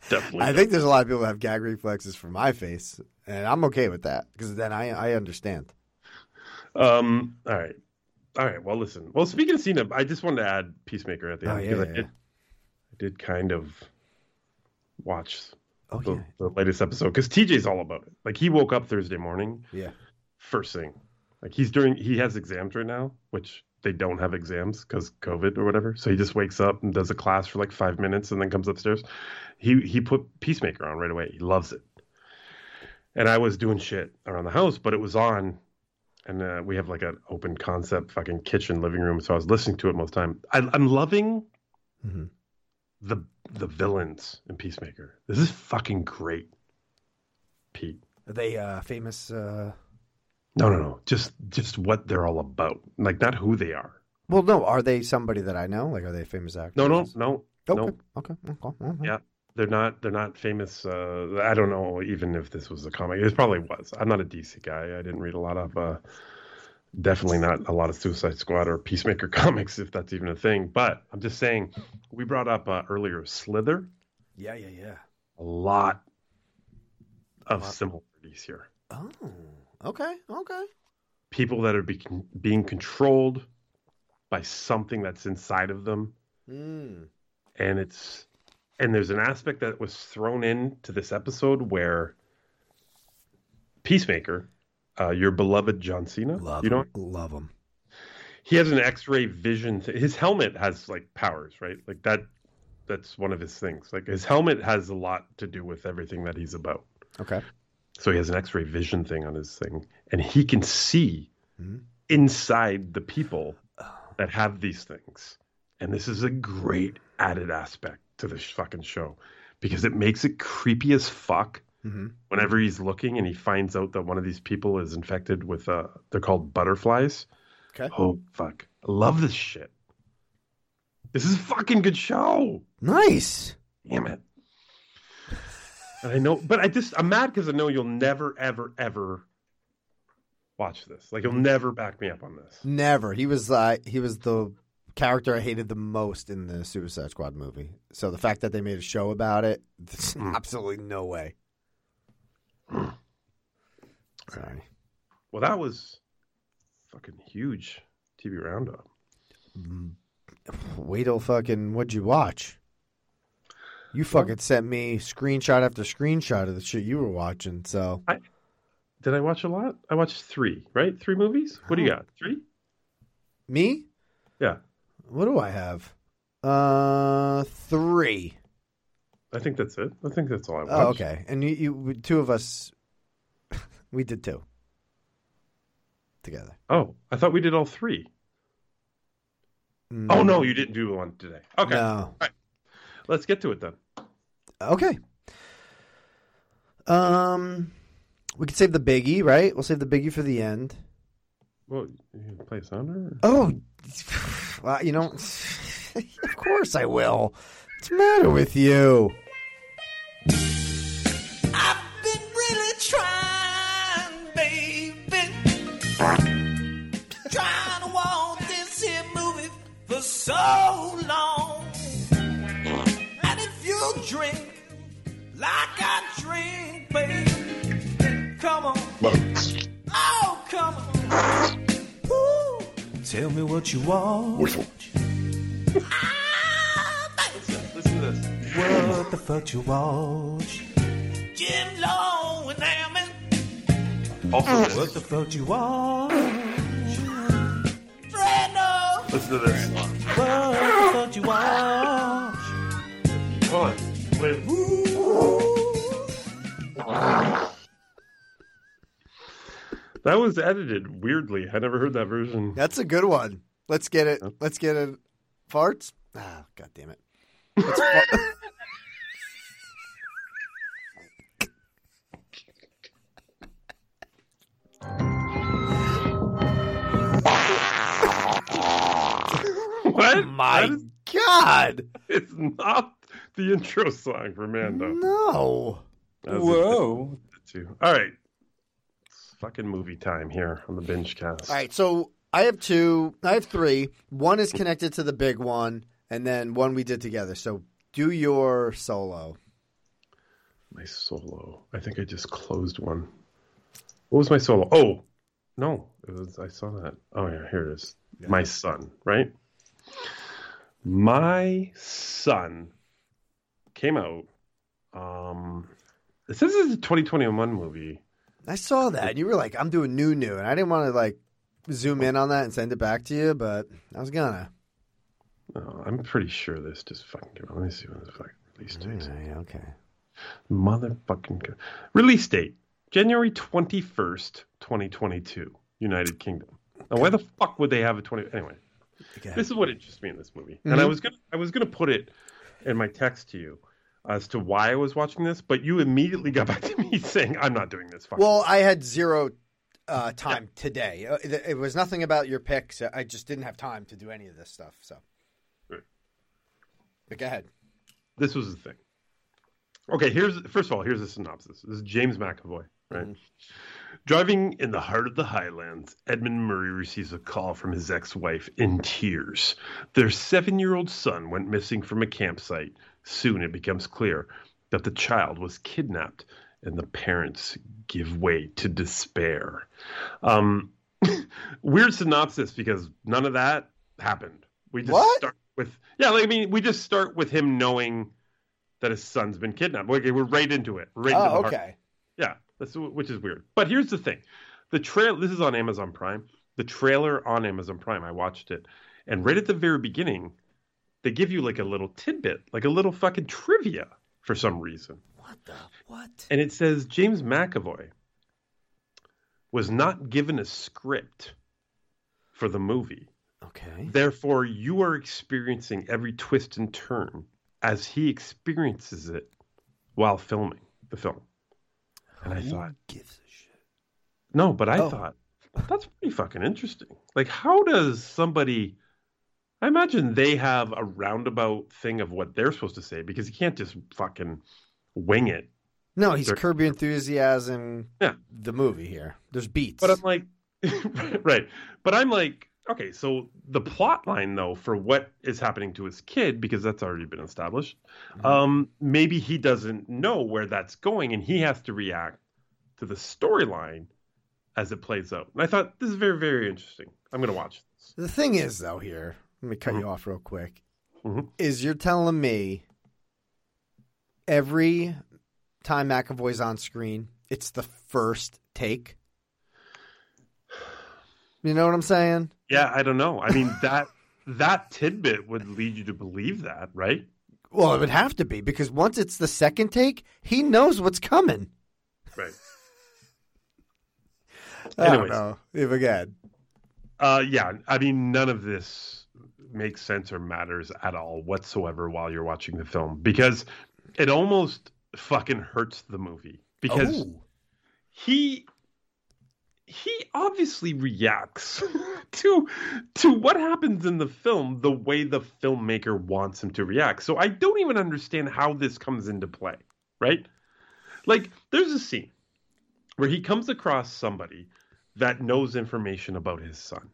Definitely. I think there's a lot of people that have gag reflexes for my face, and I'm okay with that because then I I understand. Um. All right. All right. Well, listen. Well, speaking of Cena, I just wanted to add Peacemaker at the Oh, end yeah, because yeah, I did. I did kind of watch Oh, the, the latest episode because TJ's all about it. Like he woke up Thursday morning. Yeah. First thing, like he's doing. He has exams right now, which they don't have exams because COVID or whatever. So he just wakes up and does a class for like five minutes and then comes upstairs. He he put Peacemaker on right away. He loves it. And I was doing shit around the house, but it was on and uh, we have like an open concept fucking kitchen living room so i was listening to it most of the time I, i'm loving Mhm. the the villains in peacemaker this is fucking great pete Are they uh, famous? Uh... no no no just just what they're all about like not who they are Well, no. Are they somebody that I know? Like, are they famous actors? no no no Okay. no Okay. okay. okay. yeah they're not they're not famous uh i don't know even if this was a comic it probably was i'm not a dc guy i didn't read a lot of uh definitely not a lot of suicide squad or peacemaker [laughs] comics if that's even a thing but i'm just saying we brought up uh, earlier slither Yeah, yeah, yeah. a lot of similarities here Oh, okay, okay. people that are be- being controlled by something that's inside of them Mm. and it's and there's an aspect that was thrown in to this episode where Peacemaker, uh, your beloved John Cena, Love you know, him. Love him. he has an X-ray vision. Th- his helmet has like powers, right? Like that. That's one of his things. Like his helmet has a lot to do with everything that he's about. Okay. So he has an X-ray vision thing on his thing, and he can see Mhm. inside the people [sighs] that have these things. And this is a great added aspect to this fucking show because it makes it creepy as fuck Mhm. whenever he's looking and he finds out that one of these people is infected with uh they're called butterflies. Okay. Oh fuck. I love this shit. This is a fucking good show. Nice. Damn it. I know, but I just I'm mad because I know you'll never, ever, ever watch this. Like you'll never back me up on this. Never. He was uh, he was the character I hated the most in the Suicide Squad movie. So the fact that they made a show about it, there's Hmm. absolutely no way. Sorry. Well, that was fucking huge TV roundup. Wait till fucking what'd you watch? You fucking sent me screenshot after screenshot of the shit you were watching. So I, Did I watch a lot? I watched three, right? Three movies. What do you got? Three? me, Yeah, what do I have? Uh, three. I think that's it. I think that's all I watched. Oh, okay. And you, you, two of us. [laughs] we did two together. Oh, I thought we did all three. Mm. Oh no, you didn't do one today. Okay. No. All right. Let's get to it then. Okay. Um, we could save the biggie, right? We'll save the biggie for the end. Well, you gonna play Sounder? Oh, well, you know, [laughs] of course I will. What's the matter with you? I've been really trying, baby. trying to walk this here movie for so like I drink, baby, come on. Oh, come on. Ooh, tell me what you want. Listen ah, to this. What the fuck you watch? Jim Long and Hammond. Also this. What the fuck you watch? Brando. Listen to this. What the fuck you watch? Hold on. Wait. That was edited weirdly. I never heard that version. That's a good one. Let's get it. Let's get it. Farts. Ah, god damn it. Let's fa- [laughs] What? Oh My That is- God. [laughs] It's not the intro song for Mando. No. That was Whoa. it too. All right. It's fucking movie time here on the binge cast. All right, so I have two. I have three. One is connected to the big one, and then one we did together. So do your solo. My solo. I think I just closed one. What was my solo? Oh, no. It was I saw that. Oh yeah, here it is. My son, right? My son came out. Um it says it's a 2021 movie. I saw that, and you were like, "I'm doing new, new," and I didn't want to like zoom in on that and send it back to you, but I was gonna. Oh, I'm pretty sure this just fucking came out. Let me see when this fucking release date. Yeah, okay. Motherfucking release date January 21st, 2022, United Kingdom. Now, why the fuck would they have a 20? Anyway, this is what interests me in this movie, and I Mhm. was gonna I was gonna put it in my text to you as to why I was watching this, but you immediately got [laughs] back to me saying I'm not doing this. Well, I had zero uh, time today. Uh, It, was nothing about your picks. I just didn't have time to do any of this stuff. So, Right. but go ahead. this was the thing. Okay, here's first of all, here's the synopsis. This is James McAvoy, right? Driving in the heart of the Highlands, Edmund Murray receives a call from his ex-wife in tears. Their seven-year-old son went missing from a campsite. Soon it becomes clear that the child was kidnapped, and the parents give way to despair. Um, [laughs] weird synopsis because none of that happened. We just What? start with yeah. Like, I mean, we just start with him knowing that his son's been kidnapped. Okay, we're right into it. Right into Oh, the heart. okay. Yeah, that's which is weird. But here's the thing: the trail. This is on Amazon Prime. The trailer on Amazon Prime. I watched it, and right at the very beginning, they give you like a little tidbit, like a little fucking trivia for some reason. What the what? And it says James McAvoy was not given a script for the movie. Okay. Therefore, you are experiencing every twist and turn as he experiences it while filming the film. And I thought, gives a shit? no, but I Oh. thought that's pretty fucking interesting. Like, how does somebody? I imagine they have a roundabout thing of what they're supposed to say because you can't just fucking wing it. No, he's Curb Your Enthusiasm. Yeah. the movie here. There's beats. But I'm like, [laughs] right. But I'm like, okay, so the plot line though for what is happening to his kid, because that's already been established, um, maybe he doesn't know where that's going, and he has to react to the storyline as it plays out. And I thought this is very, very interesting. I'm gonna watch this. the thing is, though, here, let me cut Mm-hmm. you off real quick. Mhm. Is you're telling me every time McAvoy's on screen, it's the first take? You know what I'm saying? Yeah, I don't know. I mean [laughs] that that tidbit would lead you to believe that, right? Well, it would have to be because once it's the second take, he knows what's coming. Right. [laughs] I don't know. If again, Uh, yeah, I mean, none of this makes sense or matters at all whatsoever while you're watching the film because it almost fucking hurts the movie because Oh. he he obviously reacts [laughs] to to what happens in the film the way the filmmaker wants him to react. So I don't even understand how this comes into play, right? Like there's a scene where he comes across somebody that knows information about his son.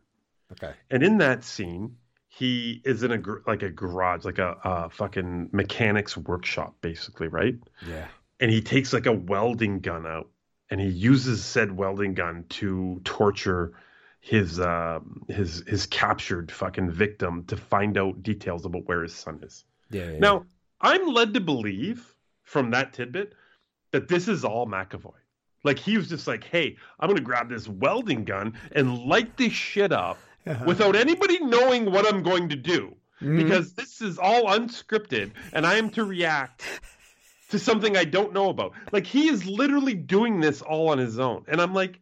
Okay. And in that scene, he is in a gr- like a garage, like a, a fucking mechanics workshop, basically, right? Yeah. And he takes like a welding gun out, and he uses said welding gun to torture his uh, his his captured fucking victim to find out details about where his son is. Yeah. yeah, Now, I'm led to believe from that tidbit that this is all McAvoy. Like he was just like, "Hey, I'm gonna grab this welding gun and light this shit up without anybody knowing what I'm going to do, Mhm. because this is all unscripted, and I am to react to something I don't know about." Like he is literally doing this all on his own, and I'm like,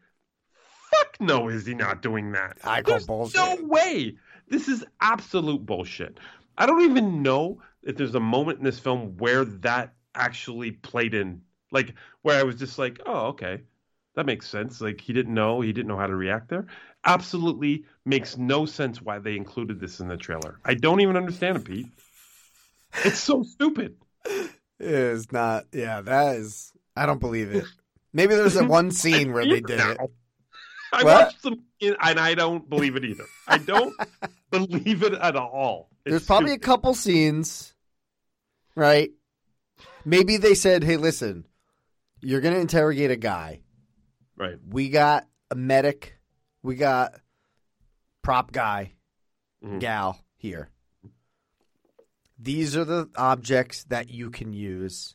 "Fuck no, is he not doing that?" I There's bullshit. No way. This is absolute bullshit. I don't even know if there's a moment in this film where that actually played in, like where I was just like, "Oh, okay, that makes sense." Like he didn't know, he didn't know how to react there. Absolutely makes no sense why they included this in the trailer. I don't even understand it, Pete. It's so stupid. It is not. Yeah, that is. I don't believe it. Maybe there's a one [laughs] scene where they did it. I What? watched them, and I don't believe it either. I don't [laughs] believe it at all. It's There's probably a couple scenes, right? Maybe they said, "Hey, listen, you're going to interrogate a guy. right. We got a medic, we got prop guy, Mhm. gal here. These are the objects that you can use.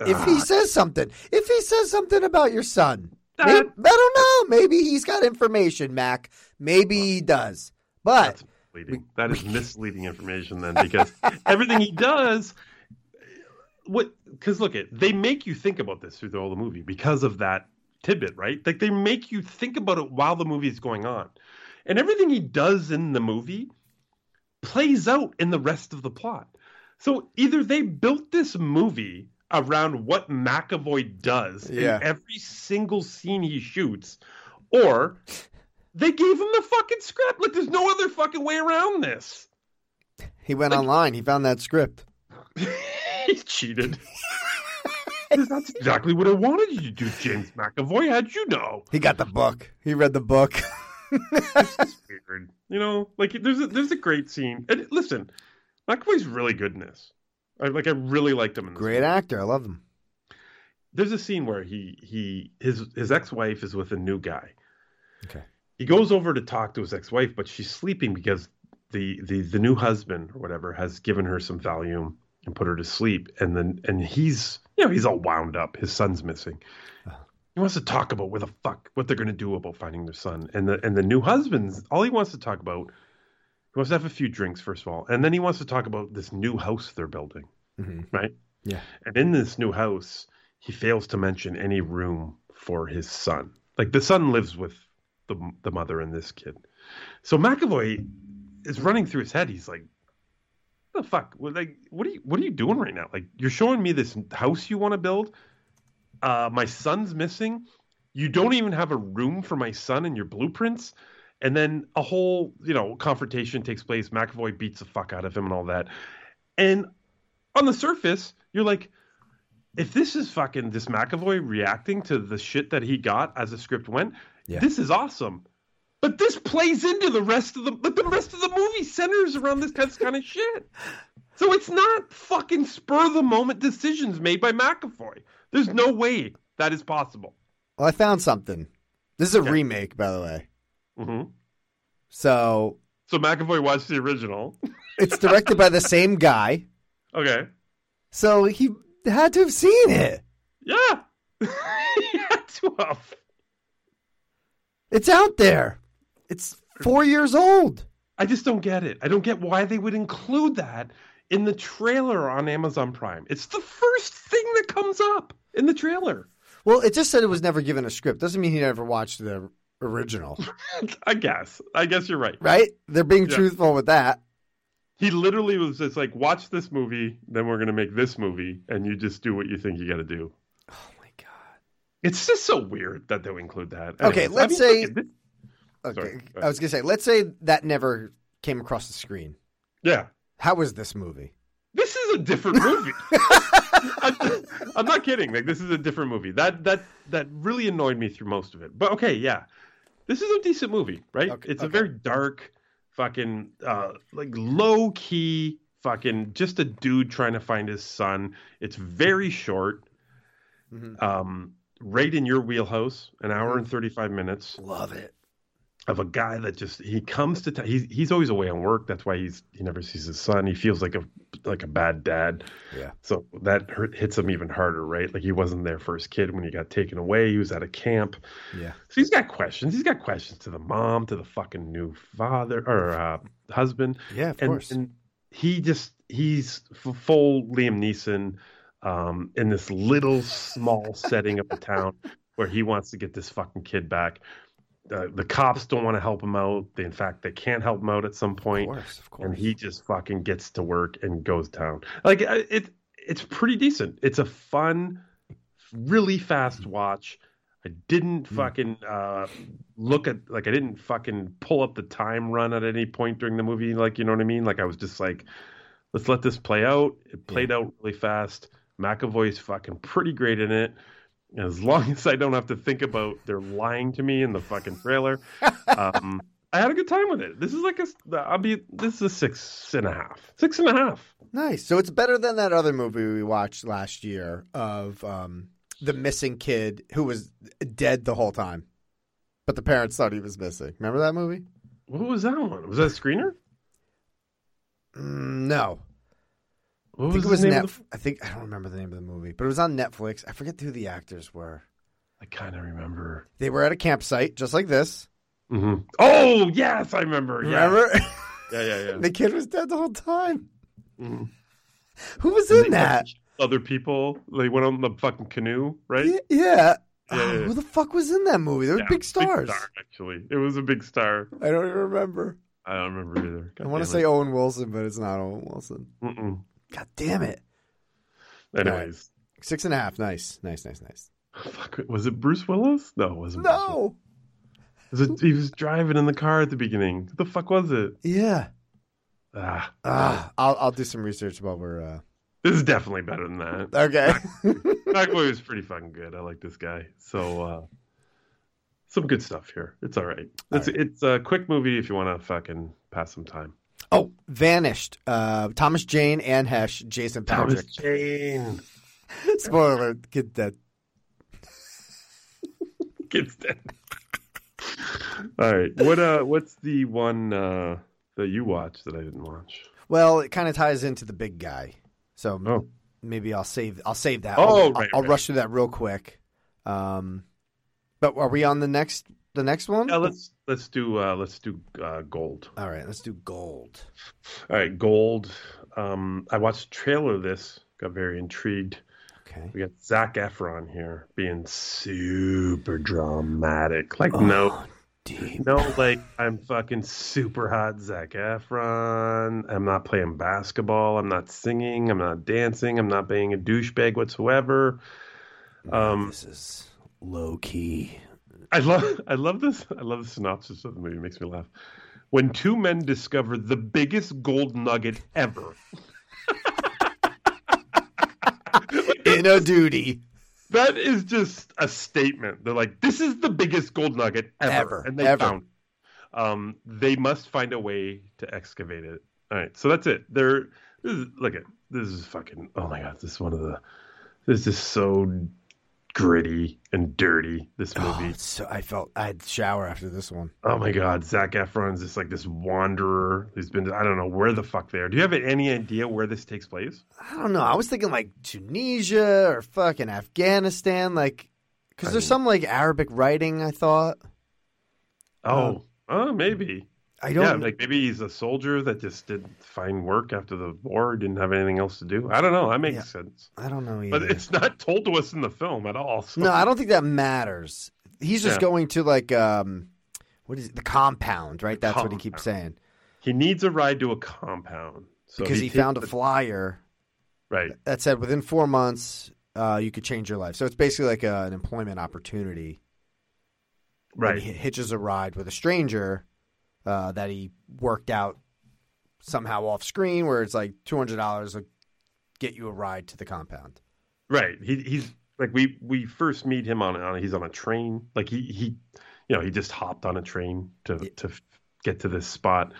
If he Ah. says something, if he says something about your son, Uh, maybe, I don't know. Maybe he's got information, Mac. Maybe he does. But misleading. That is misleading [laughs] information then, because everything he does, what? Because look at they make you think about this through the whole movie because of that tidbit, right? Like they make you think about it while the movie is going on, and everything he does in the movie plays out in the rest of the plot. So either they built this movie around what McAvoy does Yeah. in every single scene he shoots, or they gave him the fucking script. Like there's no other fucking way around this. he went online. He found that script. [laughs] he cheated. [laughs] That's exactly what I wanted you to do, James McAvoy. How'd you know? He got the book. He read the book. [laughs] It's weird. You know, like there's a, there's a great scene. And listen, McAvoy's really good in this. I, like I really liked him in this. Great actor. I love him. There's a scene where he he his his ex-wife is with a new guy. Okay. He goes over to talk to his ex-wife, but she's sleeping because the the the new husband or whatever has given her some Valium and put her to sleep. And then and he's you know he's all wound up. His son's missing. He wants to talk about what the fuck what they're gonna do about finding their son. And the and the new husband's all he wants to talk about. He wants to have a few drinks first of all, and then he wants to talk about this new house they're building, Mhm. right? Yeah. And in this new house, he fails to mention any room for his son. Like the son lives with the the mother and this kid. So McAvoy is running through his head. He's like, "The fuck? Like, what are you what are you doing right now? Like, you're showing me this house you want to build. Uh, my son's missing. You don't even have a room for my son in your blueprints." And then a whole, you know, confrontation takes place. McAvoy beats the fuck out of him and all that. And on the surface, you're like, if this is fucking this McAvoy reacting to the shit that he got as the script went, Yeah. this is awesome. But this plays into the rest of the but the rest of the movie centers around this kind of, kind of [laughs] shit. So it's not fucking spur of the moment decisions made by McAvoy. There's no way that is possible. Well, I found something. This is a remake, by the way. Mm-hmm. So So McAvoy watched the original. [laughs] it's directed by the same guy. Okay. So he had to have seen it. Yeah. [laughs] He had to have. It's out there. It's four years old. I just don't get it. I don't get why they would include that in the trailer on Amazon Prime. It's the first thing that comes up in the trailer. Well, it just said it was never given a script. Doesn't mean he never watched the original, [laughs] I guess. I guess you're right. right? They're being Yeah. truthful with that. He literally was just like, watch this movie, then we're gonna make this movie, and you just do what you think you got to do. Oh my god. It's just so weird that they'll include that. Okay, Anyways, I let's mean, say- look Okay, Sorry. I was gonna say, let's say that never came across the screen. yeah, How was this movie? this is a different [laughs] movie. I'm, I'm not kidding. Like this is a different movie. That that that really annoyed me through most of it. But okay, yeah, this is a decent movie, right? Okay, it's a very dark, fucking uh, like low key, fucking just a dude trying to find his son. It's very short. Mhm. Um, right in your wheelhouse, an hour Mm-hmm. and thirty five minutes Love it. Of a guy that just he comes to town. He's he's always away on work. That's why he's he never sees his son. He feels like a like a bad dad. Yeah. So that hurt, hits him even harder, right? Like he wasn't there for his kid when he got taken away. He was at a camp. Yeah. So he's got questions. He's got questions to the mom, to the fucking new father or uh, husband. Yeah, of and, course. and he just he's full Liam Neeson um, in this little small setting of the town [laughs] where he wants to get this fucking kid back. Uh, the cops don't want to help him out. They, in fact, they can't help him out at some point. Of course, of course. and he just fucking gets to work and goes down. Like it, it's pretty decent. It's a fun, really fast watch. I didn't fucking uh, look at like I didn't fucking pull up the time run at any point during the movie. Like you know what I mean? Like I was just like, let's let this play out. It played out really fast. McAvoy's fucking pretty great in it. As long [laughs] as I don't have to think about they're lying to me in the fucking trailer, [laughs] um, I had a good time with it. This is like a, I'll be. This is a six and a half. Six and a half. Nice. So it's better than that other movie we watched last year of um, the missing kid who was dead the whole time, but the parents thought he was missing. Remember that movie? What was that one? Was that a screener? Mm, no. What I think was it was the name Net. the- I think I don't remember the name of the movie, but it was on Netflix. I forget who the actors were. I kind of remember. They were at a campsite just like this. hmm Oh yes, I remember. Yeah. Remember? Yeah, yeah, [laughs] yeah. the kid was dead the whole time. Mhm. Who was And in that? Other people. They went on the fucking canoe, right? Y- Yeah. Yeah, Oh, yeah. Who the fuck was in that movie? There were Yeah, big stars. star, actually, it was a big star. I don't even remember. I don't remember either. I want to say Owen Wilson, but it's not Owen Wilson. Mm-mm. God damn it. Anyways, Six and a half. Nice. Nice, nice, nice. fuck, was it Bruce Willis? No, it wasn't. No. Was it, he was driving in the car at the beginning. What the fuck was it? Yeah. Ah, Ah, I'll I'll do some research while we're uh this is definitely better than that. Okay. McAvoy was pretty fucking good. I like this guy. So uh some good stuff here. It's all right. It's it's a quick movie if you want to fucking pass some time. Oh, Vanished. Uh Thomas Jane and Heche, Jason Patric. Thomas Jane [laughs] Spoiler alert, get dead. gets dead. all right. What uh what's the one uh that you watched that I didn't watch? Well, it kind of ties into the big guy. So Oh. maybe I'll save I'll save that. Oh, I'll, right, I'll right. rush through that real quick. Um but are we on the next the next one? Yeah, let's let's do uh let's do uh gold. All right, let's do gold. All right, gold. Um I watched the trailer of this, got very intrigued. Okay. We got Zac Efron here being super dramatic. Like no Oh, Deep. no like I'm fucking super hot Zac Efron. I'm not playing basketball, I'm not singing, I'm not dancing, I'm not being a douchebag whatsoever. Um This is low key. I love I love this I love the synopsis of the movie. It makes me laugh. When two men discover the biggest gold nugget ever. [laughs] In a duty. That is just a statement. They're like, "This is the biggest gold nugget ever,", Ever, and they ever. found. it. Um, they must find a way to excavate it. All right, so that's it. They're this is, look at this is fucking. Oh my god, this is one of the. This is so gritty and dirty. This Oh, movie. it's so I felt I had to shower after this one. Oh my God, Zac Efron's just like this wanderer who's been I don't know where the fuck they are. Do you have any idea where this takes place? I don't know. I was thinking like Tunisia or fucking Afghanistan, like because there's some like Arabic writing. I thought. Oh, um, oh, maybe. I don't. Yeah, like maybe he's a soldier that just didn't find work after the war, didn't have anything else to do. I don't know. That makes Yeah. sense. I don't know But it's not [laughs] told to us in the film at all. So. No, I don't think that matters. he's just Yeah. going to like um, what is it? the compound, right? That's what he keeps saying He needs a ride to a compound so because he, takes found a the- flyer Right. that said within four months uh, you could change your life. So it's basically like a, an employment opportunity. Right. He hitches a ride with a stranger uh, that he worked out somehow off screen, where it's like two hundred dollars will get you a ride to the compound. Right. He he's like we we first meet him on on he's on a train. Like he he you know, he just hopped on a train to to get to this spot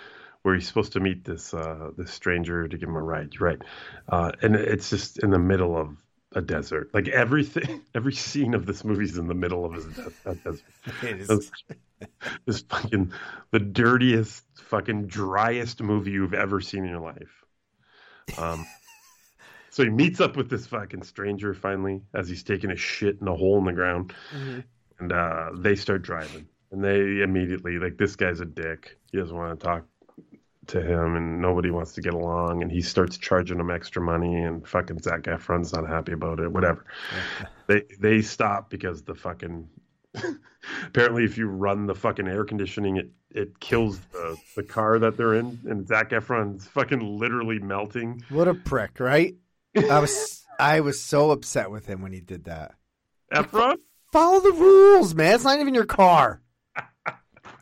where he's supposed to meet this uh this stranger to give him a ride. Right. Uh and it's just in the middle of a desert. Like everything [laughs] every scene of this movie is in the middle of his de- a desert. [laughs] This, this fucking the dirtiest fucking driest movie you've ever seen in your life. Um So he meets up with this fucking stranger finally as he's taking a shit in a hole in the ground. And uh, they start driving. And they immediately, like, this guy's a dick. He doesn't want to talk to him, and nobody wants to get along. And he starts charging him extra money, and fucking Zac Efron's not happy about it, whatever. [laughs] they they stop because the fucking. [laughs] Apparently, if you run the fucking air conditioning, it, it kills the, the car that they're in, and Zac Efron's fucking literally melting. What a prick, right? I was [laughs] I was so upset with him when he did that. Efron? Follow the rules, man. It's not even your car.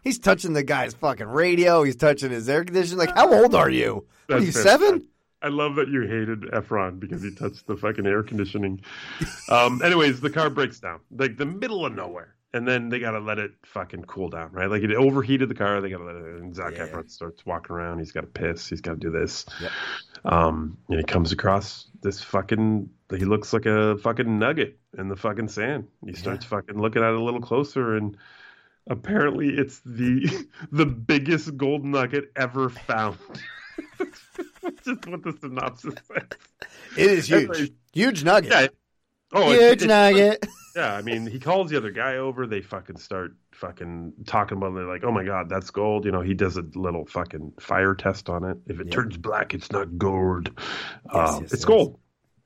He's touching the guy's fucking radio. He's touching his air conditioning. Like, how old are you? What, are you seven? I love that you hated Efron because he touched the fucking air conditioning. Um, anyways, the car breaks down, like the middle of nowhere, and then they gotta let it fucking cool down, right? Like it overheated the car, they gotta let it. And Zac Efron starts walking around. He's got to piss. He's got to do this. Um, and he comes across this fucking. He looks like a fucking nugget in the fucking sand. He starts fucking looking at it a little closer, and apparently it's the [laughs] the biggest gold nugget ever found. [laughs] Just what the synopsis says. It is huge. Anyways, Huge nugget. Yeah. Oh, Huge it's- it's- nugget. [laughs] Yeah, I mean, he calls the other guy over. They fucking start fucking talking about. it. They're like, "Oh my god, that's gold." You know, he does a little fucking fire test on it. If it turns black, it's not gold. um, yes, it's yes. gold.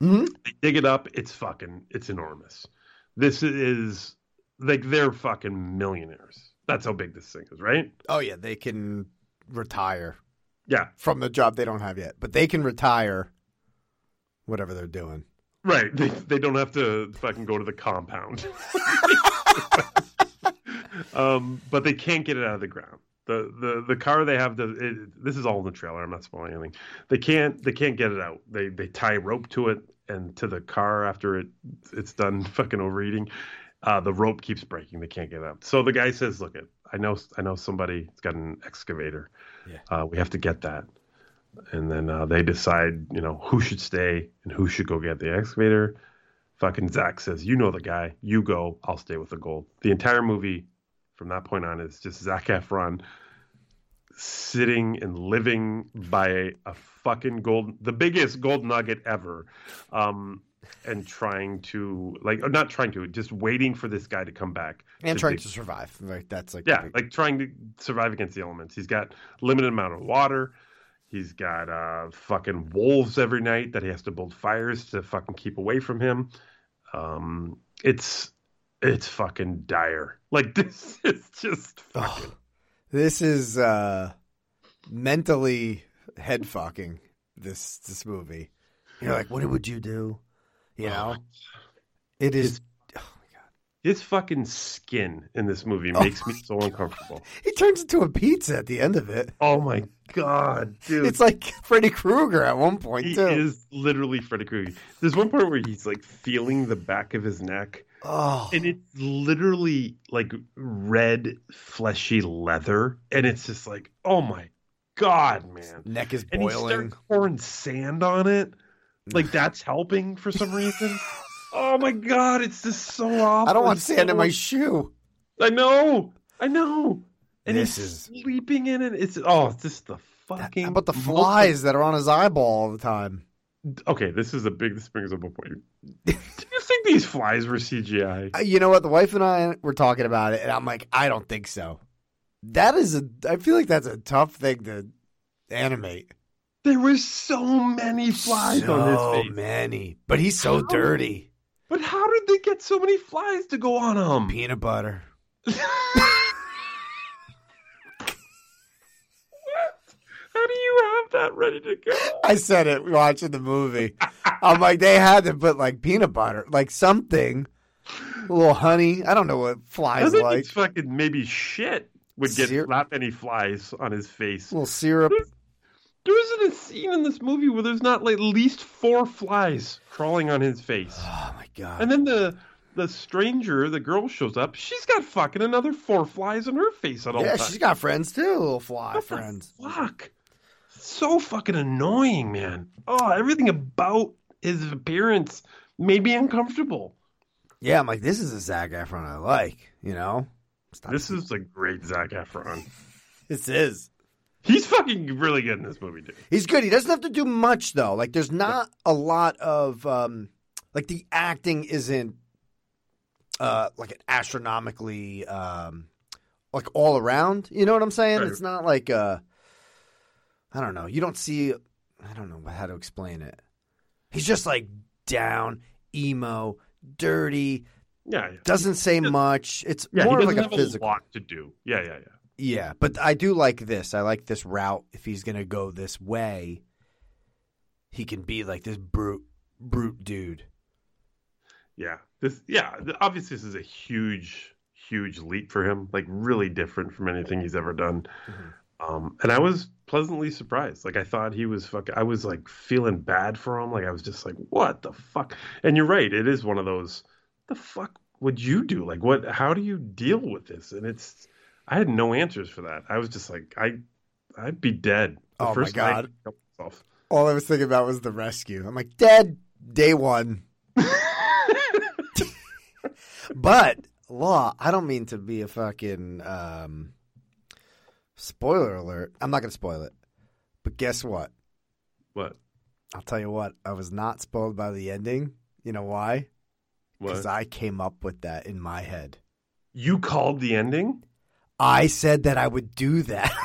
Mhm. They dig it up. It's fucking. It's enormous. This is like they're fucking millionaires. That's how big this thing is, right? Oh yeah, they can retire. Yeah, from the job they don't have yet, but they can retire. Whatever they're doing. Right. They, they don't have to fucking go to the compound. [laughs] um, but they can't get it out of the ground. The the the car they have the it, this is all in the trailer. I'm not spoiling anything. They can't they can't get it out. They they tie rope to it and to the car after it it's done fucking overeating. Uh, the rope keeps breaking. They can't get up. So the guy says, "Look, it I know I know somebody. has got an excavator. Yeah. Uh, we have to get that." and then uh, they decide, you know, who should stay and who should go get the excavator. Fucking Zac says, "You know the guy. You go. I'll stay with the gold." The entire movie, from that point on, is just Zac Efron sitting and living by a fucking gold, the biggest gold nugget ever, um, and trying to like, or not trying to, just waiting for this guy to come back And to trying dig- to survive. Like that's like yeah, like trying to survive against the elements. He's got limited amount of water. He's got uh, fucking wolves every night that he has to build fires to fucking keep away from him. Um, it's it's fucking dire. Like [laughs] this is just fucking. This is uh mentally head fucking this this movie. You're like, what would you do? You oh. know? It is His oh my god, his fucking skin in this movie Oh makes me so uncomfortable. he turns into a pizza at the end of it. Oh my god, dude! It's like Freddy Krueger at one point He too. is literally Freddy Krueger. There's one part where he's like feeling the back of his neck. Oh. And it's literally like red, fleshy leather. And it's just like, oh my God, man. Neck is And he boiling. starts pouring sand on it. Like that's helping for some reason. [laughs] oh my God, it's just so awful. I don't want It's sand in my shoe. I know. I know. And This he's is- sleeping in it. It's oh, it's just the fucking How about the flies that are on his eyeball all the time? Okay, this is a big this brings up a point. [laughs] Do you think these flies were CGI? Uh, You know what? The wife and I were talking about it, and I'm like, I don't think so. That is a. I feel like that's a tough thing to animate. There were so many flies so on his face. many, but he's so How? dirty. But how did they get so many flies to go on him? Peanut butter. [laughs] How do you have that ready to go? I said it watching the movie. I'm like, they had to put like peanut butter, like something, a little honey. I don't know what flies like. fucking maybe shit would get Syrup? any flies on his face. A little syrup. There isn't a scene in this movie where there's not like at least four flies crawling on his face. Oh my god! And then the the stranger, the girl shows up. She's got fucking another four flies on her face at all Yeah, times. she's got friends too, little fly friends. Fuck. So fucking annoying, man. Oh, everything about his appearance made me uncomfortable. Yeah, I'm like, this is a Zac Efron I like. You know, This is a great Zac Efron. [laughs] this is. He's fucking really good in this movie, dude. He's good. He doesn't have to do much though. Like, there's not a lot of um, like the acting isn't uh like an astronomically um like all around. You know what I'm saying? Right. It's not like uh I don't know. You don't see. I don't know how to explain it. He's just like down, emo, dirty. Yeah, yeah. Doesn't say much. It's Yeah, more he of doesn't like a have physical. a lot to do. Yeah, yeah, yeah. Yeah, but I do like this. I like this route. If he's gonna go this way, he can be like this brute, brute dude. Yeah. This yeah, obviously this is a huge huge leap for him, like really different from anything he's ever done. Um and I was pleasantly surprised. Like I thought he was fucking I was like feeling bad for him. Like I was just like what the fuck? And you're right, it is one of those the fuck would you do? Like what how do you deal with this? And it's I had no answers for that. I was just like I I'd be dead. The Oh my first night I God. All I was thinking about was the rescue. I'm like, dead day one. [laughs] but law, I don't mean to be a fucking um, spoiler alert. I'm not gonna spoil it. But guess what? What? I'll tell you what. I was not spoiled by the ending. You know why? Because I came up with that in my head. You called the ending? I said that I would do that. [laughs]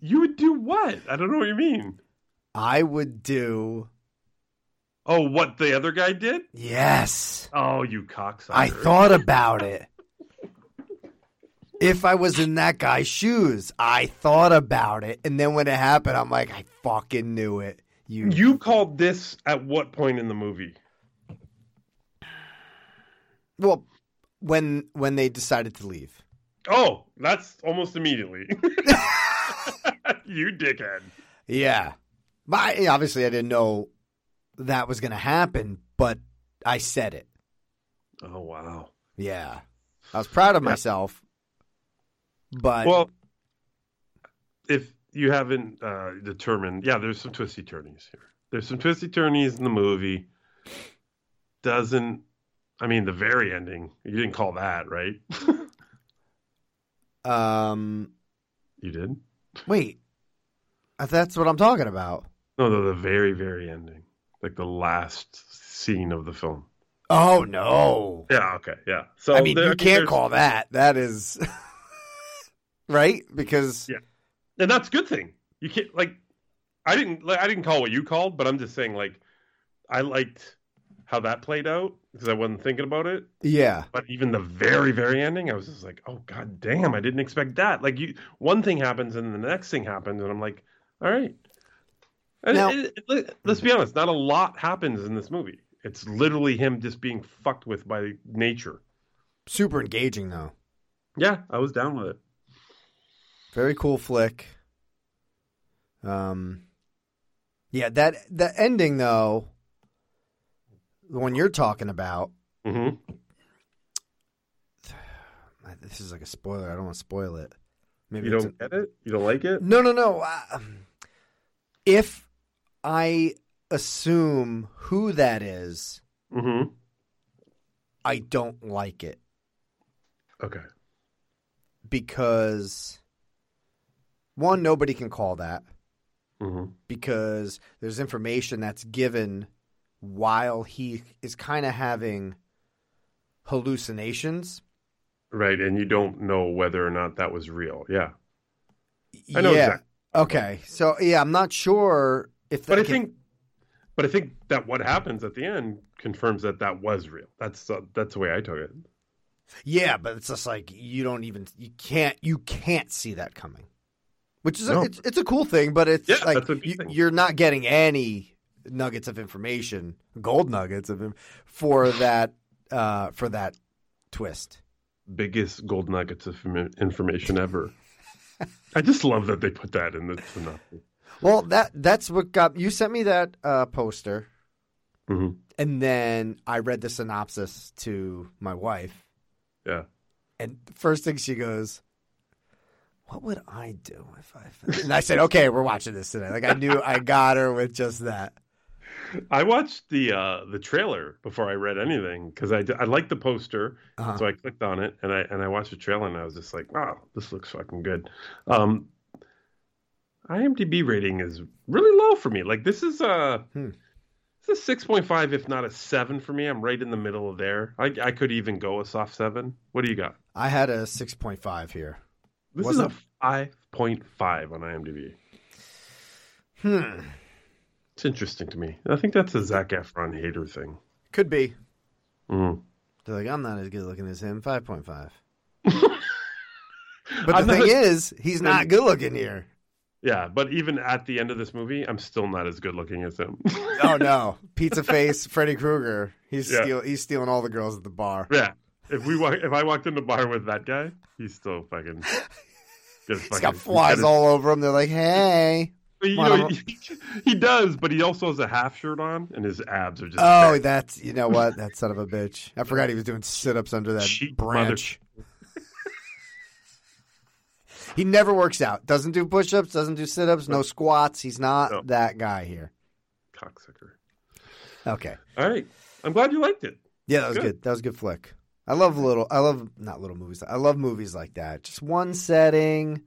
You would do what? I don't know what you mean. I would do. Oh, what the other guy did? Yes. Oh, you cocksucker. I thought about it. If I was in that guy's shoes, I thought about it. And then when it happened, I'm like, I fucking knew it. You, You called this at what point in the movie? well, when when they decided to leave. Oh, that's almost immediately. [laughs] you dickhead. Yeah. But I, obviously, I didn't know that was going to happen, but I said it. Oh, wow. Yeah. I was proud of myself. But Well, if you haven't uh, determined, yeah, there's some twisty turnies here. There's some twisty turnies in the movie. Doesn't, I mean, the very ending, you didn't call that, right? [laughs] um, you did? wait, Uh, that's what I'm talking about. No, no, the very, very ending. Like the last scene of the film. Oh no! Yeah, okay, yeah. So I mean, there- you can't call that. That is [laughs] right because Yeah, and that's a good thing. You can't like. I didn't. Like, I didn't call what you called, but I'm just saying like, I liked how that played out because I wasn't thinking about it. yeah, But even the very, very ending, I was just like, oh god damn, I didn't expect that. Like you, one thing happens and the next thing happens, and I'm like, all right. And Now- it- it- let's be honest, not a lot happens in this movie. It's literally him just being fucked with by nature. super engaging though. Yeah, I was down with it. Very cool flick. Um, yeah that the ending though, the one you're talking about. Mm-hmm. This is like a spoiler. I don't want to spoil it. Maybe You don't get it? You don't like it? No, no, no. Uh, if I assume who that is, Mm-hmm. I don't like it Okay. because one, nobody can call that Mm-hmm. because there's information that's given while he is kind of having hallucinations. Right, and you don't know whether or not that was real. Yeah. I know yeah. exactly. Okay. So yeah, I'm not sure if. But I can- think But I think that what happens at the end confirms that that was real. That's uh, that's the way I took it. Yeah, but it's just like you don't even you can't you can't see that coming, which is a, it's it's a cool thing, but it's Yeah, like that's a good you, thing. you're not getting any nuggets of information, gold nuggets of for that uh, for that twist. Biggest gold nuggets of information ever. I just love that they put that in the synopsis. Well, that that's what got you sent me that uh, poster, Mhm. and then I read the synopsis to my wife, Yeah. and the first thing she goes, "What would I do if I?" Found-? And I said, "Okay, we're watching this today." Like I knew I got her with just that. I watched the uh, the trailer before I read anything because I, I liked the poster, Uh-huh. so I clicked on it and I and I watched the trailer and I was just like, wow, this looks fucking good. Um, IMDb rating is really low for me. Like this is a Hmm. it's a six point five, if not a seven for me. I'm right in the middle of there. I I could even go a soft seven. What do you got? I had a six point five here. This Wasn't- is a five point five on IMDb. Hmm, It's interesting to me. I think that's a Zac Efron hater thing. could be. Mm. They're like, I'm not as good looking as him. Five point five. [laughs] But the I'm thing not- is, he's not good looking here. Yeah, but even at the end of this movie, I'm still not as good looking as him. [laughs] Oh no, pizza face, Freddy Krueger. He's Yeah. steal, he's stealing all the girls at the bar. yeah, if we walk, if I walked in the bar with that guy, he's still fucking. [laughs] He's got flies all over him. They're like, hey. You know, he, [laughs] he does, but he also has a half shirt on, and his abs are just. Oh, that's you know what? That son of a bitch. I forgot he was doing sit ups under that Cheap branch. he never works out. Doesn't do push ups. Doesn't do sit ups. No squats. He's not No. that guy here. cocksucker. Okay. All right, I'm glad you liked it. Yeah, that was Good. good. That was a good flick. I love little. I love not little movies. I love movies like that. Just one setting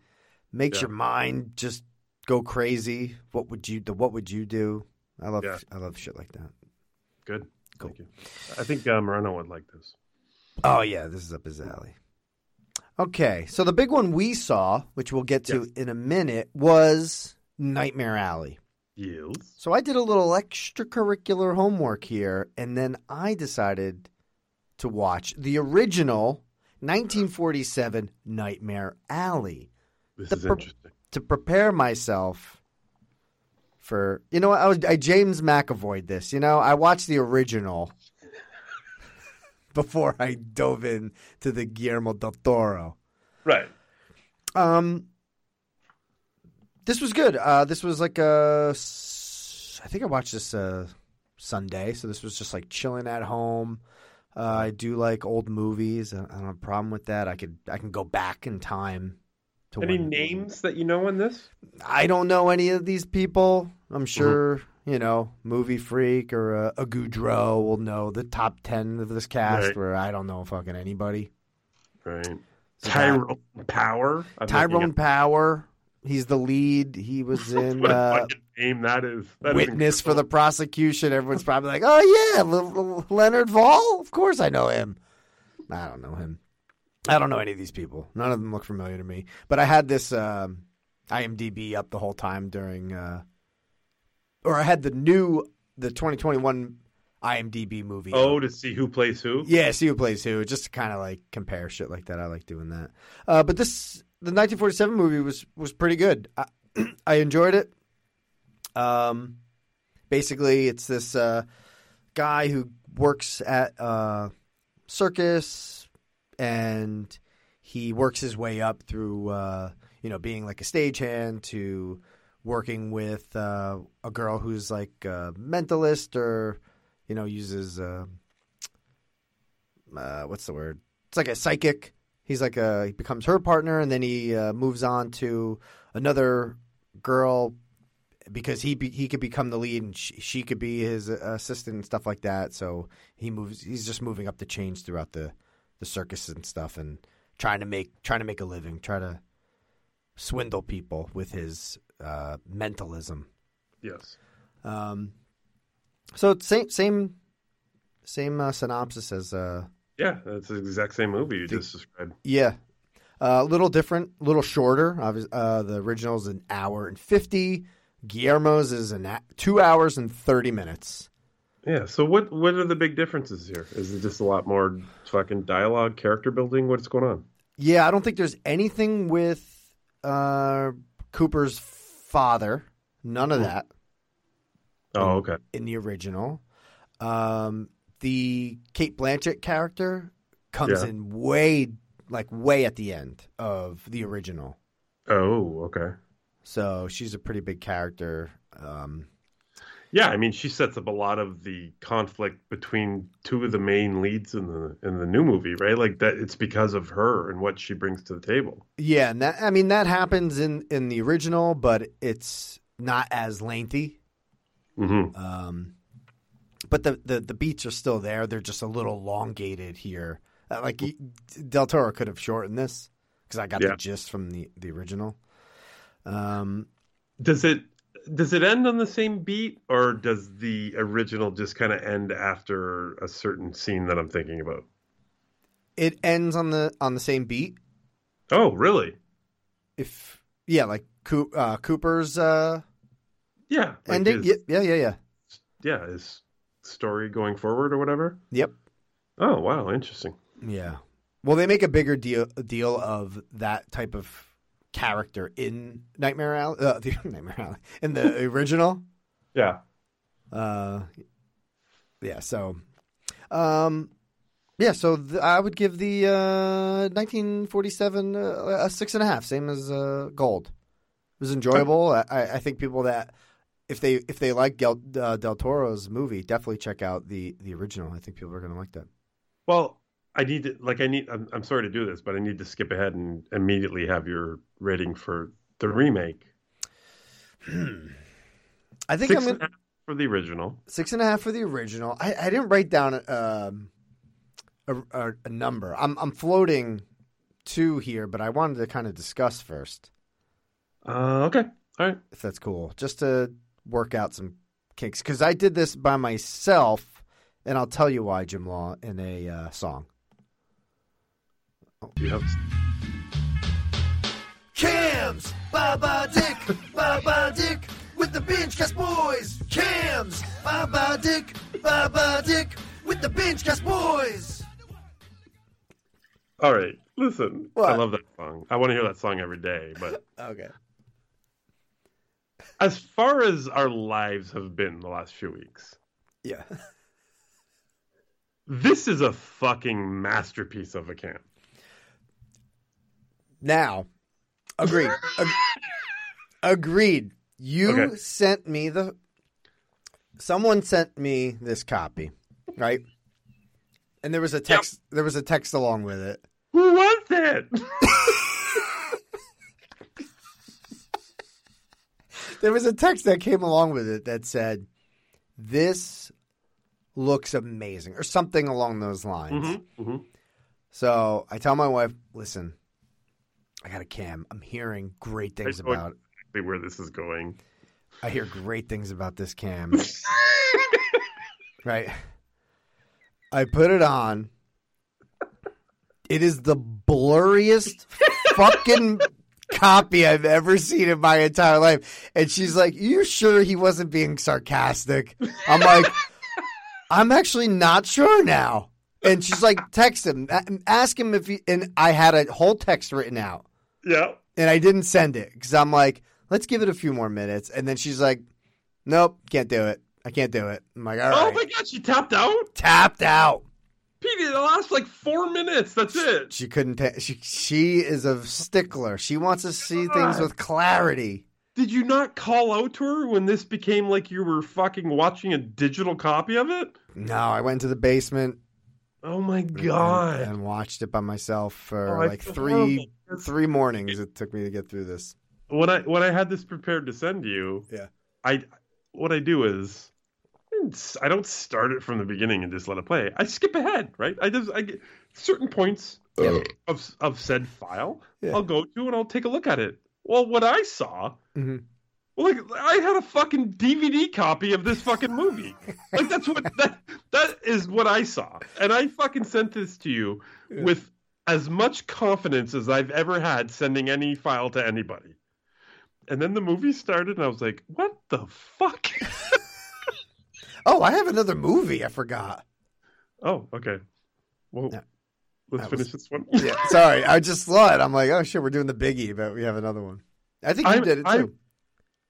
makes Yeah. your mind just go crazy. What would you? The what would you do? I love. Yeah. I love shit like that. Good. Cool. Thank you. I think uh, Moreno would like this. Oh yeah, this is up his alley. Okay, so the big one we saw, which we'll get to in a minute, was Nightmare Alley. Yes. So I did a little extracurricular homework here, and then I decided to watch the original 1947 Nightmare Alley This The is per- interesting. To prepare myself for. You know what? I was I James McAvoy this. You know, I watched the original [laughs] before I dove in to the Guillermo del Toro. Right. Um, this was good. Uh, this was like a. I think I watched this uh, Sunday, so this was just like chilling at home. Uh, I do like old movies. I I don't have a problem with that. I could I can go back in time. Any when- names that you know in this? I don't know any of these people. I'm sure you know movie freak or a, a Goudreau will know the top ten of this cast. Right. Where I don't know fucking anybody. Right. So Tyrone Power. I'm Tyrone Power. He's the lead. He [laughs] was in uh, name that is. That is Witness for the prosecution. Everyone's probably like, "Oh yeah, L- L- Leonard Vole. Of course I know him." I don't know him. I don't know any of these people. None of them look familiar to me. But I had this um, IMDb up the whole time during, uh, or I had the new the 2021 IMDb movie. Oh, to see who plays who. Yeah, see who plays who, just to kind of like compare shit like that. I like doing that. Uh, but this, the 1947 movie was was pretty good. I, [clears throat] I enjoyed it. Um, basically, it's this uh, guy who works at a circus, and he works his way up through, uh, you know, being like a stagehand to working with uh, a girl who's like a mentalist or you know, uses uh, uh, what's the word? It's like a psychic. He's like a he becomes her partner, and then he uh, moves on to another girl because he be, he could become the lead, and she, she could be his assistant and stuff like that. So he moves. He's just moving up the chains throughout the the circus and stuff, and trying to make trying to make a living, try to swindle people with his uh, mentalism. Yes. Um, so same same same uh, synopsis as uh, Yeah, that's the exact same movie you just described. yeah, a little different, a little shorter. Uh, the original is an hour and fifty. Guillermo's is an a- two hours and thirty minutes. Yeah. So what what are the big differences here? Is it just a lot more fucking dialogue, character building? What's going on? Yeah, I don't think there's anything with uh, Cooper's father. None of that Oh, okay. in the original. Um, the Cate Blanchett character comes Yeah. in way, like way at the end of the original. Oh, okay. So she's a pretty big character. Um, Yeah, I mean, she sets up a lot of the conflict between two of the main leads in the in the new movie, right? Like that, it's because of her and what she brings to the table. yeah, and that I mean that happens in in the original, but it's not as lengthy. Mm-hmm. Um, but the, the the beats are still there. They're just a little elongated here. Uh, like Del Toro could have shortened this because I got Yeah. the gist from the the original. Um, Does it does it end on the same beat, or does the original just kind of end after a certain scene that I'm thinking about? it ends on the on the same beat. Oh, really? If yeah, like Coop, uh, Cooper's uh, Yeah. like ending. his- yeah, yeah, yeah, yeah. yeah, his story going forward or whatever. Yep. Oh, wow, interesting. Yeah. Well, they make a bigger deal deal of that type of character in Nightmare Alley. Uh, the [laughs] Nightmare Alley in the [laughs] original. Yeah. Uh, yeah. So, um, yeah. So th- I would give the uh, 1947 uh, a six and a half, same as uh, Gold. It was enjoyable. I, I think people that if they if they like Del, uh, Del Toro's movie, definitely check out the the original. I think people are going to like that. Well, I need to like I need. I'm, I'm sorry to do this, but I need to skip ahead and immediately have your rating for the remake. I think Six I'm gonna, a half for the original. six and a half for the original. I, I didn't write down um, a, a, a number. I'm I'm floating two here, but I wanted to kind of discuss first. Uh, okay, all right. if that's cool, just to work out some kinks. Because I did this by myself, and I'll tell you why, Jim Law, in a uh, song. You have Cams, Baba Dick, Baba Dick, with the Binge Cast Boys. Cams, Baba Dick, Baba Dick, with the Binge Cast Boys. all right. Listen, I love that song. I want to hear that song every day. But [laughs] Okay. as far as our lives have been the last few weeks, Yeah. [laughs] this is a fucking masterpiece of a camp. Now, agreed. Ag- agreed. You Okay. sent me the. Someone sent me this copy, right? And there was a text. There was a text along with it. Who was it? [laughs] There was a text that came along with it that said, "This looks amazing," or something along those lines. mm-hmm, mm-hmm. So I tell my wife, "Listen, I got a cam. I'm hearing great things about. exactly where this is going. I hear great things about this cam." [laughs] right. I put it on. It is the blurriest fucking copy I've ever seen in my entire life. And she's like, You sure he wasn't being sarcastic? I'm like, I'm actually not sure now. And she's like, Text him, ask him if he, and I had a whole text written out Yeah. and I didn't send it because I'm like, Let's give it a few more minutes. And then she's like, Nope, can't do it. I can't do it. I'm like, All Oh my god, she tapped out. Tapped out. Petey, the last like four minutes. That's it. She couldn't. Ta- she she is a stickler. She wants to see things with clarity. Did you not call out to her when this became like you were fucking watching a digital copy of it? No, I went to the basement. Oh my god. And, watched it by myself for Oh, like three. Three mornings. It took me to get through this. when I when I had this prepared to send you, Yeah. I what I do is I don't start it from the beginning and just let it play. I skip ahead, right? I just I get certain points of of said file. Yeah. I'll go to and I'll take a look at it. Well, what I saw, Mhm. Like I had a fucking DVD copy of this fucking movie. like that's what [laughs] that that is what I saw, and I fucking sent this to you with as much confidence as I've ever had sending any file to anybody. and then the movie started, and I was like, "What the fuck?" [laughs] Oh, I have another movie. I forgot. oh, okay. Well, Yeah. let's That finish was- this one. Yeah, sorry. I just saw it. I'm like, oh shit, we're doing the biggie, but we have another one. I think you I'm- did it I- too.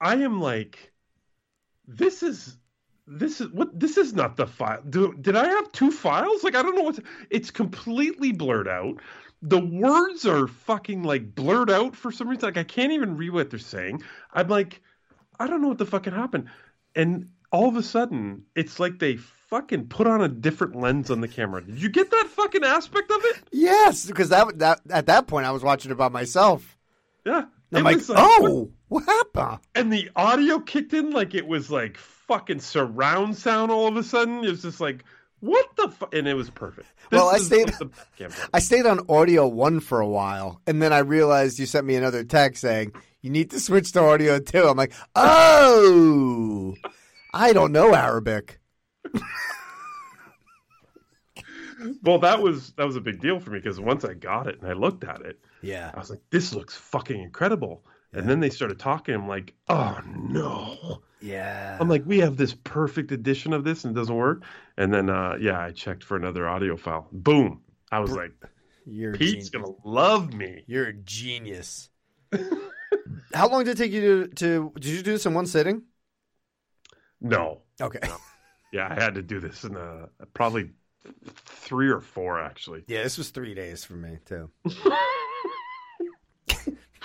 I am like, this is this is what this is not the file. Do, did I have two files? Like I don't know what. It's completely blurred out. The words are fucking like blurred out for some reason. Like I can't even read what they're saying. I'm like, I don't know what the fucking happened. And all of a sudden, it's like they fucking put on a different lens on the camera. Did you get that fucking aspect of it? Yes, because that that at that point I was watching it by myself. Yeah. I'm It like, oh, what happened? and the audio kicked in like it was like fucking surround sound all of a sudden. It was just like, what the fuck? And it was perfect. Well, I stayed- the [laughs] I stayed on audio one for a while, and then I realized you sent me another text saying you need to switch to audio two. I'm like, oh, I don't know Arabic. [laughs] well, that was that was a big deal for me because once I got it and I looked at it, Yeah, I was like, this looks fucking incredible. And then they started talking. I'm like, oh no. yeah. I'm like, we have this perfect edition of this and it doesn't work. And then, uh, yeah, I checked for another audio file. Boom. I was like, You're Pete's gonna love me. You're a genius. [laughs] How long did it take you to, to? Did you do this in one sitting? No, Okay. yeah, I had to do this in uh probably three or four actually. Yeah, this was three days for me too. [laughs]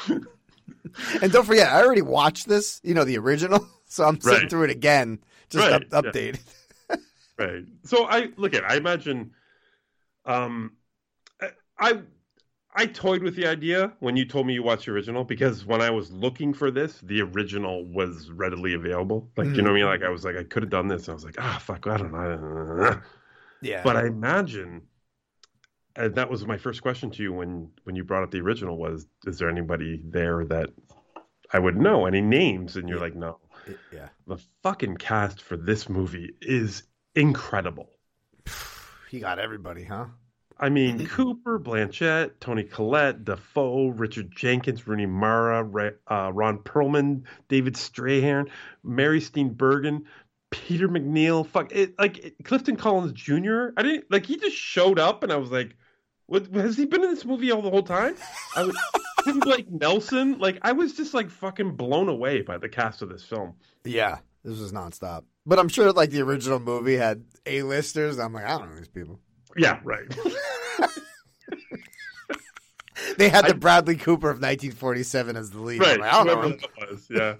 [laughs] and don't forget, I already watched this. You know the original, [laughs] so I'm sitting Right. through it again, just Right, up, yeah. updated. [laughs] Right. So I look at. I imagine. Um, I, I I toyed with the idea when you told me you watched the original because when I was looking for this, the original was readily available. Like you know what I mean? Like I was like I could have done this. And I was like ah fuck I don't know. Yeah. But I imagine. And that was my first question to you when when you brought up the original was is there anybody there that I would know any names and you're like no yeah. the fucking cast for this movie is incredible. [sighs] He got everybody, huh? I mean, [clears throat] Cooper, Blanchett, Toni Collette, Defoe, Richard Jenkins, Rooney Mara, Ra- uh, Ron Perlman, David Strathairn, Mary Steenburgen, Peter MacNeill. Fuck it, like it- Clifton Collins Jr. I didn't like he just showed up, and I was like, "What? Has he been in this movie all the whole time?" I was. Tim Blake Nelson, like I was just like fucking blown away by the cast of this film. Yeah, this was nonstop. But I'm sure like the original movie had A-listers. I'm like, I don't know these people. Yeah, right. [laughs] They had the Bradley Cooper of 1947 as the lead. Right. like, I don't know. that was, yeah.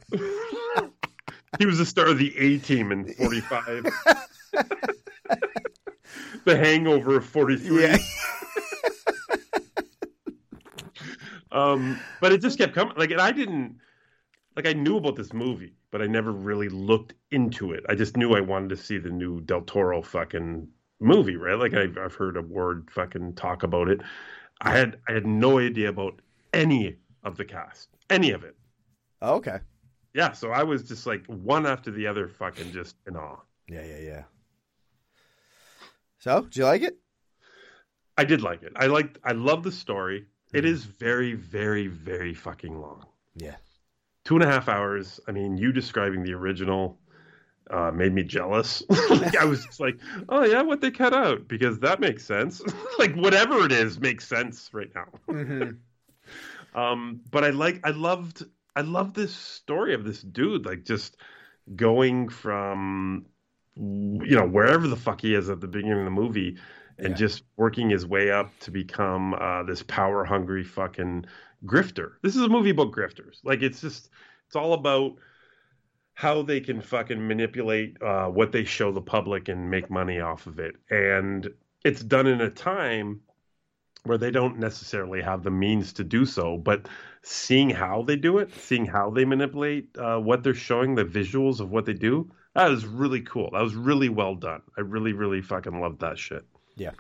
he was the star of the A team in 45. [laughs] the hangover of 43. Yeah. [laughs] Um, but it just kept coming. Like, and I didn't, like, I knew about this movie, but I never really looked into it. I just knew I wanted to see the new Del Toro fucking movie, right? Like, I've, I've heard a word fucking talk about it. I had, I had no idea about any of the cast, any of it. Oh, okay. Yeah, so I was just like one after the other, fucking just in awe. Yeah, yeah, yeah. So, did you like it? I did like it. I liked. I love the story. It is very, very, very fucking long. Yeah. Two and a half hours. I mean, you describing the original uh, made me jealous. [laughs] like, I was just like, oh yeah, what they cut out because that makes sense. [laughs] like whatever it is makes sense right now. Mm-hmm. [laughs] Um, but I like, I loved, I loved this story of this dude, like just going from, you know, wherever the fuck he is at the beginning of the movie, and just working his way up to become uh, this power hungry fucking grifter. This is a movie about grifters. Like it's just, it's all about how they can fucking manipulate uh, what they show the public and make money off of it. And it's done in a time where they don't necessarily have the means to do so, but seeing how they do it, seeing how they manipulate uh, what they're showing, the visuals of what they do, that is really cool. That was really well done. I really, really fucking loved that shit. Yeah.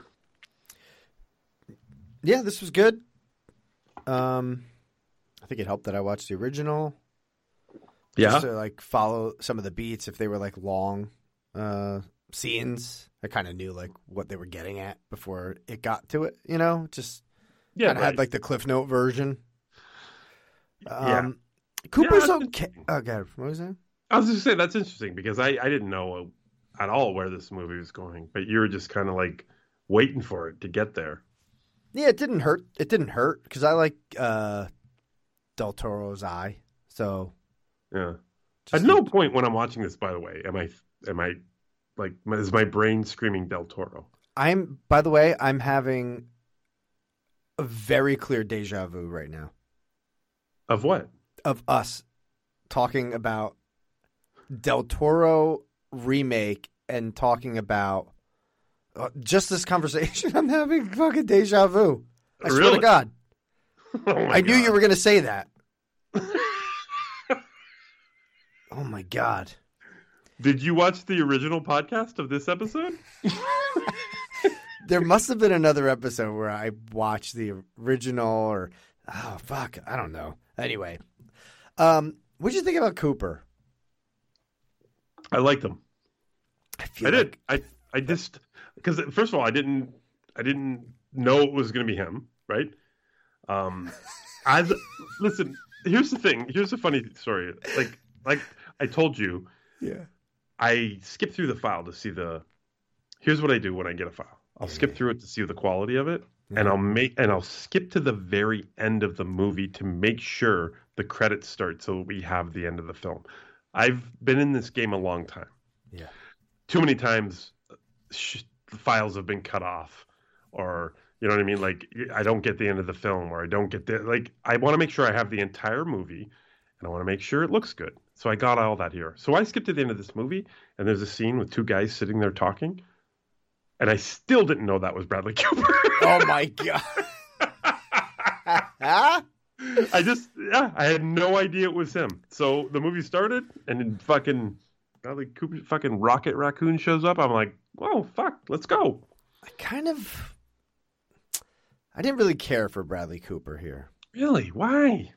Yeah, this was good. Um, I think it helped that I watched the original. Yeah. Just to like follow some of the beats if they were like long uh scenes. I kind of knew like what they were getting at before it got to it, you know? Just Yeah, kind of right. had like the Cliff Note version. Um Yeah. Cooper's that's okay. Okay, what was that? I was just saying that's interesting because I, I didn't know at all where this movie was going, but you were just kind of like waiting for it to get there. Yeah, it didn't hurt. It didn't hurt because I like uh, Del Toro's eye. So Yeah. At no point when I'm watching this, by the way, am I am I like is my brain screaming Del Toro? I'm. By the way, I'm having a very clear deja vu right now Of what? of us talking about Del Toro remake and talking about uh, just this conversation. [laughs] I'm having fucking deja vu. I swear to God. [laughs] Oh I knew you were going to say that. [laughs] oh my God. Did you watch the original podcast of this episode? There must have been another episode where I watched the original or oh fuck, I don't know. Anyway, um, what'd you think about Cooper? I liked them. I I feel did. I I just because first of all, I didn't I didn't know it was going to be him, right? Um, [laughs] as listen, here's the thing. Here's a funny story. Like like I told you, Yeah. I skip through the file to see the. Here's what I do when I get a file. I'll skip through it to see the quality of it, and I'll make and I'll skip to the very end of the movie to make sure the credits start so we have the end of the film. I've been in this game a long time. Yeah. Too many times, sh- files have been cut off, or you know what I mean. Like I don't get the end of the film, or I don't get the like. I want to make sure I have the entire movie, and I want to make sure it looks good. So I got all that here. So I skipped to the end of this movie, and there's a scene with two guys sitting there talking, and I still didn't know that was Bradley Cooper. [laughs] Oh my god. I just, yeah, I had no idea it was him. So the movie started, and then fucking Bradley Cooper, fucking Rocket Raccoon shows up. I'm like, oh fuck, let's go. I kind of I didn't really care for Bradley Cooper here. Really? Why?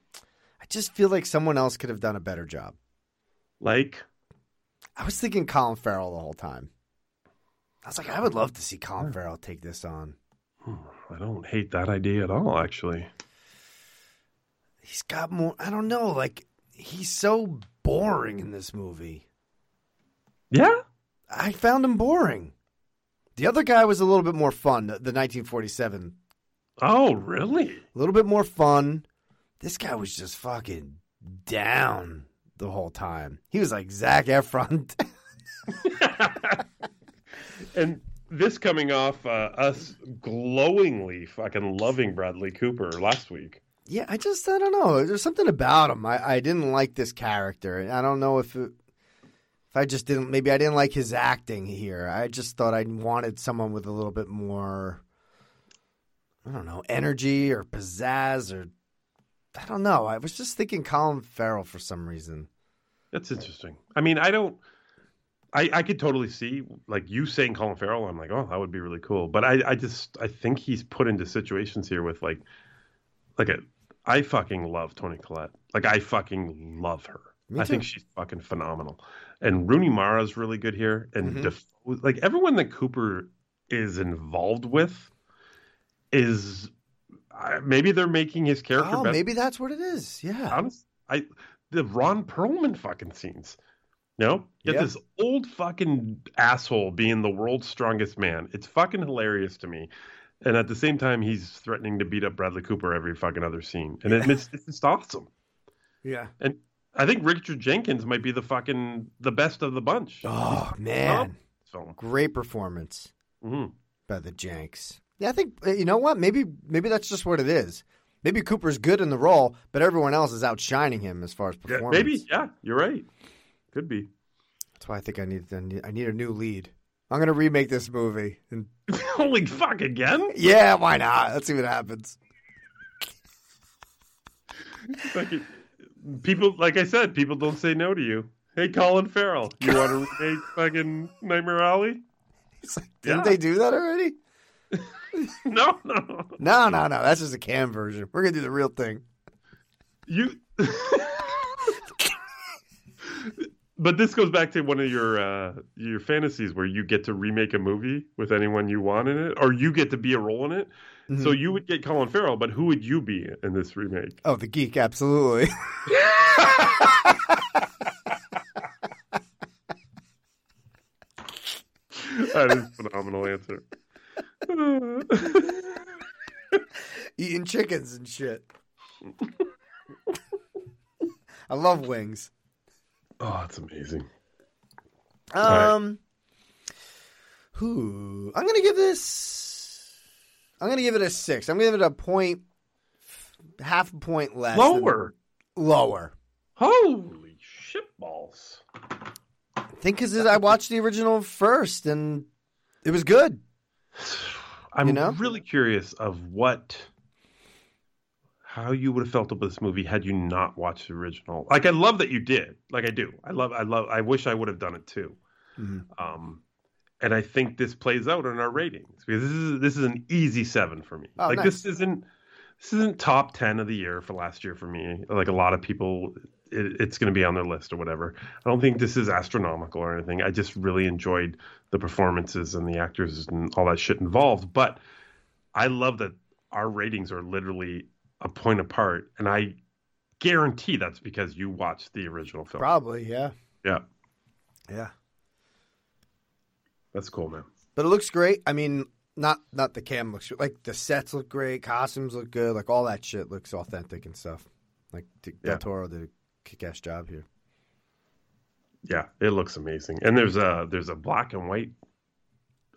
I just feel like someone else could have done a better job. Like, I was thinking Colin Farrell the whole time. I was like, I would love to see Colin hmm. Farrell take this on. Hmm, I don't hate that idea at all, actually. He's got more. I don't know. Like he's so boring in this movie. Yeah. I found him boring. The other guy was a little bit more fun. The, the 1947, Oh, really? a little bit more fun. This guy was just fucking down the whole time. He was like Zac Efron. [laughs] And this coming off uh, us glowingly fucking loving Bradley Cooper last week. yeah, I just I don't know. There's something about him. I, I didn't like this character. I don't know if it, if I just didn't. Maybe I didn't like his acting here. I just thought I wanted someone with a little bit more. I don't know, energy or pizzazz or I don't know. I was just thinking Colin Farrell for some reason. That's interesting. I mean, I don't. I, I could totally see like you saying Colin Farrell. I'm like, oh, that would be really cool. But I, I just I think he's put into situations here with like, like a. I fucking love Toni Collette. Like I fucking love her. I think she's fucking phenomenal. And Rooney Mara's really good here. And Mhm. Defoe- like everyone that Cooper is involved with is I- maybe they're making his character Oh, better. maybe that's what it is. Yeah. Honest, I the Ron Perlman fucking scenes. You know, get Yeah. this old fucking asshole being the world's strongest man. It's fucking hilarious to me. And at the same time, he's threatening to beat up Bradley Cooper every fucking other scene, and it, it's it's just awesome. Yeah. And I think Richard Jenkins might be the fucking the best of the bunch. Oh man, great performance Mhm. by the Janks. Yeah, I think uh, you know what? Maybe maybe that's just what it is. Maybe Cooper's good in the role, but everyone else is outshining him as far as Yeah, performance. maybe, yeah, you're right. Could be. That's why I think I need I need, I need a new lead. I'm gonna remake this movie. And [laughs] Holy fuck again! yeah, why not? Let's see what happens. People, like I said, people don't say no to you. Hey, Colin Farrell, you want to [laughs] remake fucking Nightmare Alley? Didn't they do that already? [laughs] No, no. No, no, no. That's just a cam version. We're gonna do the real thing. You. [laughs] but this goes back to one of your uh, your fantasies where you get to remake a movie with anyone you want in it, or you get to be a role in it. So Mhm. you would get Colin Farrell, but who would you be in this remake? Oh, the geek, absolutely. [laughs] that is a phenomenal answer. [laughs] Eating chickens and shit. I love wings. Oh, it's amazing. Um, who? I'm gonna give this. I'm gonna give it a six. I'm gonna give it a point, half a point less. than- Lower. lower. Holy shitballs! I think because I watched the original first and it was good. I'm You know? really curious of what, how you would have felt about this movie had you not watched the original. Like, I love that you did. Like, I do. I love. I love. I wish I would have done it too. Mm-hmm. Um, and I think this plays out in our ratings because this is this is an easy seven for me. Oh, like nice. this isn't this isn't top ten of the year for last year for me. Like a lot of people, it, it's going to be on their list or whatever. I don't think this is astronomical or anything. I just really enjoyed the performances and the actors and all that shit involved. But I love that our ratings are literally a point apart, and I guarantee that's because you watched the original film. Probably, yeah, Yeah, yeah. That's cool, man. But it looks great. I mean, not not the cam looks like the sets look great, costumes look good, like all that shit looks authentic and stuff. Like Del Yeah. Toro did a kick-ass job here. Yeah, it looks amazing. And there's a there's a black and white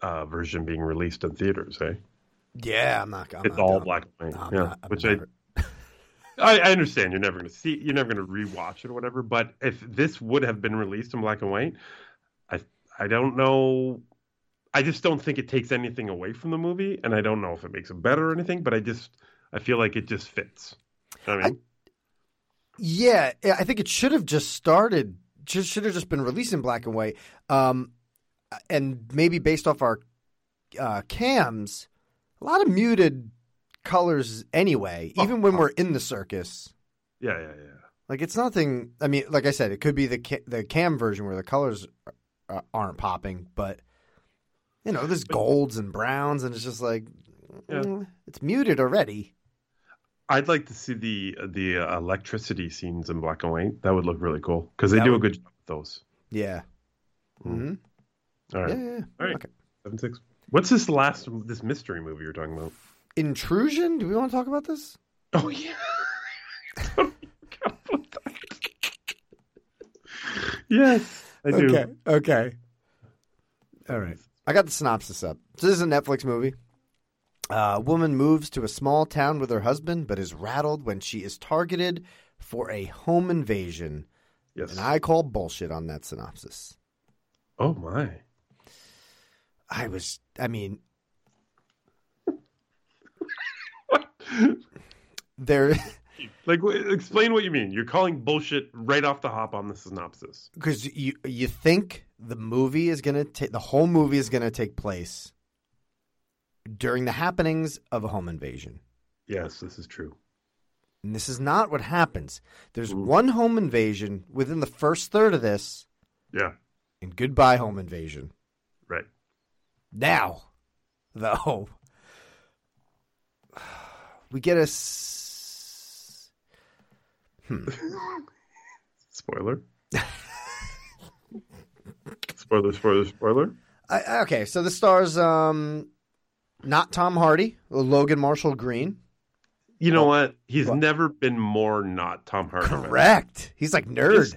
uh, version being released in theaters. Eh? Yeah, I'm not. I'm it's not all down. black and white. No, yeah, not- which never- I, [laughs] I I understand. You're never going to see. You're never going to rewatch it or whatever. But if this would have been released in black and white, I I don't know. I just don't think it takes anything away from the movie, and I don't know if it makes it better or anything. But I just I feel like it just fits. You know I mean, Yeah, yeah, I think it should have just started. Just should have just been released in black and white, um, and maybe based off our uh, cams, a lot of muted colors anyway. Even when we're in the circus, yeah, yeah, yeah. like it's nothing. I mean, like I said, it could be the ca- the cam version where the colors uh, aren't popping, but you know, there's golds and browns, and it's just like Yeah. mm, it's muted already. I'd like to see the the uh, electricity scenes in black and white. That would look really cool because they That do a good job with those. Yeah. Mm-hmm. All right, Yeah, yeah, yeah. all right. Okay. Seven six. What's this last this mystery movie you're talking about? Intrusion? Do we want to talk about this? [laughs] Oh yeah. [laughs] [laughs] yes, I do. Okay. Okay. All right. I got the synopsis up. So this is a Netflix movie. Uh, a woman moves to a small town with her husband, but is rattled when she is targeted for a home invasion. Yes. And I call bullshit on that synopsis. Oh my. I was, I mean, [laughs] there, Like, explain what you mean. You're calling bullshit right off the hop on the synopsis. because you you think the movie is gonna take the whole movie is gonna take place during the happenings of a home invasion. Yes, this is true. And this is not what happens. There's mm. one home invasion within the first third of this, Yeah, and goodbye home invasion. right. Now, though, [sighs] we get a. Hmm. [laughs] Spoiler. [laughs] spoiler, spoiler, spoiler. I, okay, so the stars, um, not Tom Hardy, Logan Marshall Green. You know what? He's never been more not Tom Hardy. Correct. He's like nerd. This,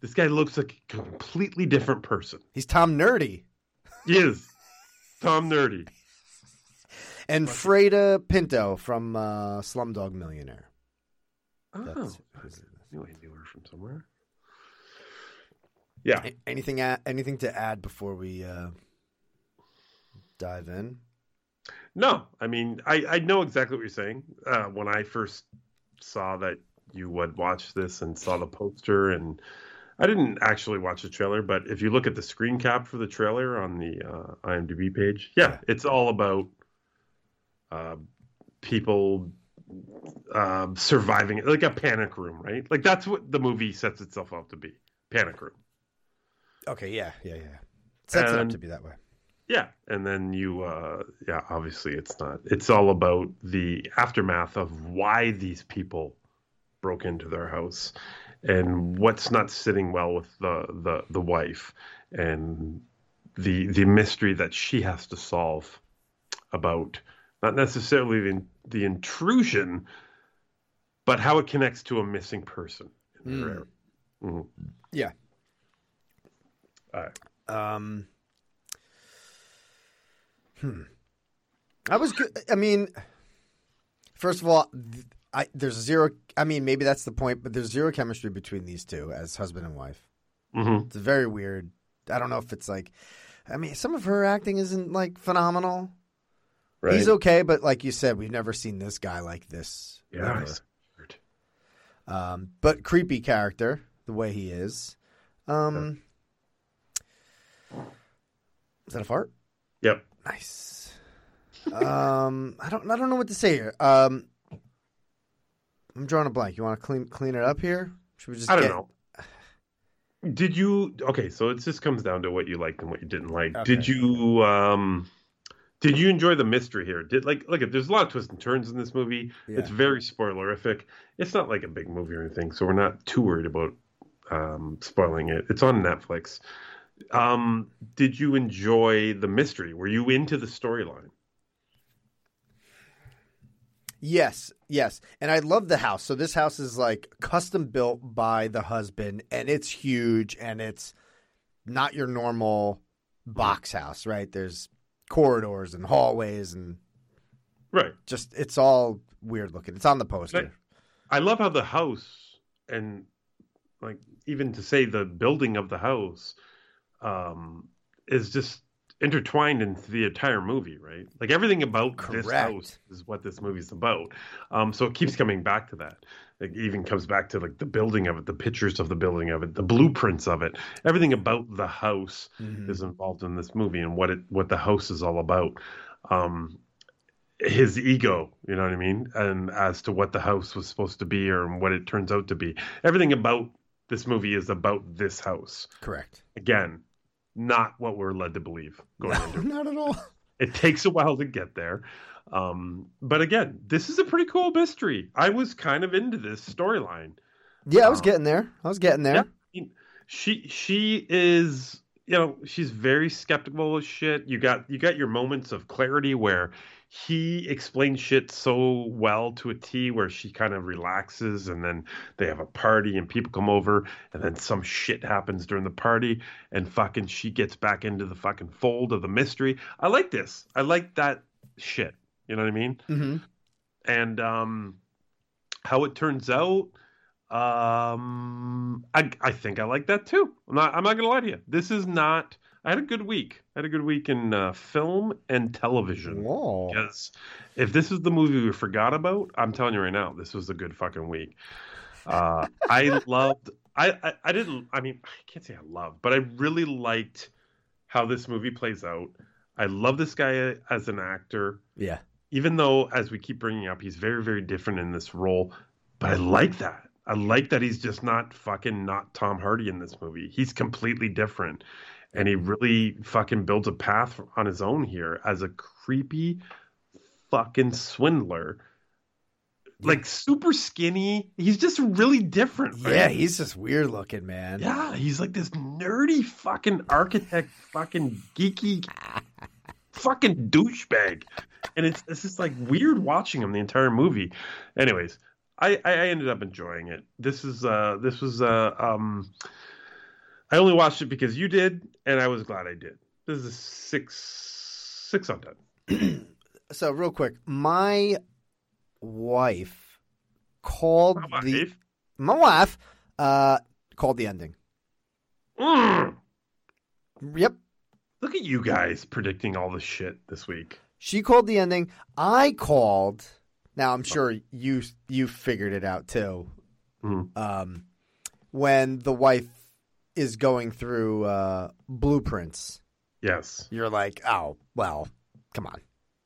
this guy looks like a completely different person. He's Tom Nerdy. He is Tom Nerdy. [laughs] And Freida Pinto from uh, Slumdog Millionaire. Oh, That's- I knew I knew her from somewhere. Yeah. A- Anything a- anything to add before we uh, dive in? No, I mean, I, I know exactly what you're saying. Uh, when I first saw that you would watch this and saw the poster, and I didn't actually watch the trailer, but if you look at the screen cap for the trailer on the uh, IMDb page, yeah, it's all about uh, people uh, surviving, like a panic room, right? Like that's what the movie sets itself up to be panic room. Okay, yeah, yeah, yeah. Sets it up to be that way. Yeah, and then you, uh, yeah, obviously it's not. It's all about the aftermath of why these people broke into their house and what's not sitting well with the the, the wife and the the mystery that she has to solve about not necessarily the, the intrusion but how it connects to a missing person her Mm-hmm. Yeah. All right. Um. Hmm. I was good. I mean, first of all, th- I there's zero. I mean, maybe that's the point, but there's zero chemistry between these two as husband and wife. Mhm. It's very weird. I don't know if it's like. I mean, some of her acting isn't like phenomenal. Right. He's okay, but like you said, we've never seen this guy like this. Yeah. Um, but creepy character, the way he is. Um, is that a fart? Yep. Nice. um, I don't. I don't know what to say here. Um, I'm drawing a blank. You want to clean clean it up here? Should we just? I don't get- know. Did you okay? So it just comes down to what you liked and what you didn't like. [sighs] Okay. Did you um did you enjoy the mystery here? Did like look at there's a lot of twists and turns in this movie. Yeah. It's very spoilerific. It's not like a big movie or anything, so we're not too worried about um spoiling it. It's on Netflix. Um did you enjoy the mystery? Were you into the storyline? Yes, yes. And I love the house. So this house is like custom built by the husband and it's huge and it's not your normal box house, right? There's corridors and hallways and Right. just it's all weird looking. It's on the poster. I love how the house and like even to say the building of the house um is just intertwined into the entire movie, right? Like everything about this house is what this movie's about. Um so it keeps coming back to that. It even comes back to like the building of it, the pictures of the building of it, the blueprints of it. Everything about the house Mhm. is involved in this movie and what it what the house is all about. Um his ego, you know what I mean? And as to what the house was supposed to be or what it turns out to be. Everything about this movie is about this house. Correct. Again, not what we're led to believe going into it. [laughs] Not at all. It takes a while to get there. Um, but again, this is a pretty cool mystery. I was kind of into this storyline. Yeah, I was Um, getting there. I was getting there. Yeah, I mean, she she is you know she's very skeptical of shit. You got you got your moments of clarity where he explains shit so well to a T where she kind of relaxes and then they have a party and people come over and then some shit happens during the party and fucking she gets back into the fucking fold of the mystery. I like this. I like that shit. You know what I mean? Mm-hmm. and um how it turns out um i i think i like that too i'm not i'm not gonna lie to you this is not i had a good week i had a good week in uh, film and television Whoa. because if this is the movie we forgot about i'm telling you right now this was a good fucking week uh [laughs] i loved I, I i didn't i mean i can't say i loved but i really liked how this movie plays out i love this guy as an actor Yeah. Even though as we keep bringing up he's very very different in this role but i like that. I like that he's just not fucking not tom hardy in this movie. He's completely different. And he really fucking builds a path on his own here as a creepy fucking swindler. Like super skinny. He's just really different right? Yeah, he's just weird looking, man. yeah he's like this nerdy fucking architect fucking geeky [laughs] fucking douchebag and it's it's just like weird watching him the entire movie anyways i i ended up enjoying it this is uh this was uh um i only watched it because you did and i was glad i did this is a six six on ten [clears throat] So real quick, my wife called My the wife? my wife uh called the ending. Mm. Yep. look at you guys predicting all the shit this week She called the ending. I called. Now I'm sure you you figured it out too. Mhm. Um, when the wife is going through uh, blueprints, yes you're like, oh well, come on,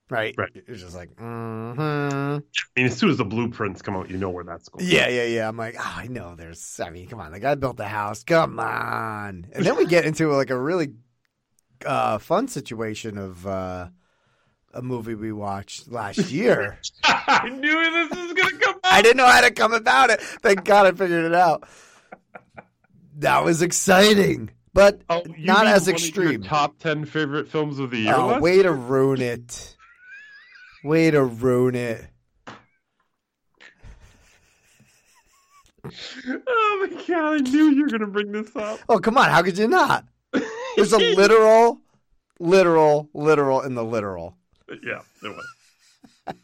right? Right. It's just like, mm-hmm. i mean as soon as the blueprints come out you know where that's going yeah, yeah, yeah. I'm like, oh, I know. There's, I mean, come on, the guy built the house. Come on, and then we get into like a really uh, fun situation of uh, a movie we watched last year. [laughs] i knew this was gonna come I didn't know how to come about it. Thank God I figured it out. That was exciting, but Oh, you not mean as one of your extreme. top ten favorite films of the year. Oh, list? way to ruin it. Way to ruin it. Oh my god! I knew you were gonna bring this up. Oh, come on. How could you not? There's a [laughs] literal, literal, literal in the literal. Yeah, there was. [laughs]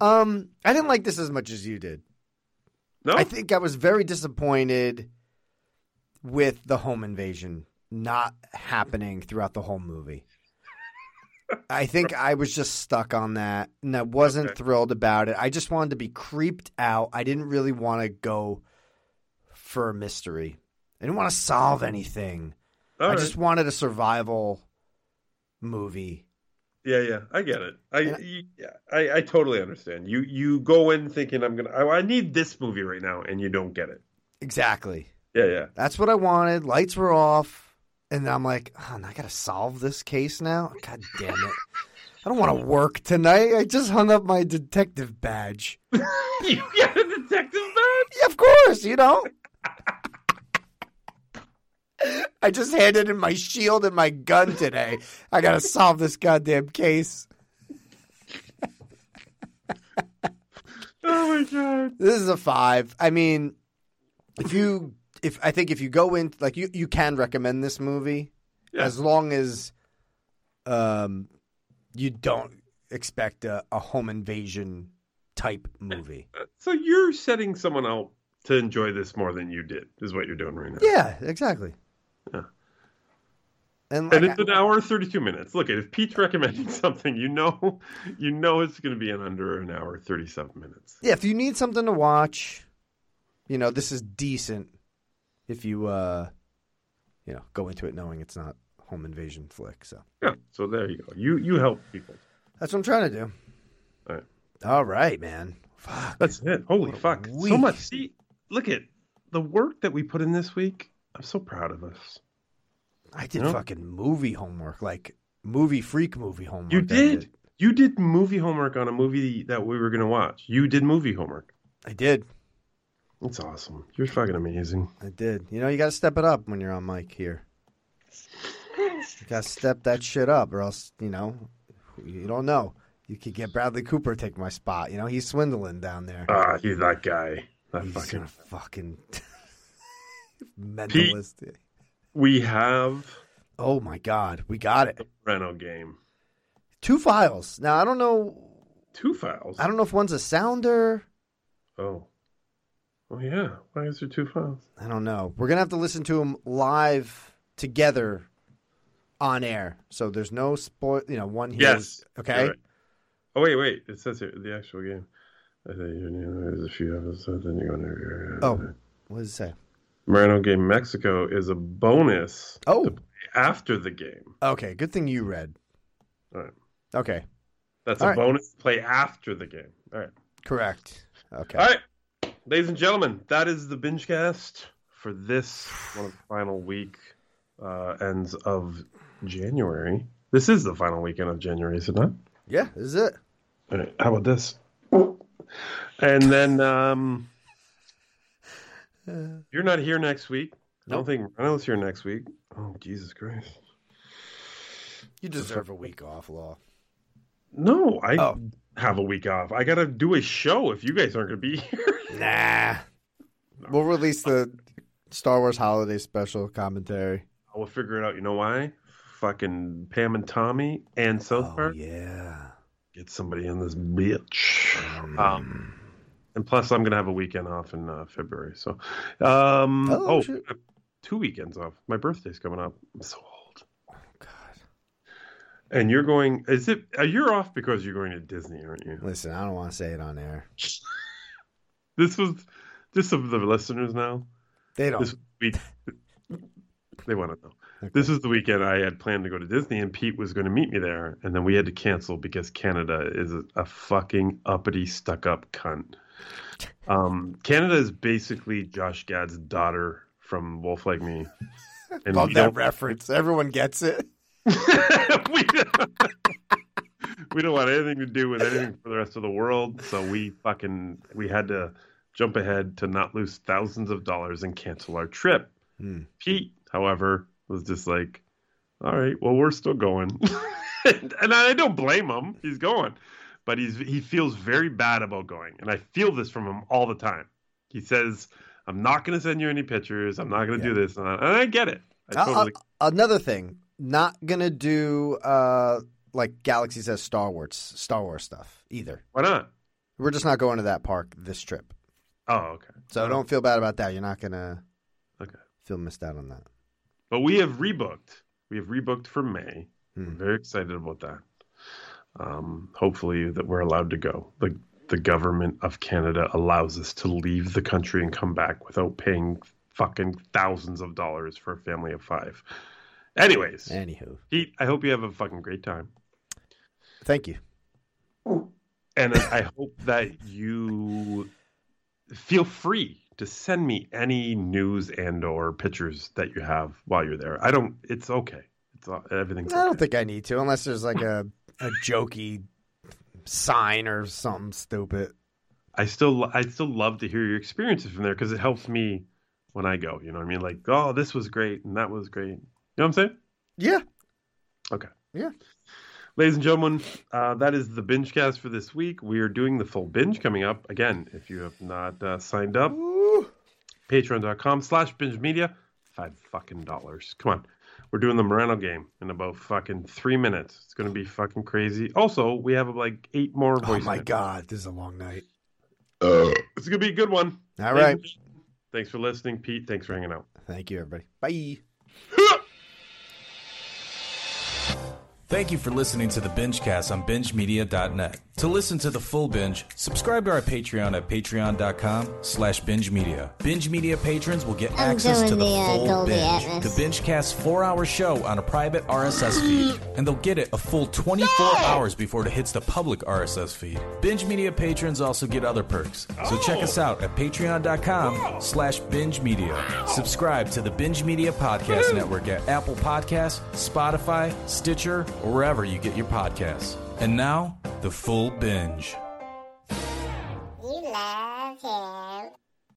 Um, I didn't like this as much as you did. No, I think I was very disappointed with the home invasion not happening throughout the whole movie. [laughs] I think I was just stuck on that and I wasn't Okay. thrilled about it. I just wanted to be creeped out. I didn't really want to go for a mystery. I didn't want to solve anything. All I right. just wanted a survival movie. Yeah, yeah, I get it. I, I- you, yeah, I, I totally understand. You, you go in thinking I'm gonna. I, I need this movie right now, and you don't get it. Exactly. Yeah, yeah. That's what I wanted. Lights were off. And I'm like, oh, I got to solve this case now? God damn it. I don't want to work tonight. I just hung up my detective badge. [laughs] you got a detective badge? Yeah, of course, you know. [laughs] I just handed in my shield and my gun today. I got to solve this goddamn case. Oh my god! This is a five. I mean, if you, if I think if you go in, like you, you can recommend this movie Yeah. as long as, um, you don't expect a, a home invasion type movie. So you're setting someone out to enjoy this more than you did, is what you're doing right now. Yeah, exactly. Yeah. And, And like, it's an hour thirty two minutes. Look, if Pete's recommending [laughs] something, you know, you know it's going to be in under an hour thirty seven minutes. yeah, if you need something to watch, you know, this is decent. If you, uh, you know, go into it knowing it's not home invasion flick. So Yeah. So there you go. You you help people. that's what I'm trying to do. All right. All right, man. Fuck. That's it. Holy fuck! So much. See, look at the work that we put in this week. I'm so proud of us. I did No? fucking movie homework, like movie freak movie homework. You I did. You did movie homework on a movie that we were going to watch. You did movie homework. I did. That's awesome. You're fucking amazing. I did. You know, you got to step it up when you're on mic here. You got to step that shit up, or else, you know, you don't know. You could get Bradley Cooper to take my spot. You know, he's swindling down there. Ah, he's that guy. That he's fucking. a fucking mentalist. We have Oh my god, we got it. Reno game. Two files. Now I don't know. Two files. I don't know if one's a sounder. Oh. Oh yeah. Why is there two files? I don't know. We're gonna have to listen to them live together on air. So there's no spoil. You know, one here. Yes. Okay. Right. Oh wait, wait. It says here the actual game. I think you know, there's a few episodes, then you oh. go into. Oh, what does it say? Moreno game Mexico is a bonus Oh. after the game. Okay. Good thing you read. All right. Okay. That's All a right. bonus to play after the game. All right. Correct. Okay. All right. Ladies and gentlemen, that is the binge cast for this one of the final week uh, ends of January. This is the final weekend of January, is it not? Yeah. This is it. All right. How about this? And then um, you're not here next week. I don't think Reynolds here next week. Oh Jesus Christ! You deserve a week off, Law. No, I Oh. have a week off. I got to do a show if you guys aren't going to be [laughs] here. Nah. We'll release the Star Wars Holiday Special commentary. I will figure it out. You know why? Fucking Pam and Tommy and South Oh Park. yeah. Get somebody in this bitch. Um, and plus, I'm gonna have a weekend off in uh, February. So, um, Oh, oh, two weekends off. My birthday's coming up. I'm so old. Oh God. And you're going? Is it? Uh, you're off because you're going to Disney, aren't you? Listen, I don't want to say it on air. [laughs] This was just of the listeners now. They don't. This week, [laughs] they want to know. This is the weekend I had planned to go to Disney, and Pete was going to meet me there, and then we had to cancel because Canada is a, a fucking uppity, stuck-up cunt. Um, Canada is basically Josh Gad's daughter from Wolf Like Me, [laughs] and Love that don't, reference. Everyone gets it. [laughs] we, [laughs] we don't want anything to do with anything for the rest of the world. So we fucking we had to jump ahead to not lose thousands of dollars and cancel our trip. Hmm. Pete, however, was just like, "All right, well, we're still going," and, and I don't blame him. He's going, but he's he feels very bad about going, and I feel this from him all the time. He says, "I'm not going to send you any pictures. I'm not going to do this," and I, and I get it. I Uh, totally. uh, another thing, not gonna do uh like Galaxy's Edge Star Wars Star Wars stuff either. Why not? We're just not going to that park this trip. Oh, okay. So don't feel bad about that. You're not gonna Okay. feel missed out on that. But we have rebooked. We have rebooked for May. Hmm. I'm very excited about that. Um, hopefully that we're allowed to go. The the government of Canada allows us to leave the country and come back without paying fucking thousands of dollars for a family of five. Anyways, Anywho, Pete, I hope you have a fucking great time. thank you. And I hope that you feel free to send me any news and or pictures that you have while you're there. I don't. It's okay. It's everything's. I don't okay. think I need to, unless there's like a a jokey sign or something stupid. I still I still love to hear your experiences from there because it helps me when I go. You know what I mean? Like, oh, this was great and that was great. You know what I'm saying? Yeah. Okay. Yeah. Ladies and gentlemen, uh, that is the binge cast for this week. We are doing the full binge coming up. Again, if you have not uh, signed up, patreon.com slash binge media, five fucking dollars. Come on. We're doing the Moreno game in about fucking three minutes. It's going to be fucking crazy. Also, we have like eight more Oh my god, this is a long night. It's going to be a good one. All Ladies right. and Thanks for listening, Pete. Thanks for hanging out. Thank you, everybody. Bye. Thank you for listening to the Bingecast on BingeMedia.net. To listen to the full binge, subscribe to our Patreon at patreon.com slash binge media. Binge media patrons will get I'm access to the the, uh, full Dolby binge, Atmos. the Bingecast four-hour show on a private RSS feed, and they'll get it a full 24 hours before it hits the public RSS feed. Binge media patrons also get other perks, so check us out at patreon.com slash binge media. Subscribe to the Binge Media Podcast Network at Apple Podcasts, Spotify, Stitcher, or wherever you get your podcasts. And now, the full binge. You love him.